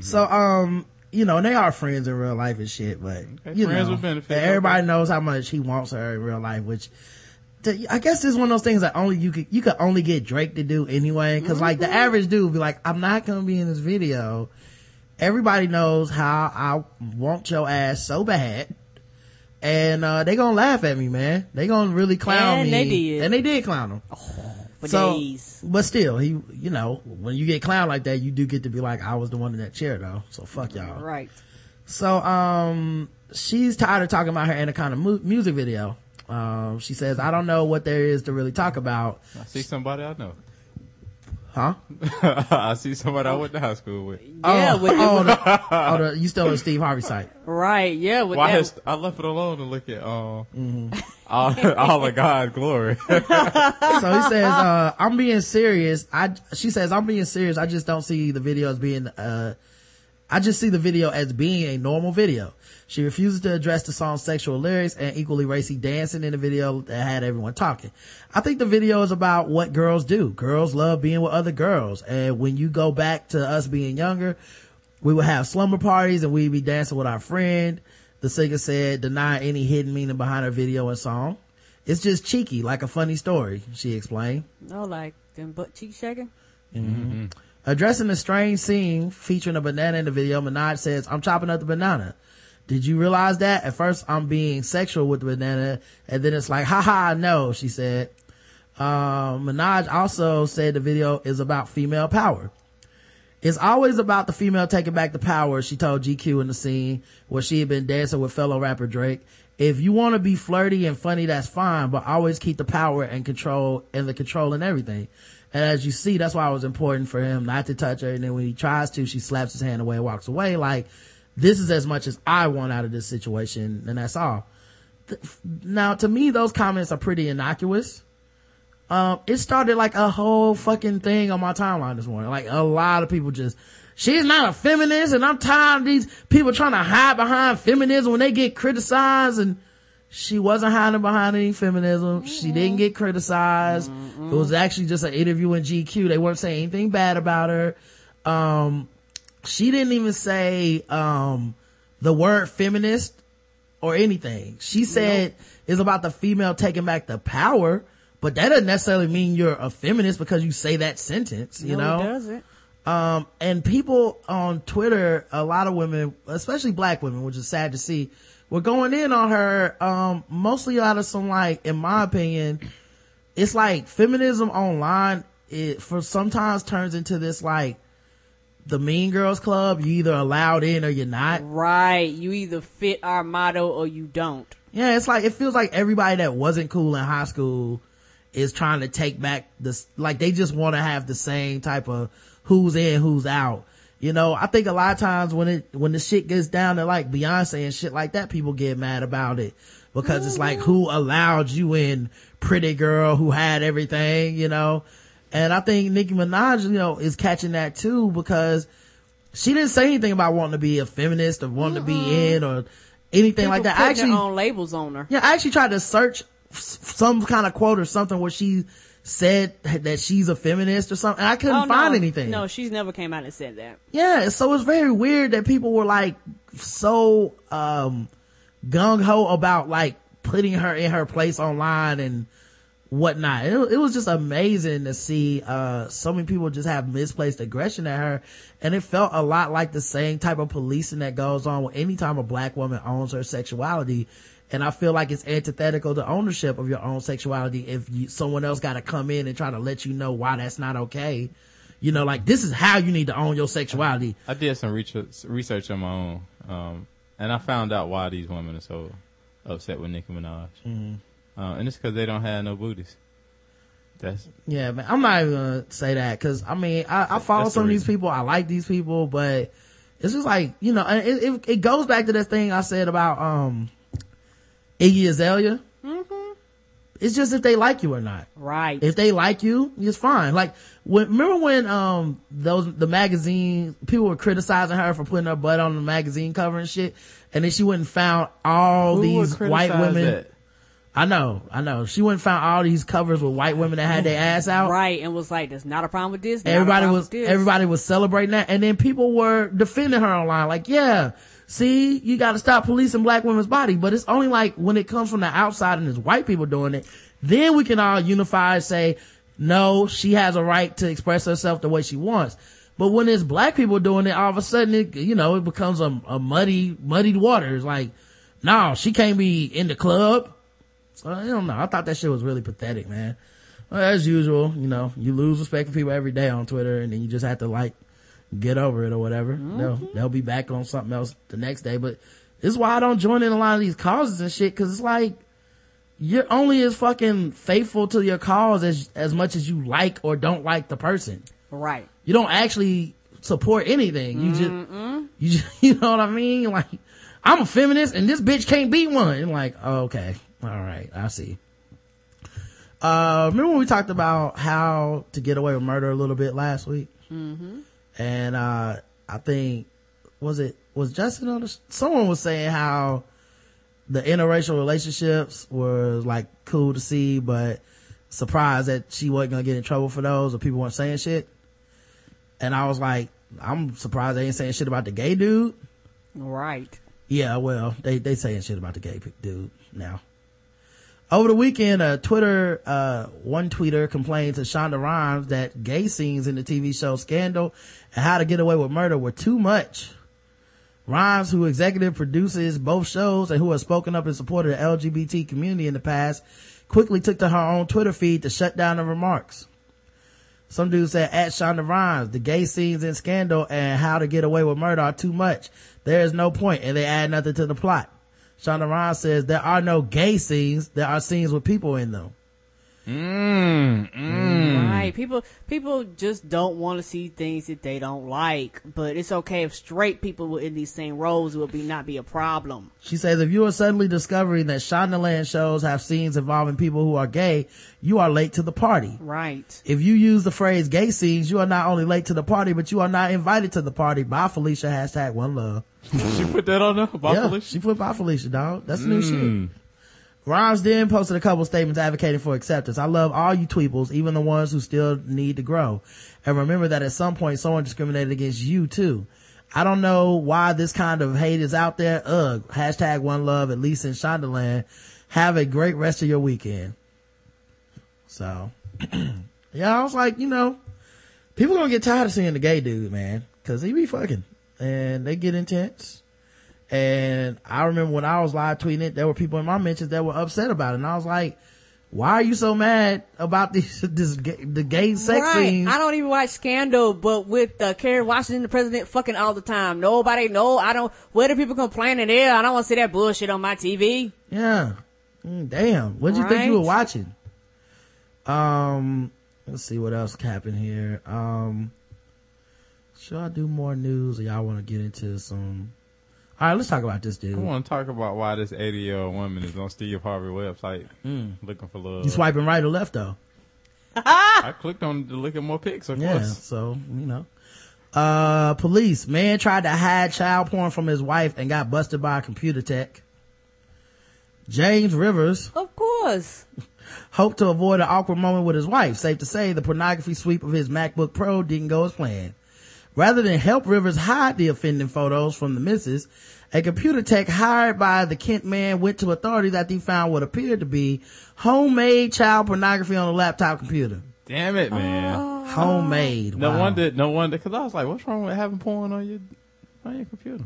So, um, you know, and they are friends in real life and shit, but, Okay, you friends know, with benefits, everybody okay. knows how much he wants her in real life, which, to- I guess it's one of those things that only you could, you could only get Drake to do anyway. because like the average dude would be like, I'm not gonna be in this video. Everybody knows how I want your ass so bad. And, uh, they gonna laugh at me, man. They gonna really clown And me. they did. And they did clown him. For So, days. but still, he, you know, when you get clowned like that, you do get to be like, I was the one in that chair though. So fuck y'all. Right. So, um, she's tired of talking about her Anaconda mu- music video. Um, she says, I don't know what there is to really talk about. I see somebody I know. Huh? I see somebody I went to high school with. Yeah, oh, with oh, the, oh, the, you still on Steve Harvey site. Right. Yeah. With Why that. has, I left it alone to look at um Mm-hmm. all, all of God glory. So he says, uh, I'm being serious. I, she says, I'm being serious. I just don't see the video as being, uh, I just see the video as being a normal video. She refuses to address the song's sexual lyrics and equally racy dancing in the video that had everyone talking. I think the video is about what girls do. Girls love being with other girls. And when you go back to us being younger, we would have slumber parties and we'd be dancing with our friend. The singer said, deny any hidden meaning behind her video and song. It's just cheeky, like a funny story, she explained. No, like them butt cheek shaking. Mm-hmm. Addressing the strange scene featuring a banana in the video, Minaj says, I'm chopping up the banana. Did you realize that? At first I'm being sexual with the banana and then it's like, haha, no, she said. Um, Minaj also said the video is about female power. It's always about the female taking back the power, she told GQ in the scene where she had been dancing with fellow rapper Drake. If you want to be flirty and funny, that's fine, but always keep the power and control and the control and everything. And as you see, that's why it was important for him not to touch her. And then when he tries to, she slaps his hand away and walks away. Like, this is as much as I want out of this situation, and that's all. Now, to me, those comments are pretty innocuous. Um, it started like a whole fucking thing on my timeline this morning. Like a lot of people just, she's not a feminist and I'm tired of these people trying to hide behind feminism when they get criticized and she wasn't hiding behind any feminism. She didn't get criticized. It was actually just an interview in GQ. They weren't saying anything bad about her. Um, she didn't even say, um, the word feminist or anything. She said it's about the female taking back the power, but that doesn't necessarily mean you're a feminist because you say that sentence, you no, know? it doesn't. Um, and people on Twitter, a lot of women, especially black women, which is sad to see, were going in on her, um, mostly out of some like, in my opinion, it's like feminism online, it for sometimes turns into this like, the mean girls club, you either allowed in or you're not. Right. You either fit our motto or you don't. Yeah, it's like, it feels like everybody that wasn't cool in high school is trying to take back this, like they just want to have the same type of who's in, who's out. You know, I think a lot of times when it, when the shit gets down to like Beyonce and shit like that, people get mad about it because it's like mm-hmm. who allowed you in pretty girl who had everything, you know? And I think Nicki Minaj, you know, is catching that too because she didn't say anything about wanting to be a feminist or wanting to be in or anything People like that. I actually, own labels on her. yeah, I actually tried to search some kind of quote or something where she said that she's a feminist or something. And I couldn't Oh, find no. anything. No, she's never came out and said that. Yeah, so it's very weird that people were like so um gung ho about like putting her in her place online and whatnot. It, it was just amazing to see uh so many people just have misplaced aggression at her and it felt a lot like the same type of policing that goes on with any time a black woman owns her sexuality. And I feel like it's antithetical to ownership of your own sexuality if you, someone else got to come in and try to let you know why that's not okay. You know, like this is how you need to own your sexuality. I did some research, research on my own, um, and I found out why these women are so upset with Nicki Minaj. Mm-hmm. Uh, and it's because they don't have no booties. That's Yeah, man. I'm not even gonna say that because I mean I, I follow That's the some of these people. I like these people, but it's just like you know, it, it, it goes back to that thing I said about um. Iggy Azalea. It's just if they like you or not. Right. If they like you, it's fine. Like, when, remember when, um, those, the magazine, people were criticizing her for putting her butt on the magazine cover and shit, and then she went and found all Who these white women. that? I know, I know. She went and found all these covers with white women that had their ass out. Right, and was like, "There's not a problem with this." Everybody was this. everybody was celebrating that, and then people were defending her online, like, "Yeah, see, you got to stop policing black women's body." But it's only like when it comes from the outside and it's white people doing it, then we can all unify and say, "No, she has a right to express herself the way she wants." But when it's black people doing it, all of a sudden, it, you know, it becomes a, a muddy, muddied waters. Like, no, she can't be in the club. So I don't know. I thought that shit was really pathetic, man. Well, as usual, you know, you lose respect for people every day on Twitter and then you just have to like get over it or whatever. Mm-hmm. They'll, they'll be back on something else the next day. But this is why I don't join in a lot of these causes and shit cause it's like, you're only as fucking faithful to your cause as, as much as you like or don't like the person. Right. You don't actually support anything. You just, mm-hmm. you just, you know what I mean? Like, I'm a feminist and this bitch can't be one. And like, oh, okay. All right. I see. Uh, remember when we talked about how to get away with murder a little bit last week? Mm-hmm. And, uh, I think, was it, was Justin on the, someone was saying how the interracial relationships were like cool to see, but surprised that she wasn't gonna get in trouble for those or people weren't saying shit. And I was like, I'm surprised they ain't saying shit about the gay dude. Right. Yeah, well, they, they saying shit about the gay dude now. Over the weekend, uh, Twitter, uh, one tweeter complained to Shonda Rhimes that gay scenes in the TV show Scandal and How to Get Away with Murder were too much. Rhimes, who executive produces both shows and who has spoken up in support of the LGBT community in the past, quickly took to her own Twitter feed to shut down the remarks. Some dude said, at Shonda Rhimes, the gay scenes in Scandal and How to Get Away with Murder are too much. There is no point and they add nothing to the plot. Shonda Rhimes says, there are no gay scenes. There are scenes with people in them. Mm, mm. Right. People people just don't want to see things that they don't like. But it's okay if straight people were in these same roles it would be not be a problem. She says, if you are suddenly discovering that Shondaland shows have scenes involving people who are gay, you are late to the party. Right. If you use the phrase gay scenes, you are not only late to the party, but you are not invited to the party. Bye Felicia, hashtag one love. she put that on there about yeah, Felicia? she put bye Felicia, dog. That's new Mm. shit. Rhimes then posted a couple statements advocating for acceptance. I love all you tweeples, even the ones who still need to grow. And remember that at some point someone discriminated against you too. I don't know why this kind of hate is out there. Ugh. Hashtag one love, at least in Shondaland. Have a great rest of your weekend. So, yeah, I was like, you know, people gonna get tired of seeing the gay dude, man. Cause he be fucking. And they get intense. And I remember when I was live tweeting it, there were people in my mentions that were upset about it. And I was like, why are you so mad about this, this, the gay sex right. scenes? I don't even watch Scandal, but with uh, Kerry Washington, the president, fucking all the time. Nobody, no, I don't. Where do people complaining there? I don't want to see that bullshit on my TV. Yeah. Mm, damn. What'd you think you were watching? Um, let's see what else happened here. Um, should I do more news or y'all want to get into some? All right, let's talk about this dude. I want to talk about why this 80 year old woman is on Steve Harvey website looking for love. You swiping right or left though? I clicked on to look at more pics, of Yeah, course. so, you know. Uh, police. Man tried to hide child porn from his wife and got busted by a computer tech. James Rivers Of course. hoped to avoid an awkward moment with his wife. Safe to say, the pornography sweep of his MacBook Pro didn't go as planned. Rather than help Rivers hide the offending photos from the missus, a computer tech hired by the Kent man went to authorities after he found what appeared to be homemade child pornography on a laptop computer. Damn it, man. Homemade. No Wow. wonder, no wonder, cause I was like, what's wrong with having porn on your, on your computer?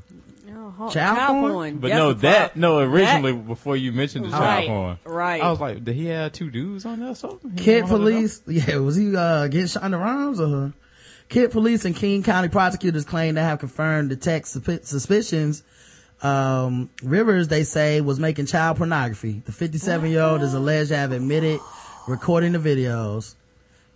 No, ho- Child porn? But That's no, that, no, originally, That- before you mentioned the child Right, porn. right. I was like, did he have two dudes on there or something? He Kent wanted to know? police, yeah, was he, uh, getting Shonda Rhimes or Kent police and King County prosecutors claim to have confirmed the supi- suspicions. Um, Rivers, they say, was making child pornography. The 57 year old is alleged to have admitted recording the videos.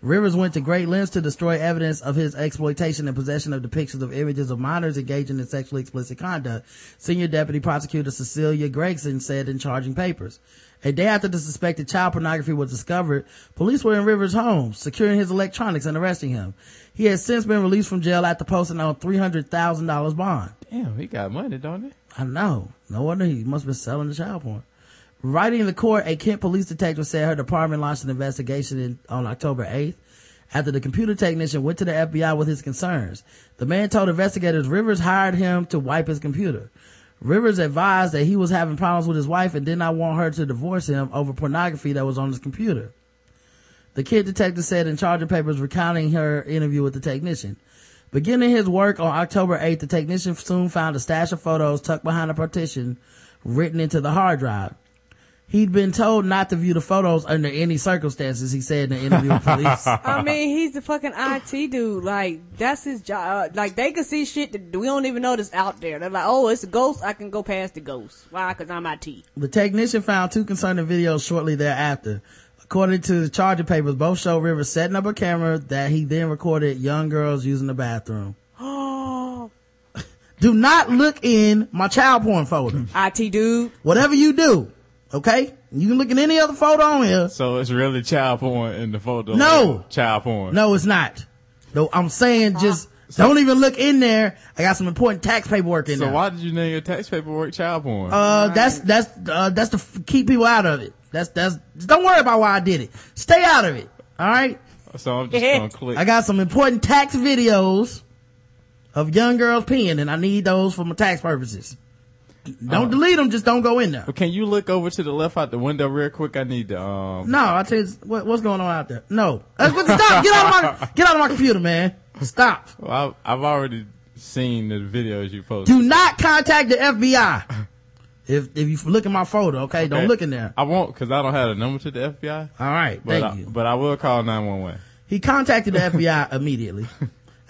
Rivers went to great lengths to destroy evidence of his exploitation and possession of depictions of images of minors engaging in sexually explicit conduct, Senior Deputy Prosecutor Cecilia Gregson said in charging papers. A day after the suspected child pornography was discovered, police were in Rivers' home, securing his electronics and arresting him. He has since been released from jail after posting on $300,000 bond. Damn, he got money, don't he? I know. No wonder he must have been selling the child porn. Writing the court, a Kent police detective said her department launched an investigation in, on October 8th after the computer technician went to the FBI with his concerns. The man told investigators Rivers hired him to wipe his computer. Rivers advised that he was having problems with his wife and did not want her to divorce him over pornography that was on his computer. The Kent detective said in charging papers recounting her interview with the technician. Beginning his work on October 8th, the technician soon found a stash of photos tucked behind a partition written into the hard drive. He'd been told not to view the photos under any circumstances, he said in an interview with police. I mean, he's the fucking IT dude. Like, that's his job. Like, they can see shit that we don't even know that's out there. They're like, oh, it's a ghost. I can go past the ghost. Why? Cause I'm IT. The technician found two concerning videos shortly thereafter. According to the charging papers, both show Rivers setting up a camera that he then recorded young girls using the bathroom. Oh, Do not look in my child porn folder. IT dude. Whatever you do, okay? You can look at any other photo on here. So it's really child porn in the photo. No. Child porn. No, it's not. No, I'm saying just don't even look in there. I got some important tax paperwork in So there. So why did you name your tax paperwork child porn? Uh, that's, that's, uh, that's to f- keep people out of it. That's, that's, don't worry about why I did it. Stay out of it. Alright? so I'm just gonna click. I got some important tax videos of young girls peeing and I need those for my tax purposes. Don't Uh, delete them, just don't go in there. But can you look over to the left out the window real quick? I need to, um, No, I tell you, what, what's going on out there? No. Uh, Stop! Get out of my, get out of my computer, man. Stop. well, I've, I've already seen the videos you posted. Do not contact the FBI. If, if you look at my photo, okay, don't look in there. I won't, cause I don't have a number to the FBI. Alright, But thank I, you. but I will call 911. He contacted the FBI immediately.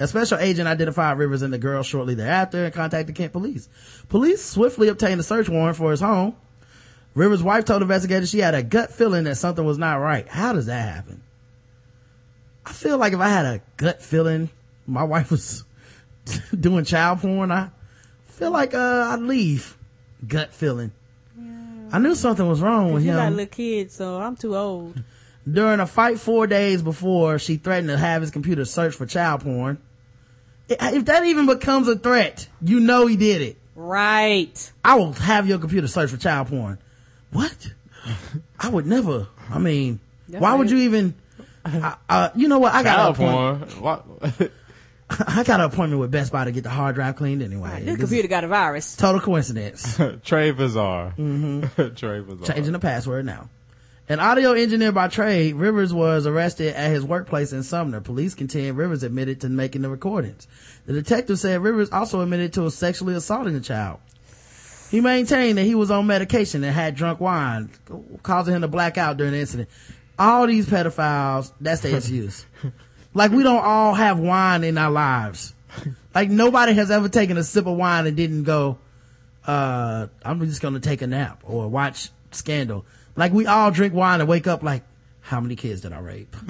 A special agent identified Rivers and the girl shortly thereafter and contacted Kent police. Police swiftly obtained a search warrant for his home. Rivers' wife told investigators she had a gut feeling that something was not right. How does that happen? I feel like if I had a gut feeling my wife was doing child porn, I feel like uh, I'd leave. Gut feeling. I knew something was wrong with You got him. little kids, so I'm too old. During a fight four days before, she threatened to have his computer searched for child porn. I- If that even becomes a threat, you know he did it. Right. I will have your computer searched for child porn. What? I would never. I mean, That's why would you even? I, uh, you know what? I got Child an appointment. porn. What? I got an appointment with Best Buy to get the hard drive cleaned anyway. This This computer got a virus. total coincidence. Trey Bizarre. Mm-hmm. Trey Bizarre. changing the password now. An audio engineer by trade, Rivers was arrested at his workplace in Sumner. Police contend Rivers admitted to making the recordings. The detective said Rivers also admitted to sexually assaulting the child. He maintained that he was on medication and had drunk wine, causing him to black out during the incident. All these pedophiles, that's their excuse. like we don't all have wine in our lives. Like nobody has ever taken a sip of wine and didn't go, uh, I'm just gonna take a nap or watch Scandal. Like we all drink wine and wake up like, how many kids did I rape?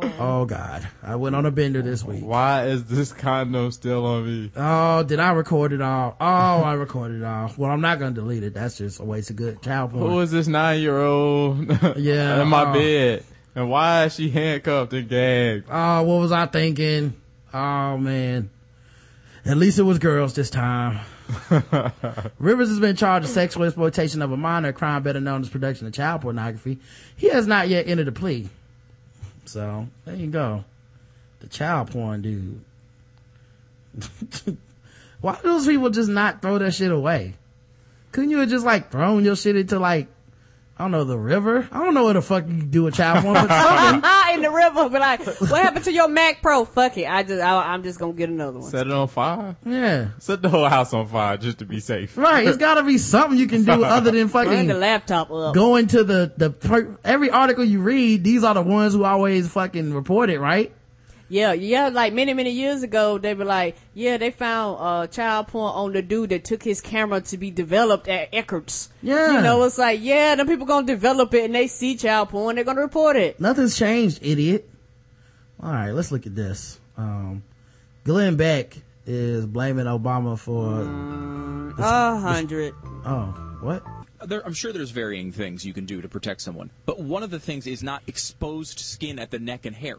Oh. oh God. I went on a bender this week. Why is this condom still on me? Oh, did I record it all? Oh, I recorded it all. Well, I'm not gonna delete it. That's just a waste of good child porn. Who is this nine year old Yeah, in my uh, bed? And why is she handcuffed and gagged? Oh, what was I thinking? Oh man. At least it was girls this time. Rivers has been charged with sexual exploitation of a minor, a crime better known as production of child pornography. He has not yet entered a plea. So, there you go. The child porn dude. Why do those people just not throw that shit away? Couldn't you have just like thrown your shit into like, I don't know, the river? I don't know what the fuck you do with child porn, but something. Ah, in the river, but like, what happened to your Mac Pro? Fuck it. I just, I, I'm just gonna get another one. Set it on fire? Yeah. Set the whole house on fire just to be safe. Right, it's gotta be something you can do other than fucking Bring the fucking laptop up. going to the, the, per- every article you read, these are the ones who always fucking report it, right? Yeah, yeah, like many, many years ago, they were like, yeah, they found, uh, child porn on the dude that took his camera to be developed at Eckerd's. Yeah. You know, it's like, yeah, them people gonna develop it and they see child porn, they're gonna report it. Nothing's changed, idiot. All right, let's look at this. Um, Glenn Beck is blaming Obama for. A hundred. Oh, what? There, I'm sure there's varying things you can do to protect someone, but one of the things is not exposed skin at the neck and hair,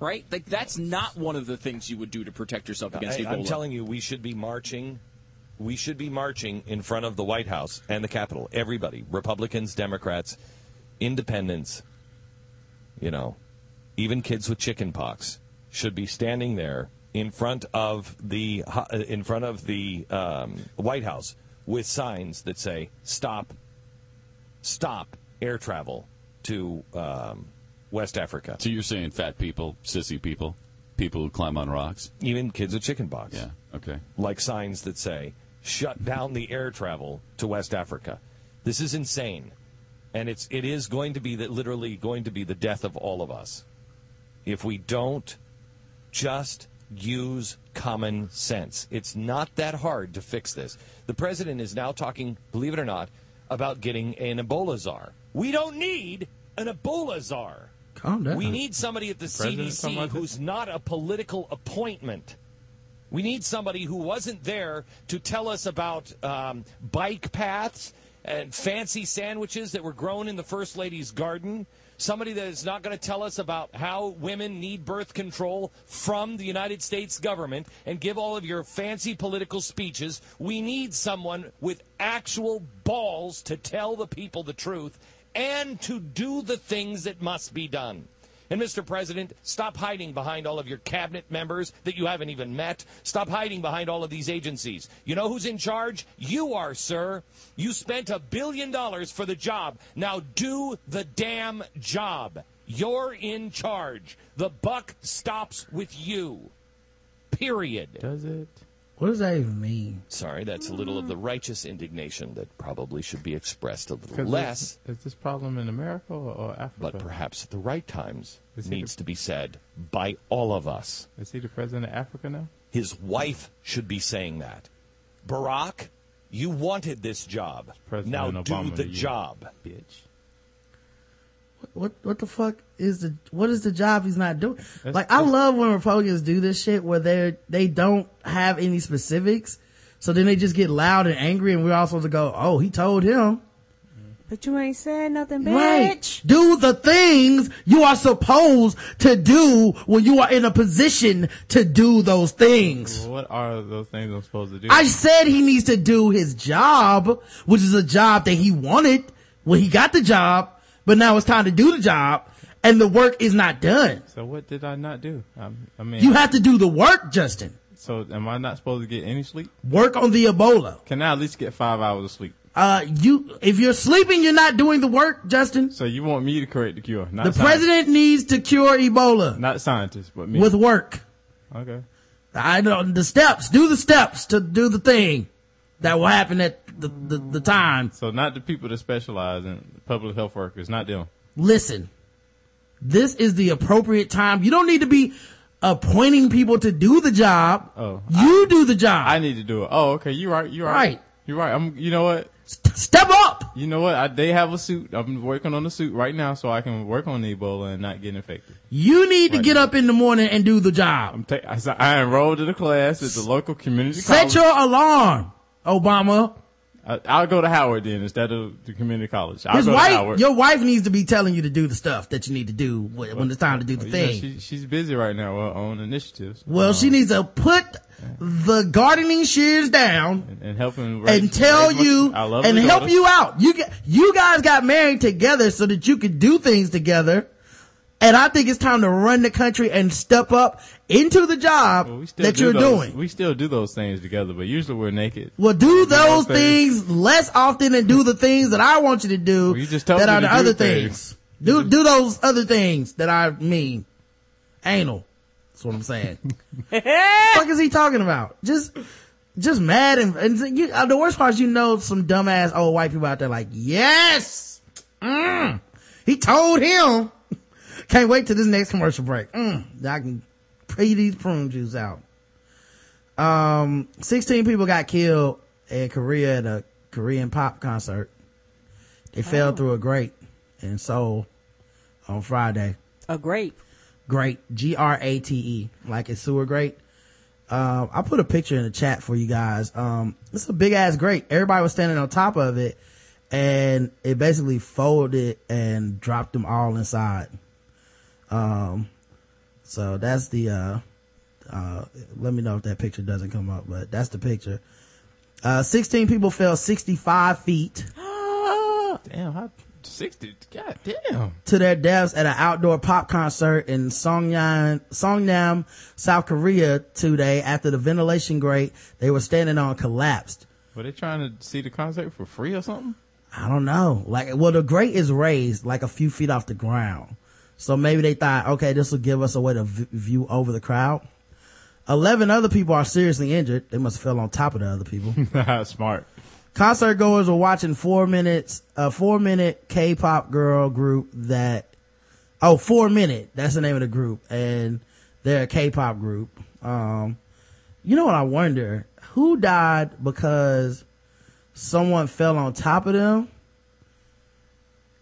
right? Like that's not one of the things you would do to protect yourself against I, Ebola. am telling you, we should be marching. We should be marching in front of the White House and the Capitol. Everybody, Republicans, Democrats, Independents, you know, even kids with chicken pox should be standing there in front of the uh, in front of the um, White House with signs that say "Stop, stop air travel to um, West Africa." So you're saying fat people, sissy people, people who climb on rocks, even kids with chicken pox. Yeah. Okay. like signs that say "Shut down the air travel to West Africa." This is insane, and it's it is going to be that literally going to be the death of all of us if we don't just use common sense. It's not that hard to fix this. The president is now talking, believe it or not, about getting an Ebola czar. We don't need an Ebola czar. Calm down. We need somebody at the, president talking CDC about who's not a political appointment. We need somebody who wasn't there to tell us about um, bike paths and fancy sandwiches that were grown in the First Lady's garden. Somebody that is not going to tell us about how women need birth control from the United States government and give all of your fancy political speeches. We need someone with actual balls to tell the people the truth and to do the things that must be done. And Mr. President, stop hiding behind all of your cabinet members that you haven't even met. Stop hiding behind all of these agencies. You know who's in charge? You are, sir. You spent a billion dollars for the job. Now do the damn job. You're in charge. The buck stops with you. Period. Does it? What does that even mean? Sorry, that's a little of the righteous indignation that probably should be expressed a little less. Is, is this problem in America or, or Africa? but perhaps at the right times Is needs the- to be said by all of us. Is he the president of Africa now? His wife should be saying that. Barack, you wanted this job. President now Obama do the job. Bitch. What what the fuck is the what is the job he's not doing? That's- like I love when Republicans do this shit where they they don't have any specifics, so then they just get loud and angry, and we're all supposed to go, "Oh, he told him." But you ain't said nothing, bitch. Right. Do the things you are supposed to do when you are in a position to do those things. What are those things I'm supposed to do? I said he needs to do his job, which is a job that he wanted when he got the job, but now it's time to do the job and the work is not done. so what did I not do? I, I mean, You have to do the work, Justin. So am I not supposed to get any sleep? Work on the Ebola. Can I at least get five hours of sleep? Uh, you, if you're sleeping, you're not doing the work, Justin. So you want me to create the cure? Not The scientists. president needs to cure Ebola not scientists, but me. with work. okay. I know the steps. Do the steps to do the thing that will happen at the, the, the time. So not the people that specialize in public health workers, not them. Listen, this is the appropriate time. You don't need to be appointing people to do the job. Oh, You do the job. I need to do it. Oh, okay. You're right. You're right. Right. You're right. I'm. You know what? Step up. You know what? I, they have a suit. I'm working on the suit right now, so I can work on Ebola and not get infected. You need to get now. up in the morning and do the job. I'm ta- I, I enrolled in a class at the local community Set college. your alarm, Obama. I, I'll go to Howard then instead of the community college. I'll His go to wife, Howard. your wife needs to be telling you to do the stuff that you need to do when, when it's time to do the know, thing. she, she's busy right now uh, on initiatives. well, um, she needs to put the gardening shears down and, and helping raise, and tell you and help you out. You you guys got married together so that you could do things together. And I think it's time to run the country and step up into the job Well, we that do you're those- doing. We still do those things together, but usually we're naked. Well, do those those things less often and do the things that I want you to do Well, you just told that are the other things. things. Do, do those other things that I mean. Anal. That's what I'm saying. fuck is he talking about? Just, just mad and, and you, uh, the worst part is you know some dumbass old white people out there like, yes! Mm, he told him. Can't wait till this next commercial break. Mm, I can pray these prune juice out. Um, 16 people got killed in Korea at a Korean pop concert. They fell through a grate in Seoul on Friday. A grape. grate, G-R-A-T-E, like it's sewer grate. Um, I put a picture in the chat for you guys. Um, it's a big ass grate. Everybody was standing on top of it and it basically folded and dropped them all inside. Um, so that's the, uh, uh, let me know if that picture doesn't come up, but that's the picture. Uh, 16 people fell 65 feet Damn, how sixty? God damn. to their deaths at an outdoor pop concert in Seongnam, Seongnam, South Korea today after the ventilation grate they were standing on collapsed. Were they trying to see the concert for free or something? I don't know. Like, well, the grate is raised like a few feet off the ground. So maybe they thought, okay, this will give us a way to v- view over the crowd. 11 other people are seriously injured. They must have fell on top of the other people. Smart. Concert goers were watching four minutes, a four minute K-pop girl group that, oh, four minute. That's the name of the group. And they're a K-pop group. Um, you know what I wonder? Who died because someone fell on top of them?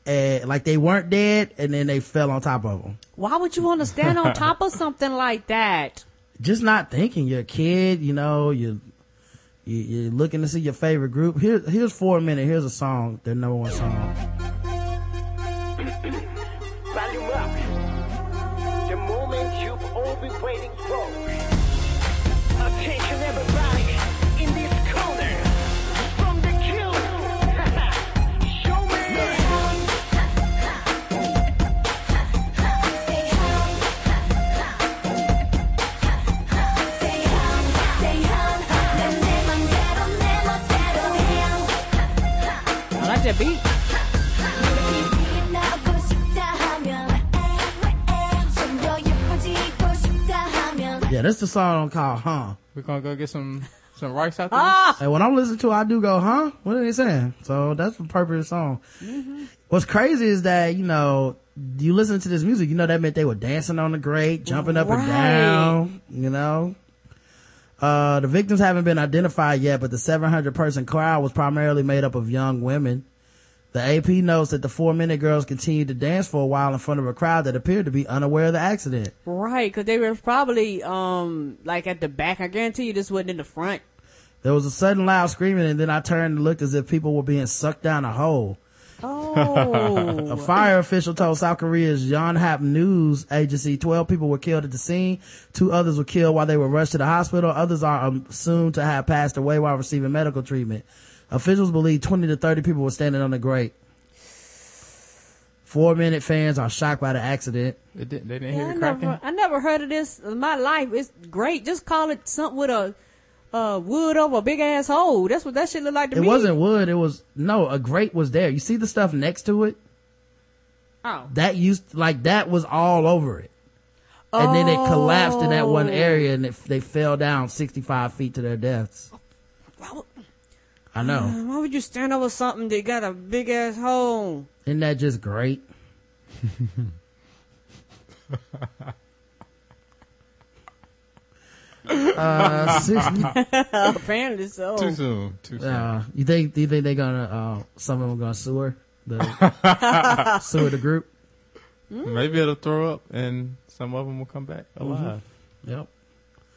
And like they weren't dead and then they fell on top of them. Why would you want to stand on top of something like that? just not thinking you're a kid, you know, you, you you're looking to see your favorite group. Here, here's four minute. Here's a song, their number one song. The song called Huh. We're gonna go get some some rice out there. Ah! And when I'm listening to it, I do go, huh? What are they saying? So that's the purpose of the song. Mm-hmm. What's crazy is that, you know, you listen to this music, you know that meant they were dancing on the grate, jumping up and down, you know? Uh, the victims haven't been identified yet, but the 700 person crowd was primarily made up of young women. The AP notes that the four minute girls continued to dance for a while in front of a crowd that appeared to be unaware of the accident. Right, because they were probably um like at the back. I guarantee you this wasn't in the front. There was a sudden loud screaming and then I turned and looked as if people were being sucked down a hole. Oh. A fire official told South Korea's Yonhap News agency 12 people were killed at the scene. Two others were killed while they were rushed to the hospital. Others are um, assumed to have passed away while receiving medical treatment. Officials believe 20 to 30 people were standing on the grate. Four minute fans are shocked by the accident. They didn't, they didn't Yeah, hear I it cracking. never, I never heard of this in my life. It's great. Just call it something with a uh, wood over a big ass hole. That's what that shit look like to It me. It wasn't wood. It was, no, a grate was there. You see the stuff next to it? Oh. That used, like that was all over it. And then it collapsed in that one area and it, they fell down 65 feet to their deaths. I know. Uh, Why would you stand over something that got a big ass hole? Isn't that just great? uh, 60, Apparently so. Too soon. Too soon. uh, you think, do you think they're gonna, uh, some of them gonna sue her? The, sue the group? Maybe it'll throw up and some of them will come back alive. Yep.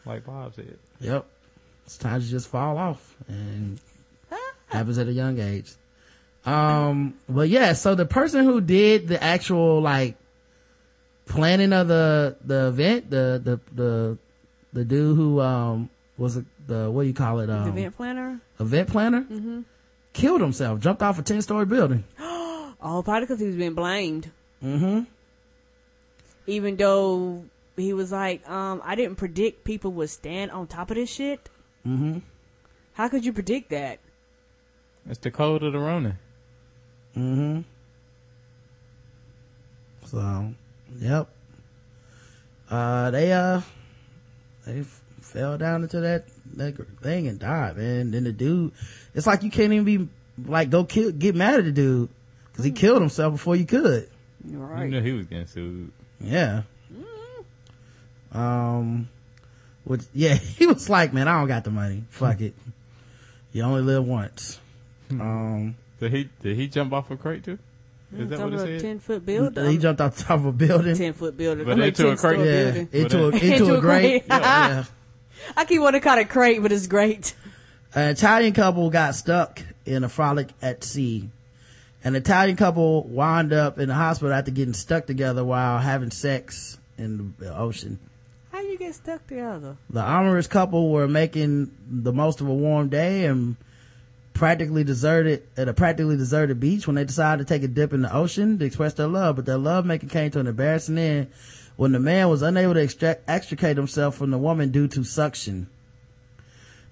Like Bob said. Yep. It's time to just fall off and happens at a young age. Um, but yeah, so the person who did the actual like planning of the, the event, the, the, the, the dude who, um, was a, the, what do you call it? Um, event planner. event planner Mm-hmm. killed himself, jumped off a 10 story building. Oh, probably because he was being blamed. Mm-hmm. Even though he was like, um, I didn't predict people would stand on top of this shit. Mm-hmm. How could you predict that? It's the code of the Ronin. Mm-hmm. So, yep. Uh, they, uh, they f- fell down into that, that thing and died, man. Then the dude, it's like you can't even be, like, go kill, get mad at the dude. Cause he killed himself before you could. You knew he was getting sued. Yeah. Um, which, yeah, he was like, man, I don't got the money. Fuck it. You only live once. Um, Did he did he jump off a crate too? Is that what it said? Ten foot building. He jumped off the top of a building. Ten foot building. But I mean, into a 10 story crate? Yeah, building. into a, But into, Into a a grate. crate. yeah. I keep wanting to call it crate, but it's great. An Italian couple got stuck in a frolic at sea. An Italian couple wound up in the hospital after getting stuck together while having sex in the ocean. How you get stuck together? The amorous couple were making the most of a warm day and practically deserted at a practically deserted beach when they decided to take a dip in the ocean to express their love. But their love making came to an embarrassing end when the man was unable to extract, extricate himself from the woman due to suction.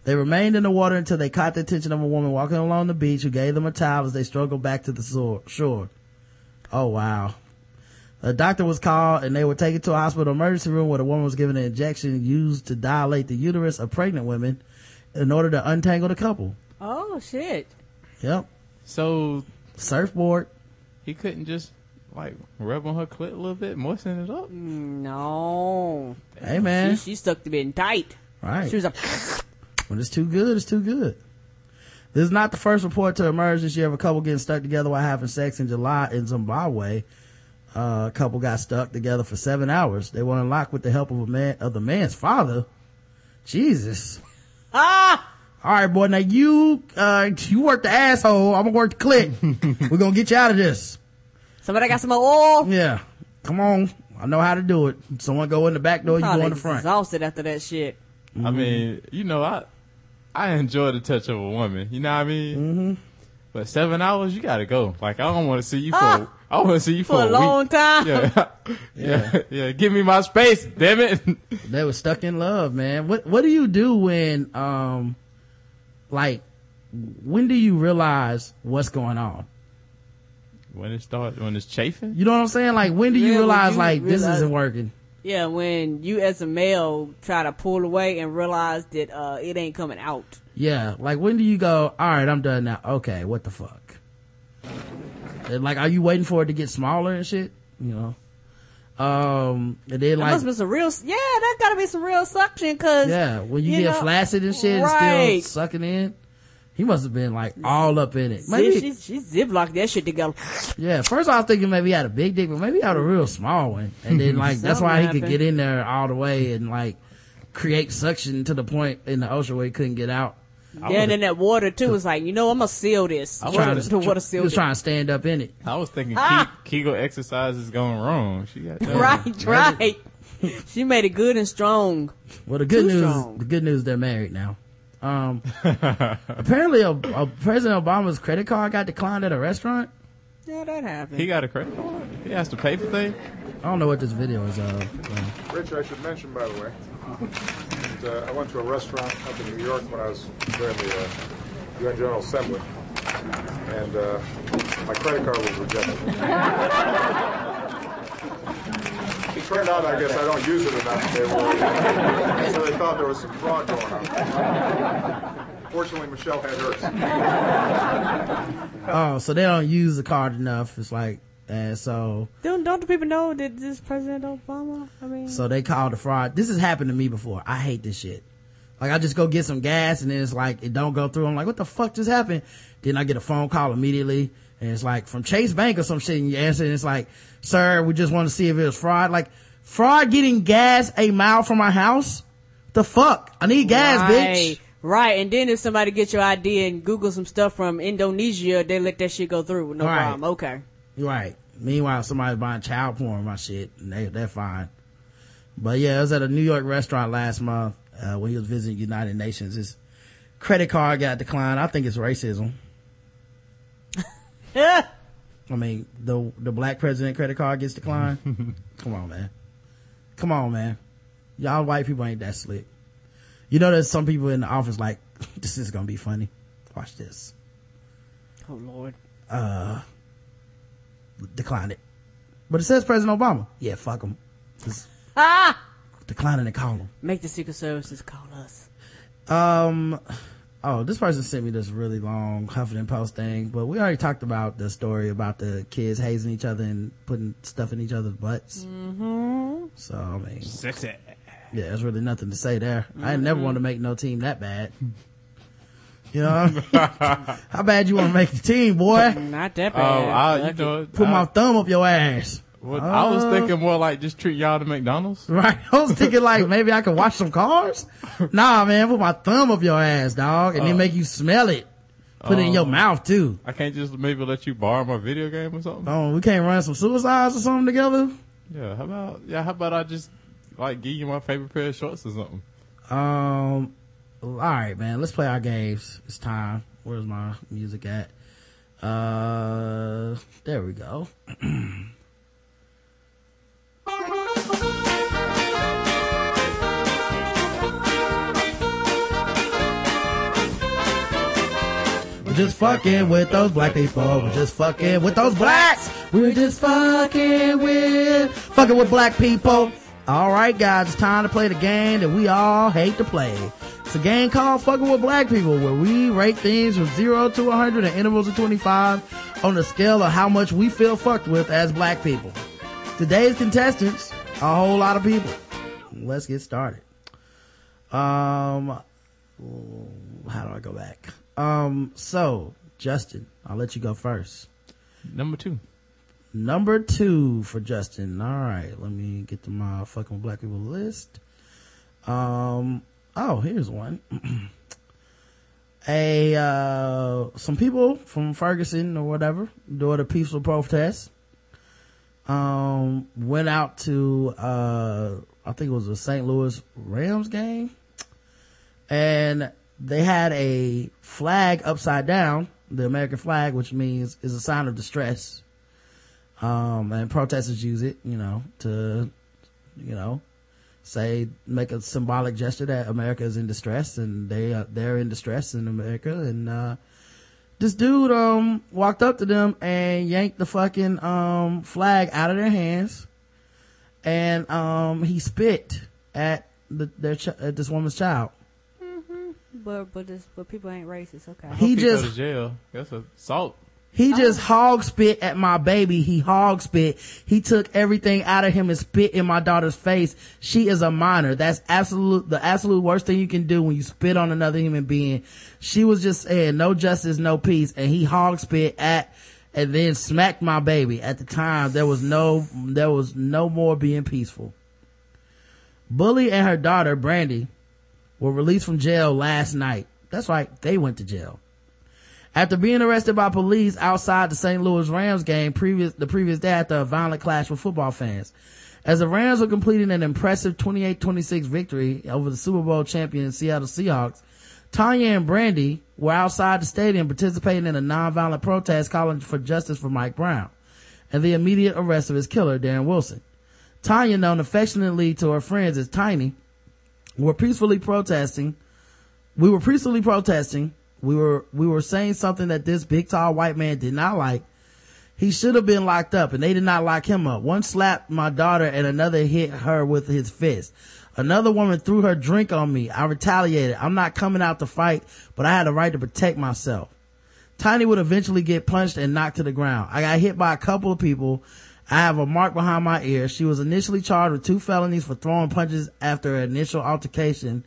They remained in the water until they caught the attention of a woman walking along the beach who gave them a towel as they struggled back to the shore. Oh wow. A doctor was called and they were taken to a hospital emergency room where the woman was given an injection used to dilate the uterus of pregnant women in order to untangle the couple. Oh shit! Yep. So Surfboard. he couldn't just like rub on her clit a little bit, moisten it up. No. Hey man. She, she stuck to being tight. Right. She was like, When it's too good, it's too good. This is not the first report to emerge this year of a couple getting stuck together while having sex in July in Zimbabwe. Uh, a couple got stuck together for seven hours. They were unlocked with the help of a man, of the man's father. Jesus. ah! All right, boy. Now you, uh, you work the asshole. I'm gonna work the clit. We're gonna get you out of this. Somebody got some oil. Yeah. Come on. I know how to do it. Someone go in the back door, you go in the front. exhausted after that shit. I mean, you know, I I enjoy the touch of a woman. You know what I mean? Mm-hmm. But seven hours, you gotta go. Like I don't want to see you for. Ah! I want to see you for, For a long week. time. Yeah. yeah, yeah. Give me my space, damn it. they were stuck in love, man. What What do you do when, um, like, when do you realize what's going on? when it starts, when it's chafing. You know what I'm saying? Like, when do you Yeah, realize you like this isn't working? Yeah, when you as a male try to pull away and realize that uh, it ain't coming out. Yeah, like when do you go? All right, I'm done now. Okay, what the fuck? And, like, are you waiting for it to get smaller and shit? You know. Um, and then That like, must be some real. Yeah, that gotta be some real suction. Cause yeah, when you, you get know- flaccid and shit, Right. and still sucking in. He must have been like all up in it. Maybe, she, she, she ziplocked that shit together. Yeah, first I was thinking maybe he had a big dick, but maybe he had a real small one. And then like, that's why he Something could get in there all the way and like create suction to the point in the ocean where he couldn't get out. Yeah, and then that water too was like, you know, I'm gonna seal this. I was Water, trying to, the water he sealed was it. trying to stand up in it. I was thinking Ah! Ke- Kegel exercises going wrong. She got Right, right. she made it good and strong. Well, the good Too news, strong. the good news, they're married now. Um, apparently, uh, uh, President Obama's credit card got declined at a restaurant. Yeah, that happened. He got a credit card. He has to pay for things. I don't know what this video is of. Rich, I should mention, by the way, that, uh, I went to a restaurant up in New York when I was there in the uh, UN General Assembly, and uh, my credit card was rejected. It turned out, I guess, I don't use it enough. They were, so they thought there was some fraud going on. Fortunately, Michelle had hers. Oh, so they don't use the card enough. It's like, and so Don't don't the people know that this President Obama? I mean, So they called the fraud. This has happened to me before. I hate this shit. Like I just go get some gas and then it's like it don't go through. I'm like, what the fuck just happened? Then I get a phone call immediately and it's like from Chase Bank or some shit and you answer and it's like, sir, we just want to see if it was fraud. Like fraud getting gas a mile from my house? The fuck? I need gas, right, bitch. Right, and then if somebody gets your ID and Google some stuff from Indonesia, they let that shit go through. No Right. problem. Okay. Right. Meanwhile, somebody's buying child porn, my shit, and they, they're fine. But yeah, I was at a New York restaurant last month, uh, when he was visiting United Nations. His credit card got declined. I think it's racism. Yeah. I mean, the, the black president credit card gets declined. Come on, man. Come on, man. Y'all white people ain't that slick. You know, there's some people in the office like, this is gonna be funny. Watch this. Oh Lord. uh decline it but it says president obama yeah fuck him just Ah! decline it and call him Make the Secret Services call us. um oh this person sent me this really long huffington post thing but we already talked about the story about the kids hazing each other and putting stuff in each other's butts Mm-hmm. so i mean Sexy. yeah there's really nothing to say there i never want to make no team that bad You know, how bad you want to make the team, boy? Not that Oh, I, you know, Put I, my thumb up your ass. well, I was Uh, thinking more like just treat y'all to McDonald's. Right. I was thinking like maybe I could wash some cars. Nah, man, put my thumb up your ass, dog, and then Uh. make you smell it. Put it in your Um, mouth too. I can't just maybe let you borrow my video game or something. Oh, we can't run some suicides or something together. Yeah, how about yeah, how about I just like give you my favorite pair of shorts or something? Um, all right, man. Let's play our games. It's time. Where's my music at? Uh, there we go. We're just fucking with those black people. We're just fucking with those blacks. We're just fucking with, fucking with black people. All right, guys, it's time to play the game that we all hate to play. It's a game called Fucking with Black People, where we rate things from zero to 100 in intervals of 25 on the scale of how much we feel fucked with as black people. Today's contestants, a whole lot of people. Let's get started. Um, how do I go back? Um, so Justin, I'll let you go first. Number two. Number two for Justin. All right, let me get to my fucking black people list. Um, oh, here's one. a uh, some people from Ferguson or whatever doing a peaceful protest. Um, went out to uh, I think it was a St. Louis Rams game, and they had a flag upside down, the American flag, which means is a sign of distress um, and protesters use it, you know, to, you know, say, make a symbolic gesture that America is in distress and they, uh, they're in distress in America. And, uh, this dude, um, walked up to them and yanked the fucking, um, flag out of their hands. And, um, he spit at the, their, ch- at this woman's child. But but this, but people ain't racist. Okay. He He just- go to jail. That's assault. He oh. just hog spit at my baby. He hog spit. He took everything out of him and spit in my daughter's face. She is a minor. That's absolute, the absolute worst thing you can do when you spit on another human being. She was just saying no justice, no peace. And he hog spit at, and then smacked my baby. At the time, there was no, there was no more being peaceful. Bully and her daughter, Brandy, were released from jail last night. That's right. They went to jail after being arrested by police outside the St. Louis Rams game previous, the previous day after a violent clash with football fans. As the Rams were completing an impressive 28-26 victory over the Super Bowl champion Seattle Seahawks, Tanya and Brandy were outside the stadium participating in a nonviolent protest calling for justice for Mike Brown and the immediate arrest of his killer, Darren Wilson. Tanya, known affectionately to her friends as Tiny, were peacefully protesting. We were peacefully protesting we were we were saying something that this big tall white man did not like. He should have been locked up and they did not lock him up. One slapped my daughter and another hit her with his fist. Another woman threw her drink on me. I retaliated. I'm not coming out to fight but i had a right to protect myself. Tiny would eventually get punched and knocked to the ground. I got hit by a couple of people. I have a mark behind my ear. She was initially charged with two felonies for throwing punches after an initial altercation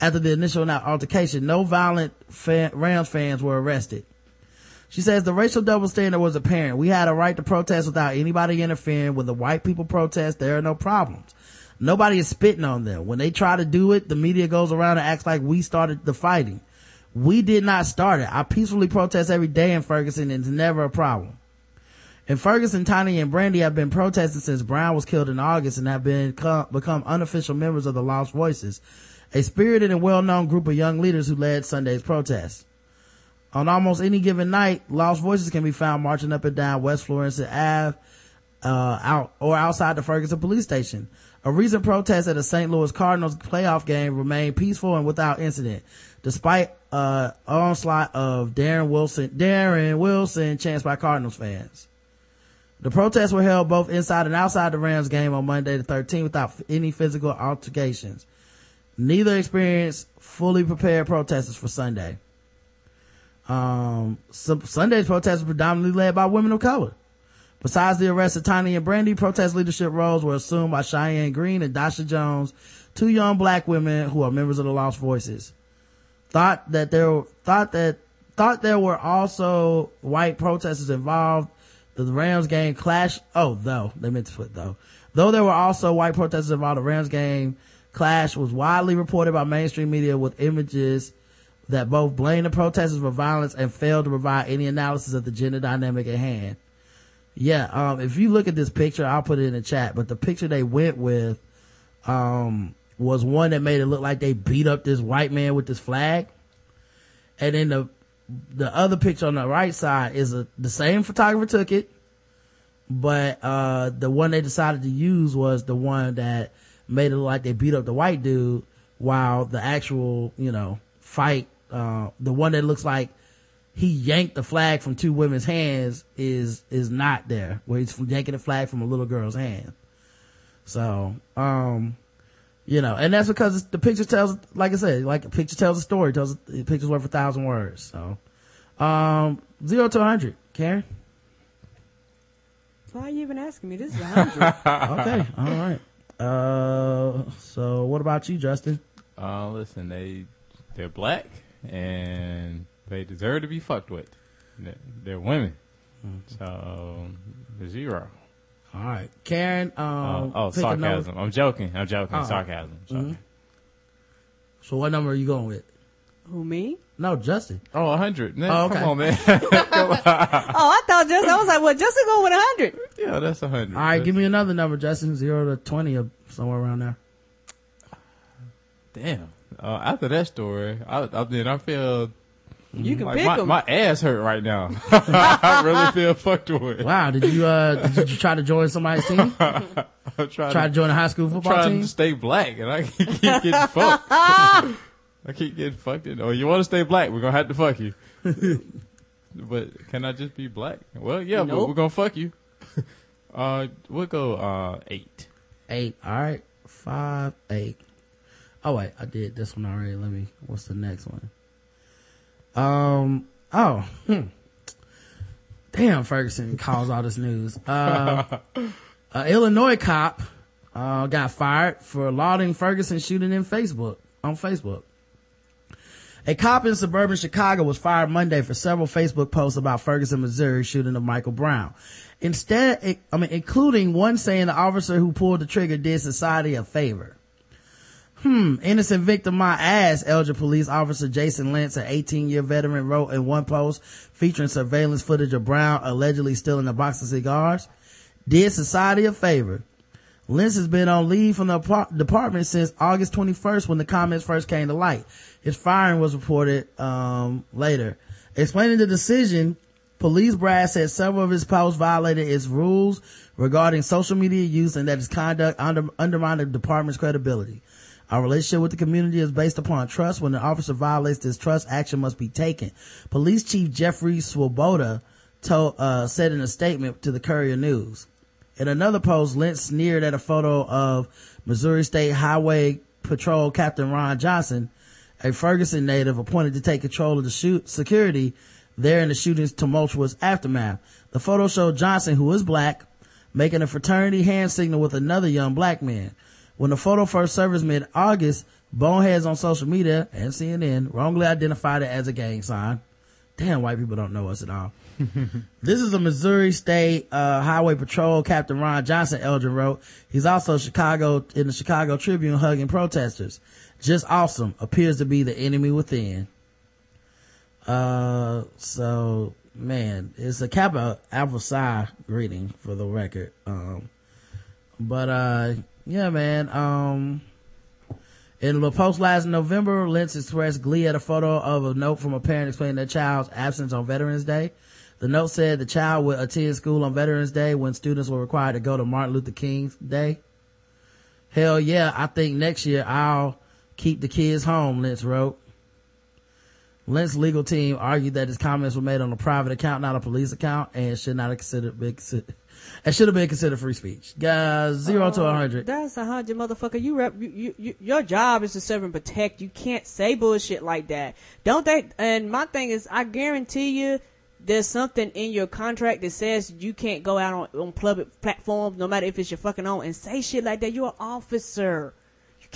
after the initial altercation, no violent fan, Rams fans were arrested. She says the racial double standard was apparent. We had a right to protest without anybody interfering. When the white people protest, there are no problems. Nobody is spitting on them. When they try to do it, the media goes around and acts like we started the fighting. We did not start it. I peacefully protest every day in Ferguson and it's never a problem. In Ferguson, Tiny and Brandy have been protesting since Brown was killed in August and have been become unofficial members of the Lost Voices a spirited and well-known group of young leaders who led Sunday's protests. On almost any given night, Lost Voices can be found marching up and down West Florissant Ave, uh, out, or outside the Ferguson police station. A recent protest at a St. Louis Cardinals playoff game remained peaceful and without incident, despite, uh, onslaught of Darren Wilson, Darren Wilson chants by Cardinals fans. The protests were held both inside and outside the Rams game on Monday the 13th without any physical altercations. Neither experienced fully prepared protesters for Sunday. Um, Sunday's protests were predominantly led by women of color. Besides the arrest of Tiny and Brandy, protest leadership roles were assumed by Cheyenne Green and Dasha Jones, two young black women who are members of the Lost Voices. thought that there thought that thought there were also white protesters involved. The Rams game clash. Oh, though they meant to put though. Though there were also white protesters involved, the Rams game clash was widely reported by mainstream media with images that both blamed the protesters for violence and failed to provide any analysis of the gender dynamic at hand. Yeah, um, if you look at this picture, I'll put it in the chat, but the picture they went with, um, was one that made it look like they beat up this white man with this flag. And then the, the other picture on the right side is a, the same photographer took it, but, uh, the one they decided to use was the one that made it look like they beat up the white dude while the actual, you know, fight, uh, the one that looks like he yanked the flag from two women's hands is, is not there, where he's yanking the flag from a little girl's hand. So, um, you know, and that's because the picture tells, like I said, like a picture tells a story, tells, the picture's worth a thousand words. So, um, zero to a hundred. Karen? Why are you even asking me? This is a hundred. okay. All right. Uh, so what about you, Justin? Uh, listen, they they're black and they deserve to be fucked with. They're, they're women, so zero. All right, Karen. Um, oh, oh pick a number. sarcasm. I'm joking. I'm joking. Oh. Sarcasm. Mhm. So what number are you going with? Who me? No, Justin. Oh, a hundred. Man, Oh, okay. Come on, man. Oh, I thought just I was like, well, Justin going with a hundred. yeah, that's a hundred. All right, give me another number, Justin. Zero to twenty or somewhere around there. Damn. Uh, after that story, I, I mean, I feel. You can like pick my, 'em. my ass hurt right now. I really feel fucked with. Wow, did you uh did you try to join somebody's team? I'm trying Try to join a high school football team trying team? to stay black, and I keep getting fucked. I keep getting fucked. In. Oh, you want to stay black? We're gonna have to fuck you. but can I just be black? Well, yeah, but we're gonna fuck you. uh, we'll go uh eight. Eight. All right. Five, eight. Oh wait, I did this one already. Let me. What's the next one? Um. Oh. Hmm. Damn, Ferguson caused all this news. Uh, a Illinois cop uh, got fired for lauding Ferguson shooting in Facebook on Facebook. A cop in suburban Chicago was fired Monday for several Facebook posts about Ferguson, Missouri shooting of Michael Brown. Instead, I mean, including one saying the officer who pulled the trigger did society a favor. Hmm, innocent victim my ass, Elgin police officer Jason Lentz, an 18 year veteran wrote in one post featuring surveillance footage of Brown allegedly stealing a box of cigars. Did society a favor. Lentz has been on leave from the department since August 21st when the comments first came to light. His firing was reported, um, later. Explaining the decision, police brass said several of his posts violated its rules regarding social media use and that his conduct under- undermined the department's credibility. Our relationship with the community is based upon trust. When an officer violates this trust, action must be taken. Police Chief Jeffrey Swoboda told, uh, said in a statement to the Courier News. In another post, Lentz sneered at a photo of Missouri State Highway Patrol Captain Ron Johnson, a Ferguson native appointed to take control of the shoot security there in the shooting's tumultuous aftermath. The photo showed Johnson, who is black, making a fraternity hand signal with another young black man. When the photo first surfaced mid-August, boneheads on social media and CNN wrongly identified it as a gang sign. Damn, white people don't know us at all. this is a Missouri State uh, Highway Patrol Captain Ron Johnson, Eldrin wrote. He's also Chicago in the Chicago Tribune hugging protesters. Just awesome. Appears to be the enemy within. Uh, so man, it's a Kappa Alpha Psi greeting for the record. Um, but uh, yeah, man. Um, in the post last November, Lentz expressed glee at a photo of a note from a parent explaining their child's absence on Veterans Day. The note said the child would attend school on Veterans Day when students were required to go to Martin Luther King's Day. Hell yeah, I think next year I'll keep the kids home, Lentz wrote. Lentz's legal team argued that his comments were made on a private account, not a police account, and should not have considered been considered, it should have been considered free speech. Guys, zero to oh, a hundred. That's a hundred, motherfucker. You rep. You, you, you, your job is to serve and protect. You can't say bullshit like that. Don't they? And my thing is, I guarantee you, there's something in your contract that says you can't go out on, on public platforms, no matter if it's your fucking own, and say shit like that. You're an officer.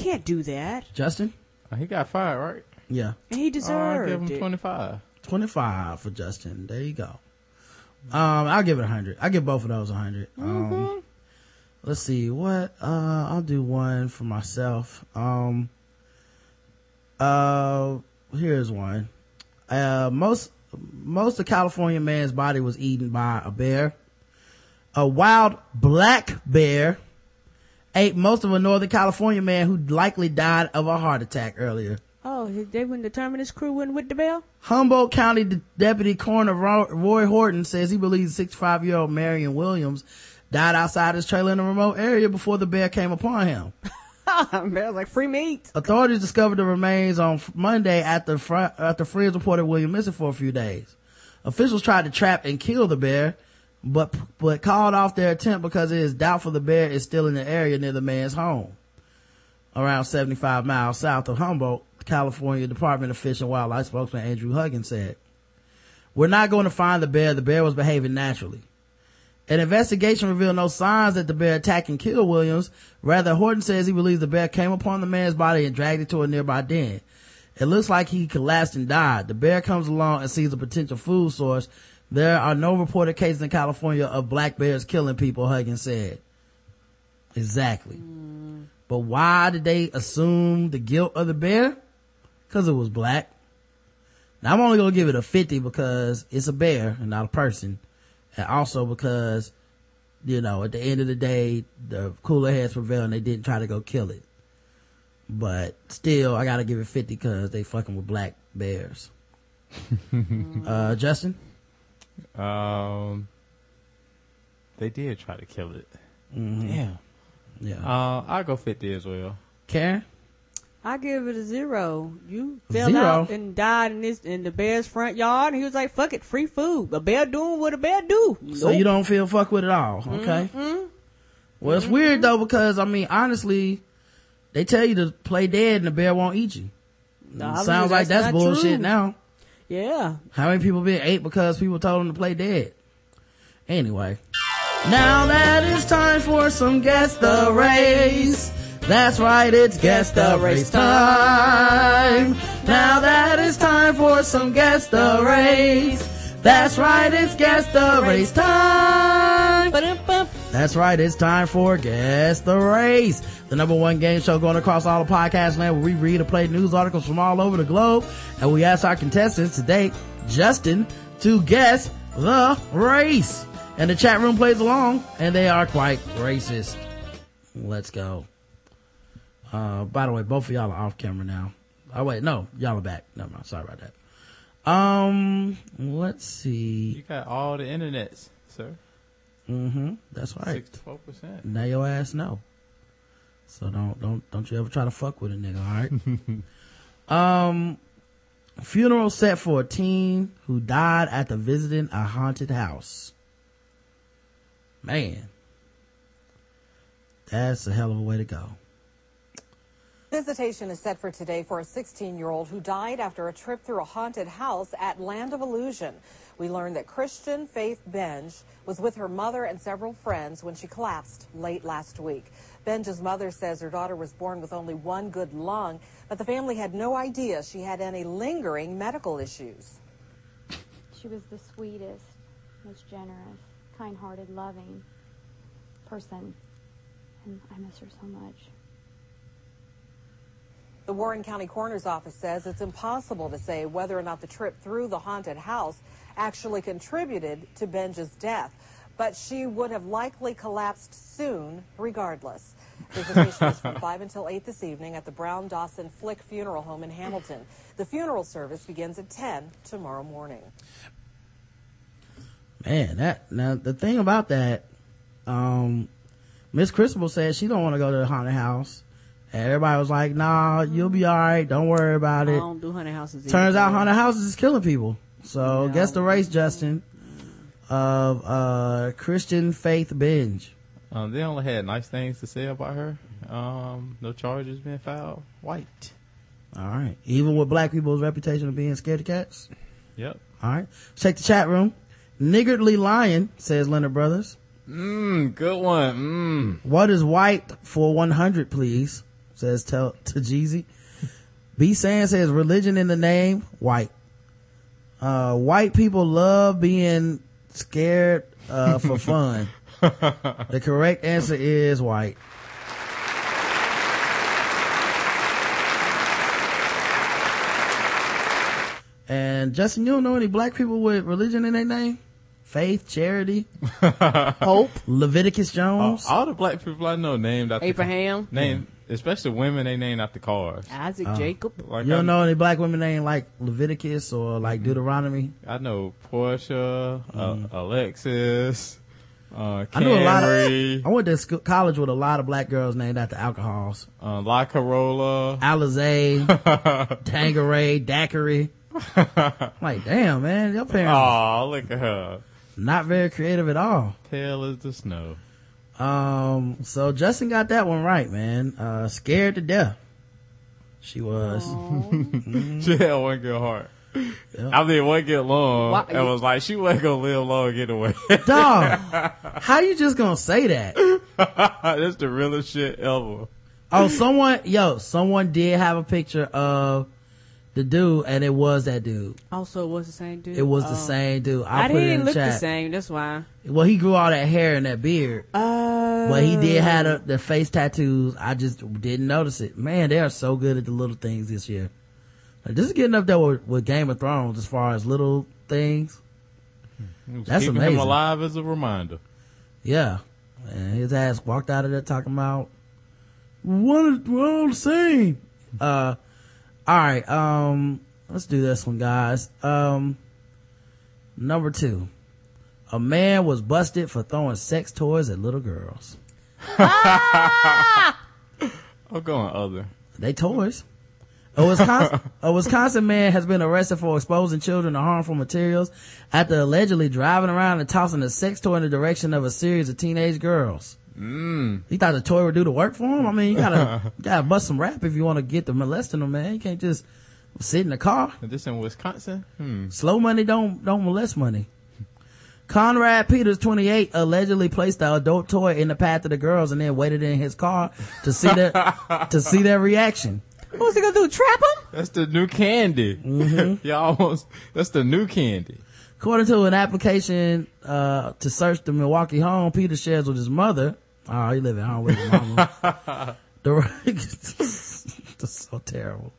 You can't do that. Justin? Uh, He got fired, right? Yeah. And he deserved I give him it. 25. 25 for Justin. There you go. Um, I'll give it 100. I'll give both of those 100. Um, let's see what, uh, I'll do one for myself. Um, uh, here's one. Uh, most, most of California man's body was eaten by a bear. A wild black bear ate most of a Northern California man who likely died of a heart attack earlier. Oh, they wouldn't determine his crew went with the bell? Humboldt County De- Deputy Coroner Roy Horton says he believes 65 year old Marion Williams died outside his trailer in a remote area before the bear came upon him. Bear's like free meat. Authorities discovered the remains on Monday after, fr- after friends reported William missing for a few days. Officials tried to trap and kill the bear, but, but called off their attempt because it is doubtful the bear is still in the area near the man's home. Around 75 miles south of Humboldt, California Department of Fish and Wildlife spokesman Andrew Huggins said, We're not going to find the bear. The bear was behaving naturally. An investigation revealed no signs that the bear attacked and killed Williams. Rather, Horton says he believes the bear came upon the man's body and dragged it to a nearby den. It looks like he collapsed and died. The bear comes along and sees a potential food source. There are no reported cases in California of black bears killing people, Huggins said. Exactly. But why did they assume the guilt of the bear? Cause it was black. Now I'm only gonna give it a 50 because it's a bear and not a person. And also because, you know, at the end of the day, the cooler heads prevailed and they didn't try to go kill it. But still, I gotta give it 50 cause they fucking with black bears. uh, Justin? Um, they did try to kill it. Mhm. Damn. Yeah. Uh, I'll go 50 as well. Karen? I give it a zero. You fell Zero? out and died in this in the bear's front yard, and he was like, "Fuck it, free food." A bear doing what a bear do. So you don't feel fuck with it all, okay? Mhm. Well, it's weird though because I mean, honestly, they tell you to play dead and the bear won't eat you. Nah, I Sounds like that's not bullshit true. now. Yeah. How many people been ate because people told them to play dead? Anyway. Now that it's time for some guess the race. That's right, it's guess the race time. Now that it's time for some guess the race. That's right, it's guess the race time. That's right, it's time for Guess the Race, the number one game show going across all the podcast land where we read and play news articles from all over the globe. And we ask our contestants today, Justin, to guess the race. And the chat room plays along and they are quite racist. Let's go. Uh, by the way, both of y'all are off camera now. Oh wait, no, y'all are back. No, no, sorry about that. Um, let's see. You got all the internets, sir. Mm-hmm. That's right. 64%. Now your ass know. So don't don't don't you ever try to fuck with a nigga, alright? um funeral set for a teen who died after visiting a haunted house. Man. That's a hell of a way to go. Visitation is set for today for a 16 year old who died after a trip through a haunted house at Land of Illusion. We learned that Christian Faith Benj was with her mother and several friends when she collapsed late last week. Benj's mother says her daughter was born with only one good lung, but the family had no idea she had any lingering medical issues. She was the sweetest, most generous, kind hearted, loving person. And I miss her so much. The Warren County Coroner's Office says it's impossible to say whether or not the trip through the haunted house actually contributed to Benja's death, but she would have likely collapsed soon regardless. Visitation is from 5 until 8 this evening at the Brown Dawson Flick Funeral Home in Hamilton. The funeral service begins at 10 tomorrow morning. Man, that now the thing about that, um, Miss Christabel said she don't want to go to the haunted house. And everybody was like, nah, you'll be alright, don't worry about I it. don't do haunted houses. Turns either. out haunted houses is killing people. So guess the race, Justin, of uh Christian Faith Binge. Um, they only had nice things to say about her. Um, no charges being filed. White. Alright. Even with black people's reputation of being scared of cats. Yep. Alright. Check the chat room. Niggardly Lion, says Leonard Brothers. Mmm, good one. Mmm. What is white for 100, please? Says tell to Jeezy. B. Sand says religion in the name, white. Uh, white people love being scared, uh, for fun. the correct answer is white. And Justin, you don't know any black people with religion in their name? Faith, charity, hope, Leviticus all, Jones. all the black people I know named after Abraham. name, especially women, they name after cars. Isaac Oh. Jacob. Like you I, don't know any black women named like Leviticus or like Deuteronomy? I know Portia, uh, Alexis, uh, I knew a lot Camry, of, I went to school, college with a lot of black girls named after alcohols. uh, La Corolla. Alizé, Tanqueray, Daiquiri. like, damn, man, your parents Oh, look at her. not very creative at all. Pale as the snow. Um, so Justin got that one right, man. Uh, scared to death. She was. she had one good heart. I mean, one good long. Why- and was like, she wasn't gonna live long anyway. Dog, how you just gonna say that? That's the realest shit ever. Oh, someone, yo, someone did have a picture of the dude, and it was that dude. Also, was the same dude. It was the Oh. same dude. I, I put it in didn't the look the same. That's why. Well, he grew all that hair and that beard. Uh, But he did have the, the face tattoos. I just didn't notice it. Man, they are so good at the little things this year. Like, this is getting up there with, with Game of Thrones as far as little things. It was That's keeping amazing. him alive as a reminder. Yeah. And his ass walked out of there talking about, what, we're all the same. Uh, alright, um, let's do this one, guys. Um, number two. A man was busted for throwing sex toys at little girls. I'm going other. They toys. A Wisconsin, a Wisconsin man has been arrested for exposing children to harmful materials after allegedly driving around and tossing a sex toy in the direction of a series of teenage girls. Mm. He thought the toy would do the work for him. I mean, you gotta, you gotta bust some rap if you want to get the molesting them, man. You can't just sit in the car. This in Wisconsin? Hmm. Slow money don't, don't molest money. Conrad Peters, 28, allegedly placed the adult toy in the path of the girls and then waited in his car to see their, to see their reaction. What's he gonna do? Trap him? That's the new candy. Mm-hmm. Y'all almost, that's the new candy. According to an application uh, to search the Milwaukee home, Peter shares with his mother. Oh, he live at home with his mama. the that's so terrible.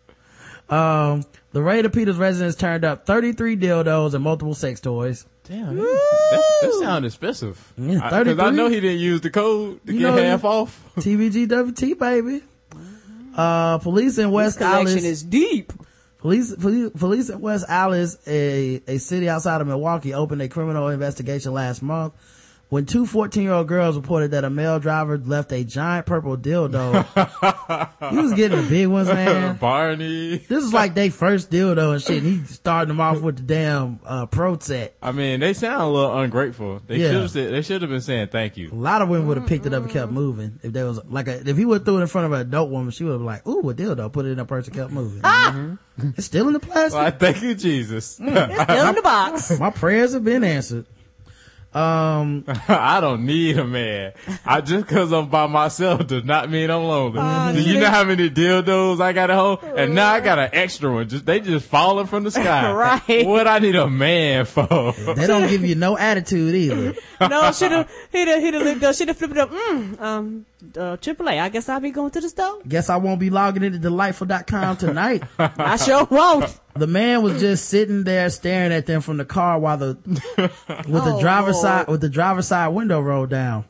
Um, the raid of Peter's residence turned up 33 dildos and multiple sex toys. Damn, that, that sounds expensive. Yeah, I- Cause I 33. know he didn't use the code to You get know half off. TBGWT, baby. Uh, police in West collection Allis. is deep. Police, police, police in West Allis, a, a city outside of Milwaukee, opened a criminal investigation last month when two 14 year old girls reported that a male driver left a giant purple dildo. he was getting the big ones, man. Barney. This is like they first dildo and shit. And he starting them off with the damn, uh, pro set. I mean, they sound a little ungrateful. They Yeah. should have said, they should have been saying thank you. A lot of women would have picked it up and kept moving. If there was like a, if he would have threw it in front of an adult woman, she would have been like, ooh, a dildo, put it in her purse and kept moving. Ah! Mm-hmm. It's still in the plastic. Well, thank you, Jesus. Mm, still in the box. My prayers have been answered. Um, I don't need a man. I just cause I'm by myself does not mean I'm lonely. Do you know how many dildos I got at home? And now I got an extra one. Just they just falling from the sky. Right. What I need a man for? they don't give you no attitude either. no, should have, he'd have, he'd have lived up, should have flipped it up. Mm, um, uh, AAA, I guess I'll be going to the store. Guess I won't be logging into delightful.com tonight. I sure won't. The man was just sitting there staring at them from the car while the with the Oh, driver's Lord. side with the driver's side window rolled down.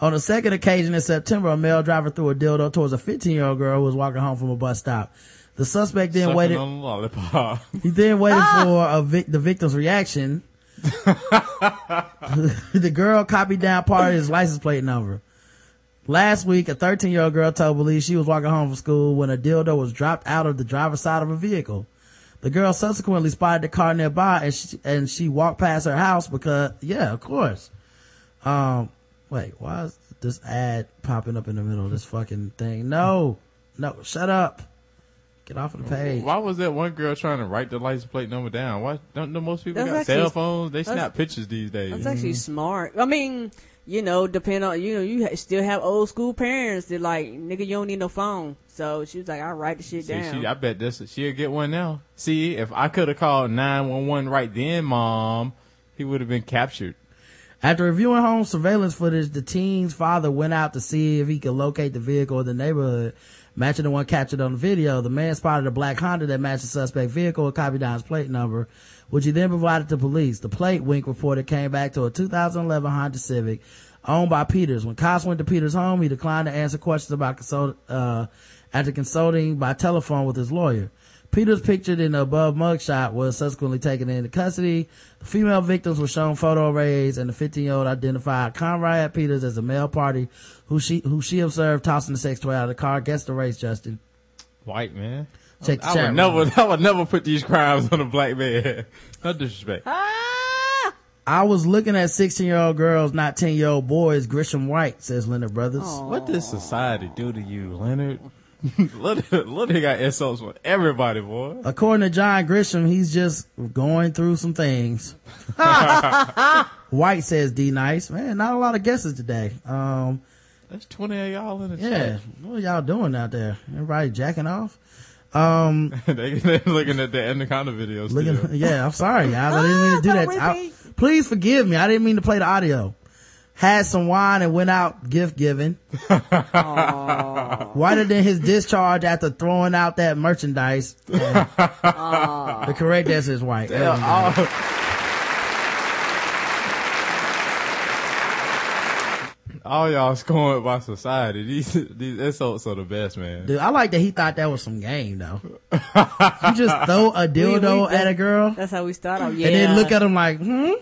On a second occasion in September, a male driver threw a dildo towards a 15 year old girl who was walking home from a bus stop. The suspect then Sucking waited. on the lollipop. He then waited Ah! for a vic- the victim's reaction. the girl copied down part of his license plate number. Last week, a 13 year old girl told police she was walking home from school when a dildo was dropped out of the driver's side of a vehicle. The girl subsequently spotted the car nearby and she, and she walked past her house because, yeah, of course. Um, wait, why is this ad popping up in the middle of this fucking thing? No, no, shut up. Get off of the page. Why was that one girl trying to write the license plate number down? Why don't know most people That's got actually- cell phones? They snap pictures these days. That's actually smart. I mean, you know, depend on, you know, you still have old school parents that like, nigga, you don't need no phone. So she was like, I'll write the shit See, down. she, I bet this she'll get one now. See, if I could have called nine one one right then, mom, he would have been captured. After reviewing home surveillance footage, the teen's father went out to see if he could locate the vehicle in the neighborhood, matching the one captured on the video. The man spotted a black Honda that matched the suspect vehicle and copied down his plate number, which he then provided to police. The plate, Wink reported, came back to a 2011 Honda Civic owned by Peters. When Cops went to Peters' home, he declined to answer questions about consult, uh, after consulting by telephone with his lawyer. Peters pictured in the above mugshot was subsequently taken into custody. The female victims were shown photo arrays and the 15 year old identified Conrad Peters as a male party who she, who she observed tossing the sex toy out of the car. Guess the race, Justin. White man. Check the I chat would never, room. I would never put these crimes on a black man. No disrespect. I was looking at 16 year old girls, not 10 year old boys. Grisham White says Leonard Brothers. What does society do to you, Leonard? Leonard, Leonard got insults from everybody, boy. According to John Grisham, he's just going through some things. White says D nice. Man, not a lot of guesses today. Um, That's 20 of y'all in the yeah. chat. What are y'all doing out there? Everybody jacking off? Um, they, they're looking at the Anaconda videos. looking, still. yeah, I'm sorry, guys. I didn't mean to do that. I- please forgive me. I didn't mean to play the audio. Had some wine and went out gift giving. Whiter than his discharge after throwing out that merchandise. the correct answer is white. Damn, all- all y'all scoring by society. These these insults are the best, man. Dude, I like that he thought that was some game though. you just throw a dildo We- we- at a girl That's how we start off. Yeah. and then look at him like, hmm?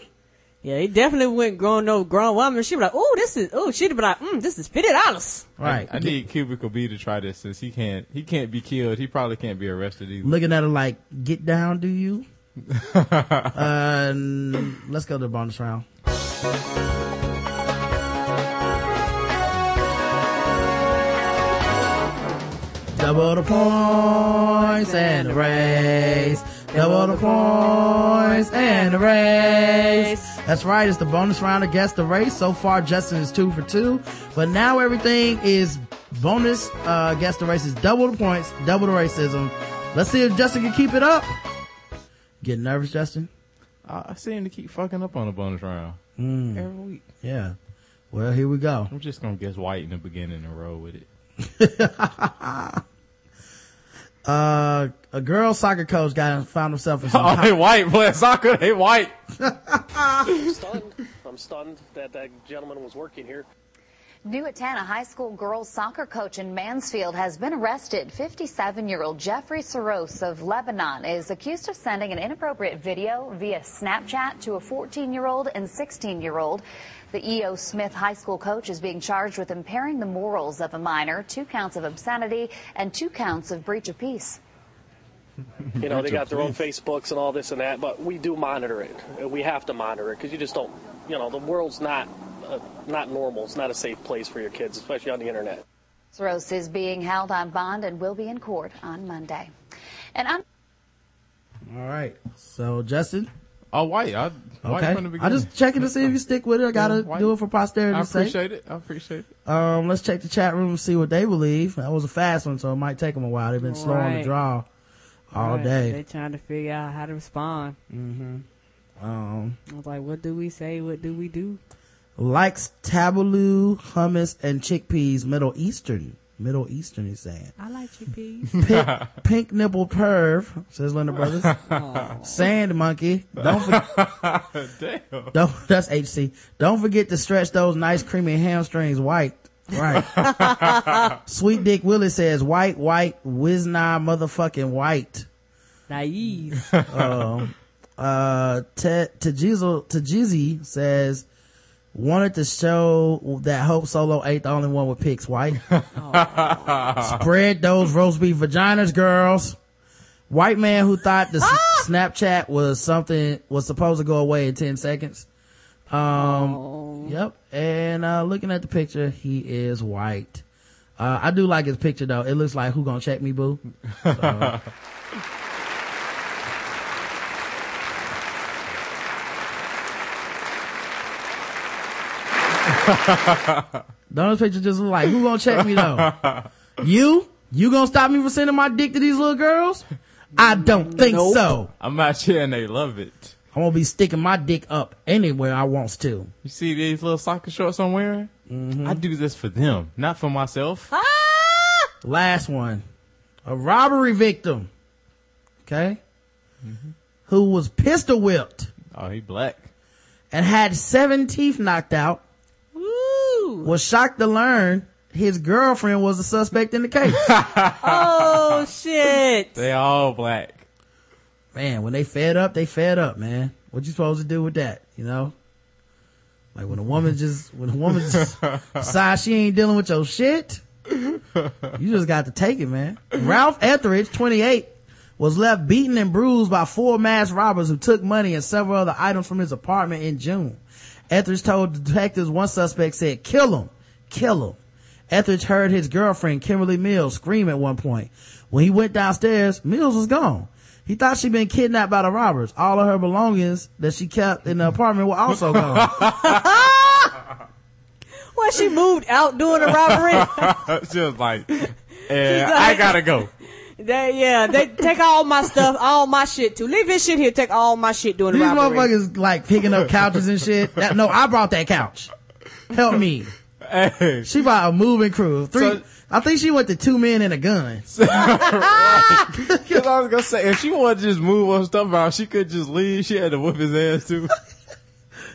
Yeah, he definitely went grown no grown woman. She'd be like, "Oh, this is oh." She'd be like, mm, "This is fifty dollars." Right. I, I need Cubicle B to try this since he can't he can't be killed. He probably can't be arrested either. Looking at her like, get down, do you? uh, let's go to the bonus round. Double the points and the race. Double the points and the race. That's right. It's the bonus round of guess the race. So far, Justin is two for two, but now everything is bonus. Uh, guess the race is double the points, double the racism. Let's see if Justin can keep it up. Getting nervous, Justin? I, I seem to keep fucking up on the bonus round Mm. every week. Yeah. Well, here we go. I'm just gonna guess white in the beginning and roll with it. Uh, a girl soccer coach got found himself in some. Oh, they white playing soccer. They white. I'm stunned. I'm stunned that that gentleman was working here. New at 10, a high school girls soccer coach in Mansfield has been arrested. 57-year-old Jeffrey Soros of Lebanon is accused of sending an inappropriate video via Snapchat to a 14-year-old and 16-year-old. The E.O. Smith High School coach is being charged with impairing the morals of a minor, two counts of obscenity, and two counts of breach of peace. You know, they got their own Facebooks and all this and that, but we do monitor it. We have to monitor it because you just don't, you know, the world's not uh, not normal. It's not a safe place for your kids, especially on the internet. Soros is being held on bond and will be in court on Monday. And I'm All right. So, Justin? Oh, white. I, white Okay. from the I beginning. just checking to see if you stick with it. I gotta Yeah, white. do it for posterity. I appreciate it. I appreciate it. Um, let's check the chat room and see what they believe. That was a fast one, so it might take them a while. They've been slow on the Right. draw all Right. day. They're trying to figure out how to respond. Mm-hmm. Um, I was like, what do we say? What do we do? likes tabbouleh, hummus, and chickpeas. Middle Eastern. Middle Eastern is saying. I like chickpeas. Pink, pink nipple perv, says Linda Brothers. Sand monkey. Don't forget. Damn. Don't, that's HC. Don't forget to stretch those nice creamy hamstrings white. Right. Sweet Dick Willie says white, white, whizna motherfucking white. Naive. um, uh, Te- Tajizo- Tajizi says wanted to show that Hope Solo ain't the only one with pics white. Spread those roast beef vaginas, girls. White man who thought the s- Snapchat was something was supposed to go away in 10 seconds. Um, yep. And, uh, looking at the picture, he is white. Uh, I do like his picture though. It looks like who gonna check me, boo? So, Those pictures just look like, who gonna check me though? you? You gonna stop me from sending my dick to these little girls? I don't think Nope. so. I'm out here and they love it. I'm gonna be sticking my dick up anywhere I wants to. You see these little soccer shorts I'm wearing? Mm-hmm. I do this for them, not for myself. Last one. A robbery victim. Okay? Who was pistol whipped Oh, he black. and had seven teeth knocked out. Was shocked to learn his girlfriend was the suspect in the case. oh shit. They all black. man, when they fed up, they fed up, man. What you supposed to do with that? You know? Like when a woman just, when a woman just decides she ain't dealing with your shit, you just got to take it, man. Ralph Etheridge, 28, was left beaten and bruised by four masked robbers who took money and several other items from his apartment in June. Etheridge told detectives one suspect said, kill him, kill him. Etheridge heard his girlfriend, Kimberly Mills, scream at one point. When he went downstairs, Mills was gone. He thought she'd been kidnapped by the robbers. All of her belongings that she kept in the apartment were also gone. Well, she moved out doing a robbery. she was like, eh, I gotta go. They, yeah, they take all my stuff, all my shit too. Leave this shit here. Take all my shit doing These a robbery. motherfuckers like picking up couches and shit. That, no, I brought that couch. Help me. She bought a moving crew. Three. I think she went to two men and a gun. Cause I was gonna say, if she wanted to just move her stuff out, she could just leave. She had to whip his ass too.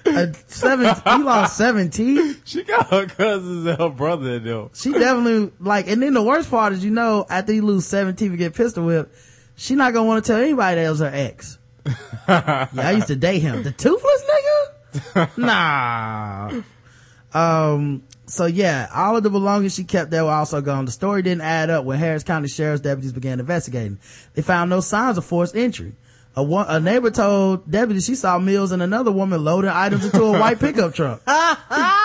A seven. He lost seven teeth. She got her cousins and her brother in them. She definitely like. And then the worst part is, you know, after you lose seven teeth and get pistol whipped, she not gonna want to tell anybody that was her ex. yeah, I used to date him. The toothless nigga? nah. Um, so yeah, all of the belongings she kept there were also gone. The story didn't add up when Harris County Sheriff's deputies began investigating. They found no signs of forced entry. A, one, a neighbor told deputies she saw Mills and another woman loading items into a white pickup truck.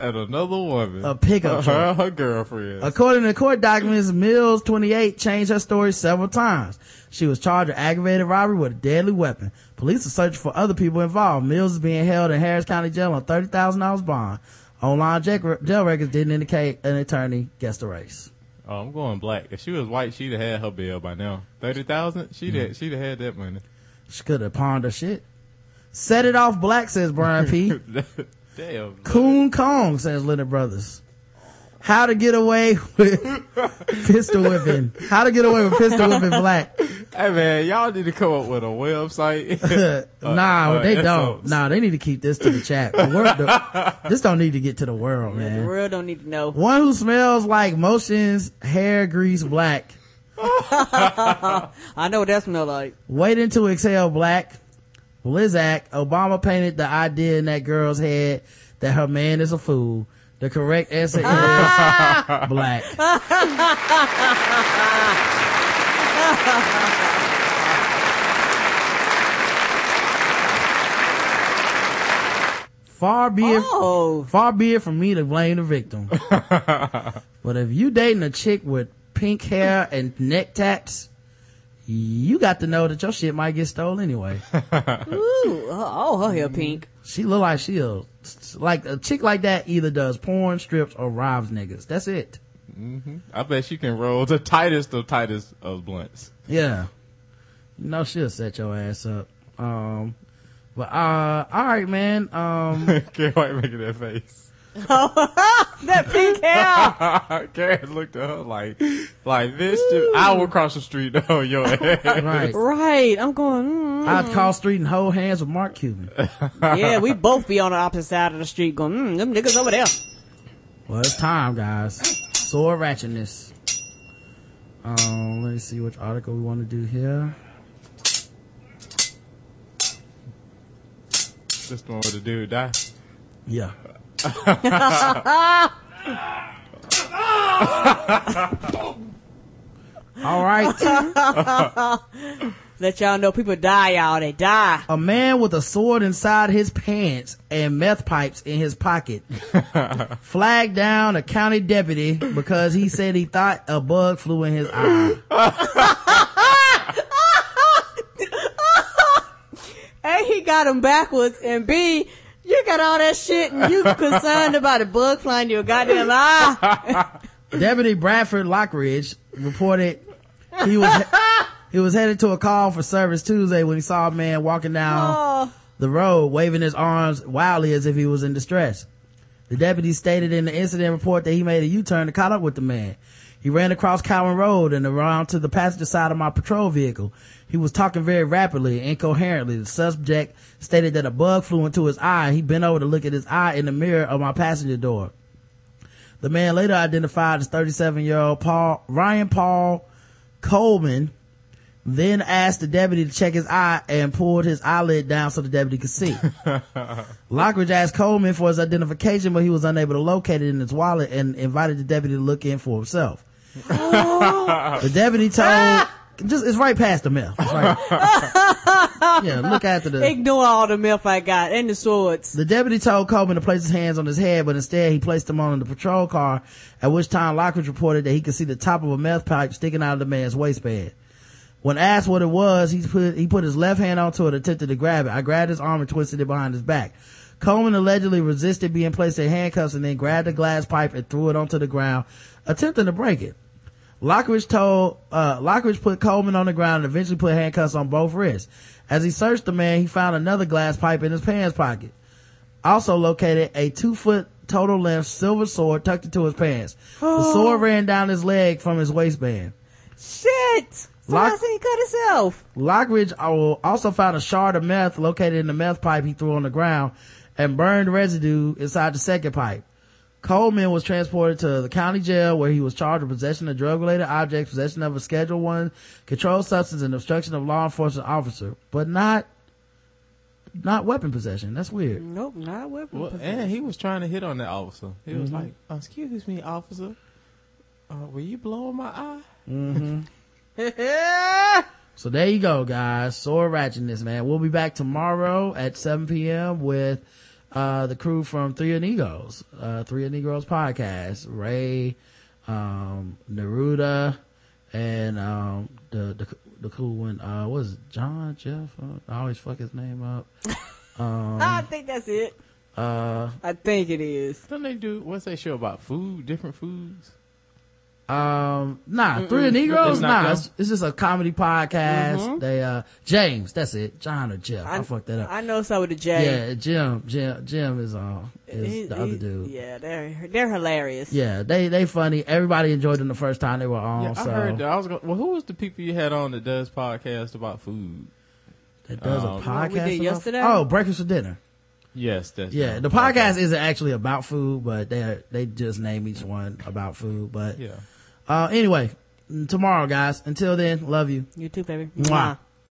And another woman. A pickup Her, truck. her girlfriend. According to court documents, Mills, 28, changed her story several times. She was charged with aggravated robbery with a deadly weapon. Police are searching for other people involved. Mills is being held in Harris County Jail on $30,000 bond. Online jail jail records didn't indicate an attorney guessed the race. Oh, I'm going black. If she was white, she'd have had her bill by now. Thirty thousand. She'd Mm-hmm. she'd have had that money. She could have pawned her shit. Set it off black, says Brian P. Damn. Coon Kong, says Leonard Brothers. How to get away with pistol whipping. How to get away with pistol whipping black. Hey man, y'all need to come up with a website. nah, Uh, uh, they don't. Nah, they need to keep this to the chat. The world, the- this don't need to get to the world, man. The world don't need to know. One who smells like motions, hair grease black. I know what that smell like. Waiting to exhale black. Blizzack, Obama painted the idea in that girl's head that her man is a fool. The correct answer is ah. black. Far be it, Oh. far be it from me to blame the victim. but if you dating a chick with pink hair and neck tats, you got to know that your shit might get stolen anyway. Ooh, oh, oh, her hair pink. She look like she'll like a chick like that either does porn strips or robs niggas. That's it. hmm I bet she can roll the tightest of tightest of blunts. Yeah. No, know she'll set your ass up. Um but uh all right man. Um Can't wait making that face. that pink hair. Karen looked at her like, like this. Just, I will cross the street on your ass. Right. Right. I'm going, mm, I'd call street and hold hands with Mark Cuban. yeah, we both be on the opposite side of the street going, mm, them niggas over there. Well, it's time, guys. Sword ratchetness. Um, let me see which article we want to do here. Just one with the dude die. Yeah. All right. Let y'all know people die, y'all. They die. A man with a sword inside his pants and meth pipes in his pocket flagged down a county deputy because he said he thought a bug flew in his eye. A, he got him backwards, and B, you got all that shit and you concerned about a bug flying to your goddamn eye. Deputy Bradford Lockridge reported he was he was headed to a call for service Tuesday when he saw a man walking down Oh. the road waving his arms wildly as if he was in distress. The deputy stated in the incident report that he made a U-turn to caught up with the man. He ran across Cowan Road and around to the passenger side of my patrol vehicle. He was talking very rapidly and incoherently. The subject stated that a bug flew into his eye. He bent over to look at his eye in the mirror of my passenger door. The man later identified as 37 year old Paul, Ryan Paul Coleman, then asked the deputy to check his eye and pulled his eyelid down so the deputy could see. Lockridge asked Coleman for his identification, but he was unable to locate it in his wallet and invited the deputy to look in for himself. Oh. the deputy told, just, it's right past the mouth. Right. yeah, look after the, Ignore all the milk I got and the swords. the deputy told Coleman to place his hands on his head, but instead he placed them on the patrol car, at which time Lockridge reported that he could see the top of a meth pipe sticking out of the man's waistband. When asked what it was, he put, he put his left hand onto it, attempted to grab it. I grabbed his arm and twisted it behind his back. Coleman allegedly resisted being placed in handcuffs and then grabbed the glass pipe and threw it onto the ground, attempting to break it. Lockridge told, uh, Lockridge put Coleman on the ground and eventually put handcuffs on both wrists. As he searched the man, he found another glass pipe in his pants pocket. Also located a two foot total length silver sword tucked into his pants. The Oh. sword ran down his leg from his waistband. Shit! So Lock- he cut himself? Lockridge also found a shard of meth located in the meth pipe he threw on the ground and burned residue inside the second pipe. Coleman was transported to the county jail where he was charged with possession of drug related objects, possession of a schedule one controlled substance and obstruction of law enforcement officer, but not, not weapon possession. That's weird. Nope, not weapon. Well, possession. and he was trying to hit on that officer. He was Mhm. like, "Excuse me, officer, uh, were you blowing my eye?" Mm-hmm. So there you go, guys. Sword ratchetness, man. We'll be back tomorrow at 7 p.m. with, uh, the crew from Three Amigos, uh, Three Amigos podcast. Ray, um, Neruda, and, um, the, the, the cool one, uh, what is it? John, Jeff? Uh, I always fuck his name up. I Um, think that's it. uh, I think it is. Don't they do what's that show about food, different foods? Um, nah, Mm-mm. Three Negroes, It's nah, it's, it's just a comedy podcast. Mhm. They, uh, James, that's it. John or Jeff. I, fucked that up. I know some with a J. Yeah, Jim, Jim, Jim is, uh, is He- the other he- dude. Yeah, they're they're hilarious. Yeah, they, they funny. Everybody enjoyed them the first time they were on, Yeah, so. I heard that. I was going. Well, who was the people you had on that does podcast about food? That does Um, a podcast. we did about- yesterday? Oh, Breakfast for Dinner. Yes, that's Yeah, the podcast isn't actually about food, but they they just name each one about food. But Yeah. Uh, anyway, tomorrow, guys. Until then, love you. You too, baby. Mwah. Mwah.